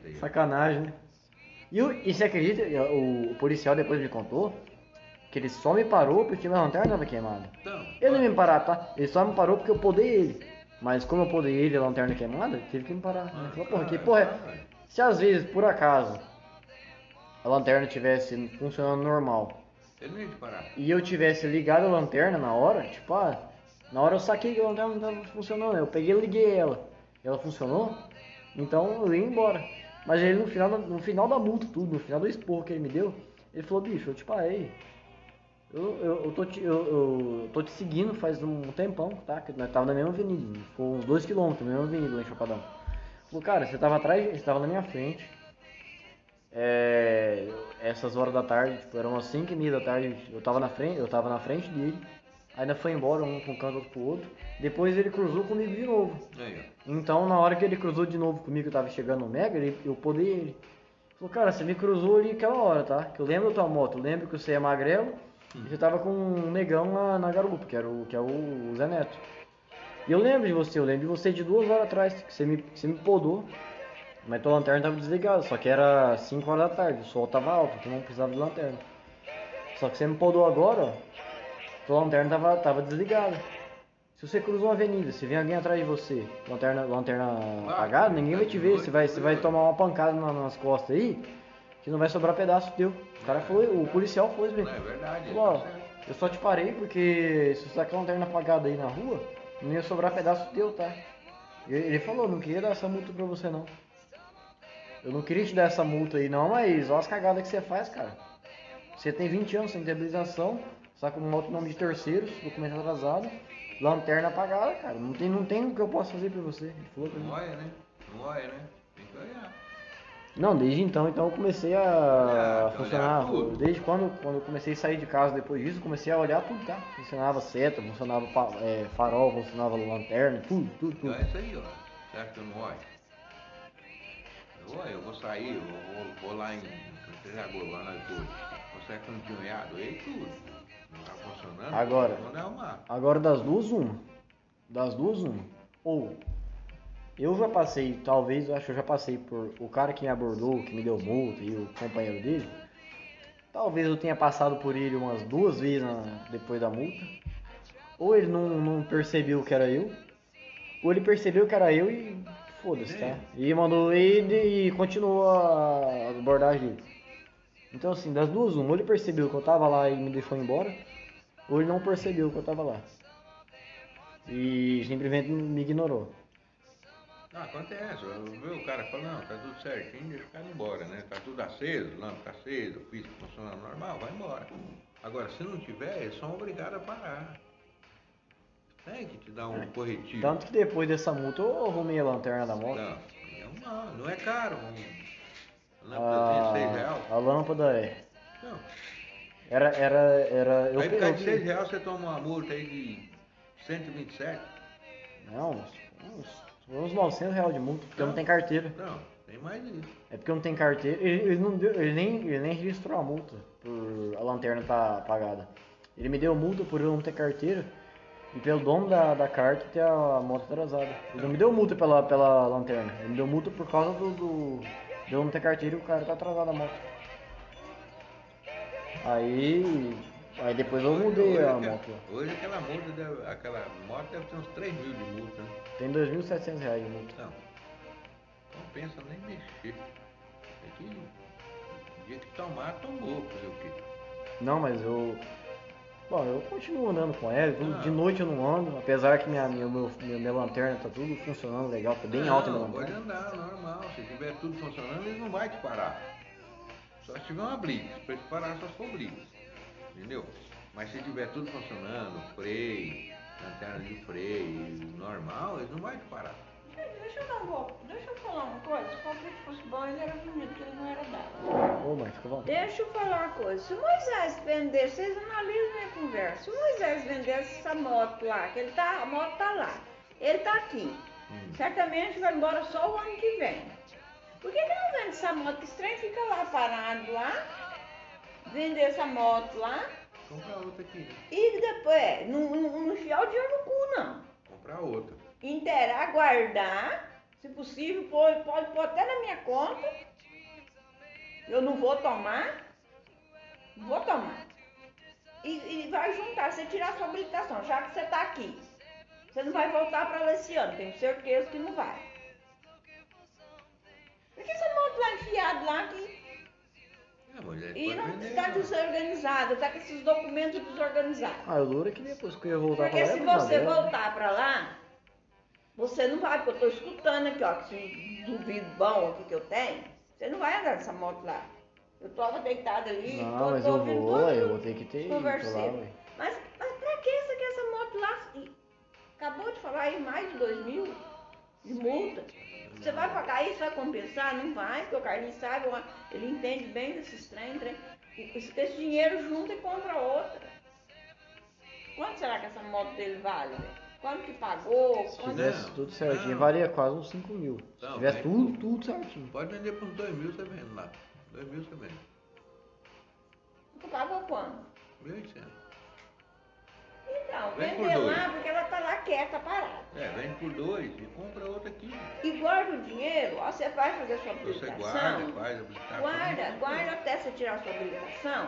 Aí. Sacanagem, né? E, e você acredita, o policial depois me contou que ele só me parou porque minha lanterna tava queimada. Então, Ele não me parar, tá? Ele só me parou porque eu podei ele. Mas como eu podei ele e a lanterna queimada, ele teve que me parar. Ele falou, porra, que porra é? Se às vezes, por acaso, a lanterna tivesse funcionando normal Ele não ia te parar. e eu tivesse ligado a lanterna na hora, tipo, ah, na hora eu saquei que a lanterna não tava funcionando, eu peguei e liguei ela. Ela funcionou, então eu ia embora. Mas ele no final, no final da multa, tudo, no final do esporro que ele me deu, ele falou, bicho, eu te parei. Eu, eu, eu, tô te, eu, eu tô te seguindo faz um tempão, tá? Que nós tava na mesma avenida, ficou uns 2km na mesma avenida lá em Chapadão. Falou, cara, você tava atrás, você tava na minha frente. É, essas horas da tarde, tipo, eram umas 5 e meia da tarde, eu tava na frente, eu tava na frente dele, ainda foi embora um pra um canto, outro pro outro. Depois ele cruzou comigo de novo. Aí, Então na hora que ele cruzou de novo comigo, eu tava chegando no Mega, ele, eu podei ele. Falou, cara, você me cruzou ali aquela hora, tá? Que eu lembro da tua moto, eu lembro que você é magrelo e você tava com um negão na, na garupa, que, era o, que é o Zé Neto. E eu lembro de você, eu lembro de você de duas horas atrás, que você me, que você me podou. Mas tua lanterna tava desligada, só que era 5 horas da tarde, o sol tava alto, então não precisava de lanterna. Só que você me podou agora, ó, tua lanterna tava, tava desligada. Se você cruzou uma avenida, se vem alguém atrás de você, lanterna, lanterna apagada, ninguém vai te ver, você vai, você vai tomar uma pancada na- nas costas aí, que não vai sobrar pedaço teu. O cara foi, o policial foi, Não, é verdade. Falou, ó, tá certo. eu só te parei porque se você tá com a lanterna apagada aí na rua, não ia sobrar pedaço teu, tá? E Ele falou, não queria dar essa multa pra você não. Eu não queria te dar essa multa aí não, mas olha as cagadas que você faz, cara. Você tem 20 anos sem ter habilitação, só com moto em nome de terceiros, documento atrasado, lanterna apagada, cara. Não tem, não tem o que eu possa fazer pra você. Ele falou pra mim. Não olha, né? Não olha, né? Tem que olhar. Não, desde então, então eu comecei a Olhar, funcionar. olhar. Desde quando, quando eu comecei a sair de casa depois disso, eu comecei a olhar tudo, tá? Funcionava seta, funcionava é, farol, funcionava lanterna, tudo, tudo, tudo. Então é isso aí, ó. Acha que eu não olho? Eu olho, eu vou sair, eu vou, vou lá em Trejagor, lá na Torre. Você é que eu não tinha olhado aí tudo. Não tá funcionando? Agora. Vou. Agora das duas, uma. Das duas, uma. Ou eu já passei, talvez, eu acho que eu já passei por o cara que me abordou, que me deu multa e o companheiro dele. Talvez eu tenha passado por ele umas duas vezes na- depois da multa. Ou ele não, não percebeu que era eu. Ou ele percebeu que era eu e foda-se, tá? E mandou ele e continuou a abordagem dele. Então assim, das duas, uma. Ou ele percebeu que eu tava lá e me deixou embora. Ou ele não percebeu que eu tava lá. E simplesmente me ignorou. Não, acontece. Eu o cara falando, não, tá tudo certinho, deixa o cara ir embora, né? Tá tudo aceso, lâmpada tá aceso, o piso funcionando normal, vai embora. Agora, se não tiver, eles são obrigados a parar. Tem que te dar um corretivo. Tanto que depois dessa multa eu arrumei a lanterna da moto. Não, não, não é caro. Um, lâmpada de 6 reais. A, lâmpada é. Não. Era. Era. era eu, aí por causa de eu- 6 reais você toma uma multa aí de 127. Não, uns, uns, uns 900 reais de multa, porque eu não tenho carteira. Não, tem mais isso. É porque eu não tenho carteira. Ele, ele não deu, ele, nem, ele nem registrou a multa por a lanterna estar apagada. Ele me deu multa por eu não ter carteira e pelo dono da, da carta ter a moto atrasada. Ele não me deu multa pela, pela lanterna. Ele me deu multa por causa do, do de eu não ter carteira e o cara tá atrasado a moto. Aí. Aí depois eu mudei hoje, a aquela- moto. hoje aquela multa, deve, aquela moto deve ter uns 3 mil de multa, né? Tem 2.700 reais de multa. Não. Não pensa nem mexer. Tem que. O dia que tomar, tomou, fazer o quê? Não, mas eu. Bom, eu continuo andando com ela, tudo- Ah. de noite eu não ando, apesar que minha, minha, meu- minha, minha lanterna tá tudo funcionando legal, tá bem não, alta a minha pode lanterna. andar, normal. Se tiver tudo funcionando, eles não vão te parar. Só se tiver uma blitz. Pra te parar, só se for blitz. Entendeu? Mas se tiver tudo funcionando, freio, lanterna de freio, normal, eles não vão te parar. Deixa eu dar um golpe. Deixa eu falar uma coisa. Se o palpite fosse bom, ele era bonito, ele não era dado. Ô, mãe, fica bom. Deixa eu falar uma coisa. Se o Moisés vendesse, vocês analisam minha conversa. Se o Moisés vendesse essa moto lá, que ele tá, a moto tá lá, ele tá aqui. Hum. Certamente vai embora só o ano que vem. Por que, que não vende essa moto? Que esse trem fica lá parado lá, vender essa moto lá Comprar outra aqui. e depois, é, não, não, não enfiar o dinheiro no cu, não. Comprar outra. inteirar, guardar, se possível, pode, pode pôr até na minha conta. Eu não vou tomar, vou tomar. E, e vai juntar, você tirar sua habilitação, já que você está aqui. Você não vai voltar para lá esse ano, tenho certeza que não vai. Por que essa moto lá enfiada lá que, É, e não está não. desorganizada, está com esses documentos desorganizados? Ah, eu duro é que depois que eu ia voltar Porque pra lá, se eu ia você mandar. voltar pra lá, você não vai, porque eu tô escutando aqui, ó, que esse duvido bom aqui que eu tenho, você não vai andar nessa moto lá. Eu tava deitada ali, Não, tô, mas tô eu ouvindo vou, eu vou ter que ter ué. Mas, mas pra que você quer essa moto lá? Acabou de falar aí mais de dois mil de multa. Você vai pagar isso, vai compensar? Não vai, porque o Carlinhos sabe, ele entende bem desses trem, trem. Esse, esse dinheiro junta e compra outra. Quanto será que essa moto dele vale? Quanto que pagou? Se Quanto... tivesse tudo certinho, não. valia quase uns 5 mil. Se Não, tivesse tudo, tudo. tudo certinho. Pode vender por uns 2 mil, você vende lá. 2 mil você vende. Tu pagou quanto? 1.800. Então, Vende por dois. lá porque ela tá lá quieta, parada. É, vende por 2 e compra outra aqui. E guarda o dinheiro, ó, você vai fazer sua Você habilitação. guarda, faz a habilitação. Guarda, guarda até você tirar sua habilitação.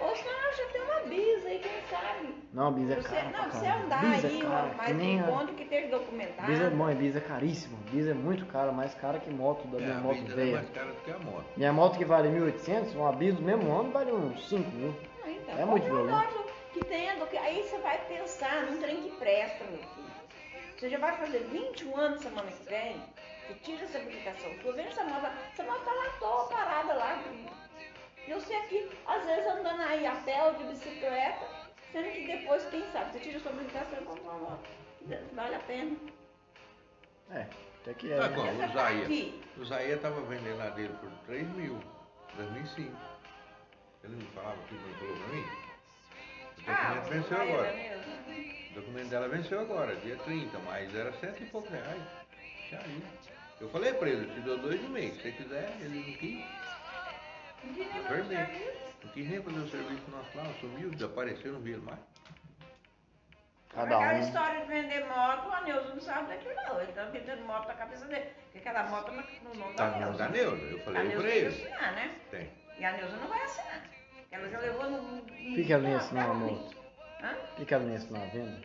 Ou senão já tem uma bisa aí, quem sabe? Não, bis é Você, caro. pra não, você andar Bis é aí, nem um a- ponto que esteja documentado. Bis é bom, bis é caríssimo. Bis é muito caro, mais caro que moto da É, minha a moto é velha. mais cara do que a moto. Minha moto que vale 1.800, uma bis do mesmo ano vale uns 5 mil. Ah, então, É muito violento. Que tenha, do que- aí você vai pensar num trem que presta, meu filho. Você já vai fazer 21 anos semana que vem. Você tira essa habilitação. Tô vendo essa moto, essa moto tá lá à toa, parada lá. E eu sei que, às vezes, andando aí a pé ou de bicicleta, sendo que depois, quem sabe, você tira sua habilitação e compra uma moto. Vale a pena. É, até que é. Né? Essa o Zaia. aqui. O Zaia tava vendendo a dele por 3 mil, 2005. Ele não falava aqui, não falou pra mim? O Ah, documento venceu agora. é. O documento dela venceu agora, dia 30, mas era cento e poucos reais. Já aí. Eu falei pra ele, eu te dou dois e meio, se você quiser, ele não quis. Não tinha nem serviço. Não quis nem fazer o serviço nosso lá, sumiu, desapareceu, não vi ele mais. Cada Aquela um. história de vender moto, a Neuza não sabe daquilo não. Ele tá vendendo moto na cabeça dele. Porque aquela moto no nome da Tá no nome Neuza. da Neuza, eu A falei Neuza pra tem que ele. assinar, né? Tem. E a Neuza não vai assinar. Ela já levou no. ela ia assinar, no- amor? Hã? Que ela não a venda?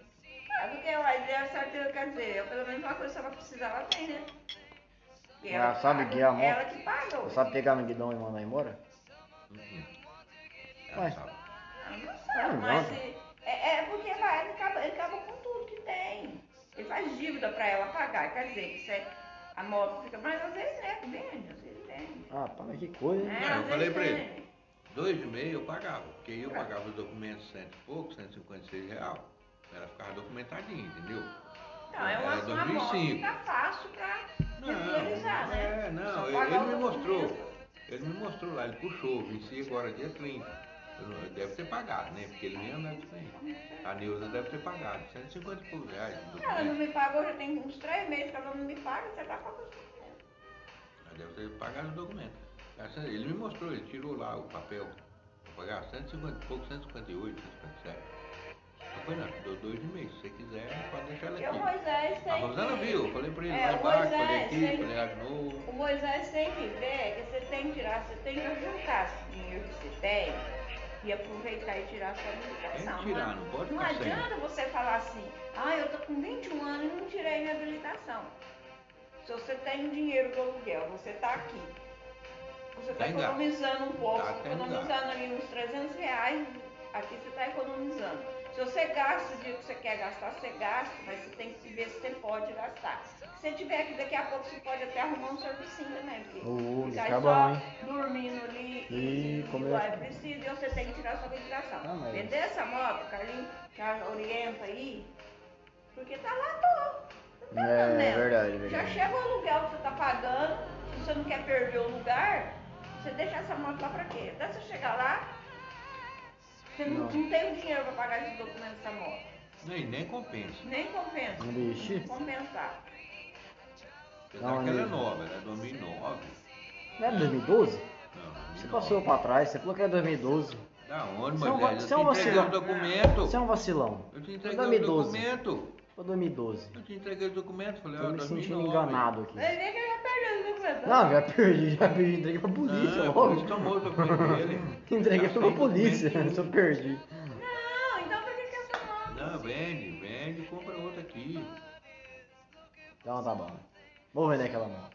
Ah, porque ela é certeza, quer dizer, eu, pelo menos uma coisa que ela precisar, ela tem, né? E Ela sabe paga, que é a moto. Ela que paga. Você sabe pegar no guidão e mandar embora? Uhum. Ela sabe. Ah, não Ah, sabe, não. mas se- é, é porque vai, ele, acaba, ele acaba com tudo que tem. Ele faz dívida pra ela pagar. Quer dizer, que você, a moto fica. Mas às vezes é, vende, às vezes vende. Ah, para que coisa, hein? É, Não, eu falei pra ele. Dois e meio eu pagava, porque eu pagava os documentos cento e pouco, 156 real. Ela ficava documentadinha, entendeu? Não, é uma, uma 2005. tá fácil Não, regularizar, né? é, não, ele, ele me mostrou. documento. Ele me mostrou lá, ele puxou, venci agora dia 30. Eu não- Ele deve ter pagado, né? Porque ele nem andava com isso. A Neuza deve ter pagado, 150 e poucos reais. Ela não me pagou, já tem uns três meses que ela não me paga, você tá pagando os documentos. Ela deve ter pagado o documento. Ele me mostrou, ele tirou lá o papel. Vou pagar 150 e pouco, 158, 157. Não foi nada, deu dois e meio. Se você quiser, pode deixar ela Porque o aqui. Moisés tem A Rosana que... viu, eu falei pra ele É, lá embaixo, falei aqui, tem- falei lá de novo. O Moisés tem que ver que você tem que tirar, você tem que juntar esse dinheiro que você tem e aproveitar e tirar a sua habilitação. Tem que tirar, não pode Não ficar sem. adianta você falar assim, ah, eu tô com 21 anos e não tirei minha habilitação. Se você tem dinheiro do aluguel, você tá aqui. Você está gasto. economizando um pouco, Tá economizando ali uns 300 reais, aqui você está economizando. Se você gasta o dia que você quer gastar, você gasta, mas você tem que ver se você pode gastar. Se você tiver aqui, daqui a pouco você pode até arrumar um servicinho também, porque Uh, ficar fica só bom, hein? dormindo ali e como lá é- é preciso, e você tem que tirar sua habilitação. Ah, mas- Vender essa moto, Carlinhos já orienta aí, porque tá lá. Não tá É, entendendo? verdade, Já verdade. chega o aluguel que você tá pagando, se você não quer perder o lugar, você deixa essa moto lá pra quê? Até você chegar lá, você não, Não. não tem o dinheiro pra pagar esses documentos dessa moto. Nem, nem compensa. Nem compensa. Vixe. Compensar. Apesar Não, que ela é nova, ela é 2009. Não era 2012? Não, Você 2009. passou pra trás, você falou que era 2012. Da onde, Você é um Moisés? você é um vacilão. documento. Você é um vacilão. Eu te entreguei o 2012. documento. Foi 2012. Eu te entreguei o documento, falei, Tô ó, me sentindo 2009. enganado aqui. Vai ver que eu já perdi os documentos. Não, já perdi, já perdi. Entreguei pra polícia, Não, por isso tomou o documento dele. Entreguei Tá pra polícia, documento só perdi. Não, então por que que essa moto? Não, vende, vende e compra outra aqui. Então tá bom. Vou vender aquela moto.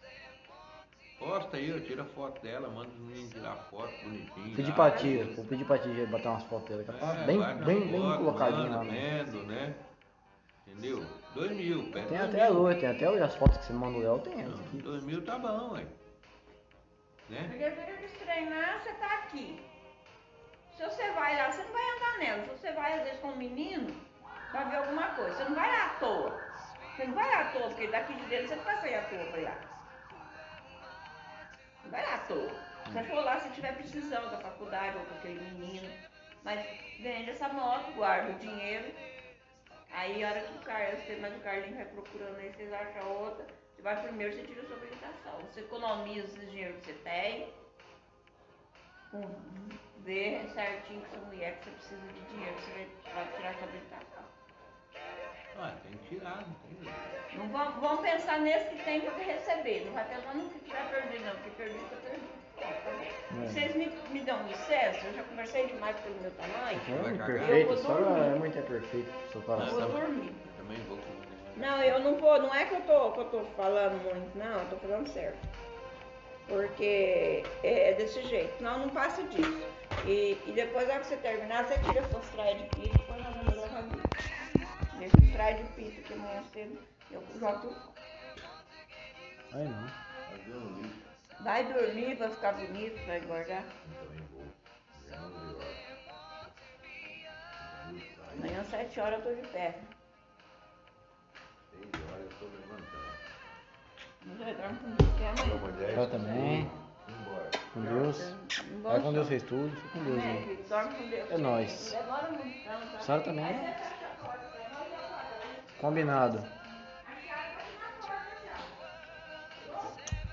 Posta aí, ó, tira foto dela, manda os meninos tirar foto bonitinho. Pedi lá. pra tia, vou pedir pra tia bater umas fotos dela. que ela tá É, bem, bem, bem colocadinha manda, lá. né? Vendo, né? Entendeu? Dois mil, pega Tem até mil. hoje, tem até hoje as fotos que você mandou dela, tem essa Não, aqui. Dois mil tá bom, ué. Né? Porque para de treinar, você tá aqui. Se você vai lá, você não vai andar nela. Se você vai, às vezes, com um menino, vai ver alguma coisa. Você não vai lá à toa. Você não vai lá à toa, porque daqui de dentro você não vai sair à toa pra ir lá. Não vai lá à toa. Se você for lá, se tiver precisando da faculdade ou com aquele menino. Mas vende essa moto, guarda o dinheiro. Aí a hora que o Carlos, mas o Carlinho vai procurando aí, vocês acham outra. Você vai primeiro, você tira a sua habilitação. Você economiza esse dinheiro que você tem. Vê certinho com sua mulher que você precisa de dinheiro, você vai, vai tirar a sua habilitação. Ah, tem que tirar, não tem jeito. Não vamos, vamos pensar nesse que tem para receber. Não vai pensar no que tiver perdido, não, porque perdido tá perdido. Tá. É. Vocês me, me dão licença? Eu já conversei demais pelo meu tamanho. Não, é perfeito, Eu a senhora é muito é perfeito pro seu Eu vou dormir. Eu também vou Não, eu não vou, não é que eu tô, que eu tô falando muito, não, eu tô falando certo. Porque é, é desse jeito, não, não passa disso. E, e depois, na hora que você terminar, você tira suas traias de pito, depois nós vamos levar vídeo. Deixa os traias de pito, que amanhã cedo eu jogo tudo. Ai não. Vai dormir pra ficar bonito, vai engordar. Hora. Amanhã às 7 horas eu tô de pé. Seis horas eu tô levantando. Vai com. Eu também. Com Deus. Vai com. Deus fez tudo. Fica com Deus Né, com. É nóis. Demora muito, não? A senhora também. Aí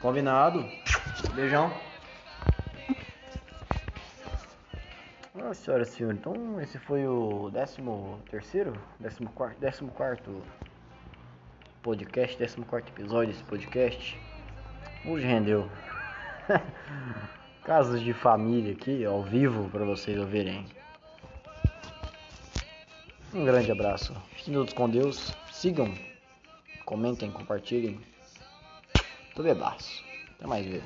Combinado. Beijão. Ah, senhoras e senhores, então esse foi o 13 terceiro, 14 quarto, 14 quarto podcast, 14 quarto episódio desse podcast. Hoje rendeu. Casos de família aqui, ao vivo, para vocês ouvirem. Um grande abraço. Fiquem todos com Deus. Sigam, comentem, compartilhem. Tudo abraço. Até mais ver.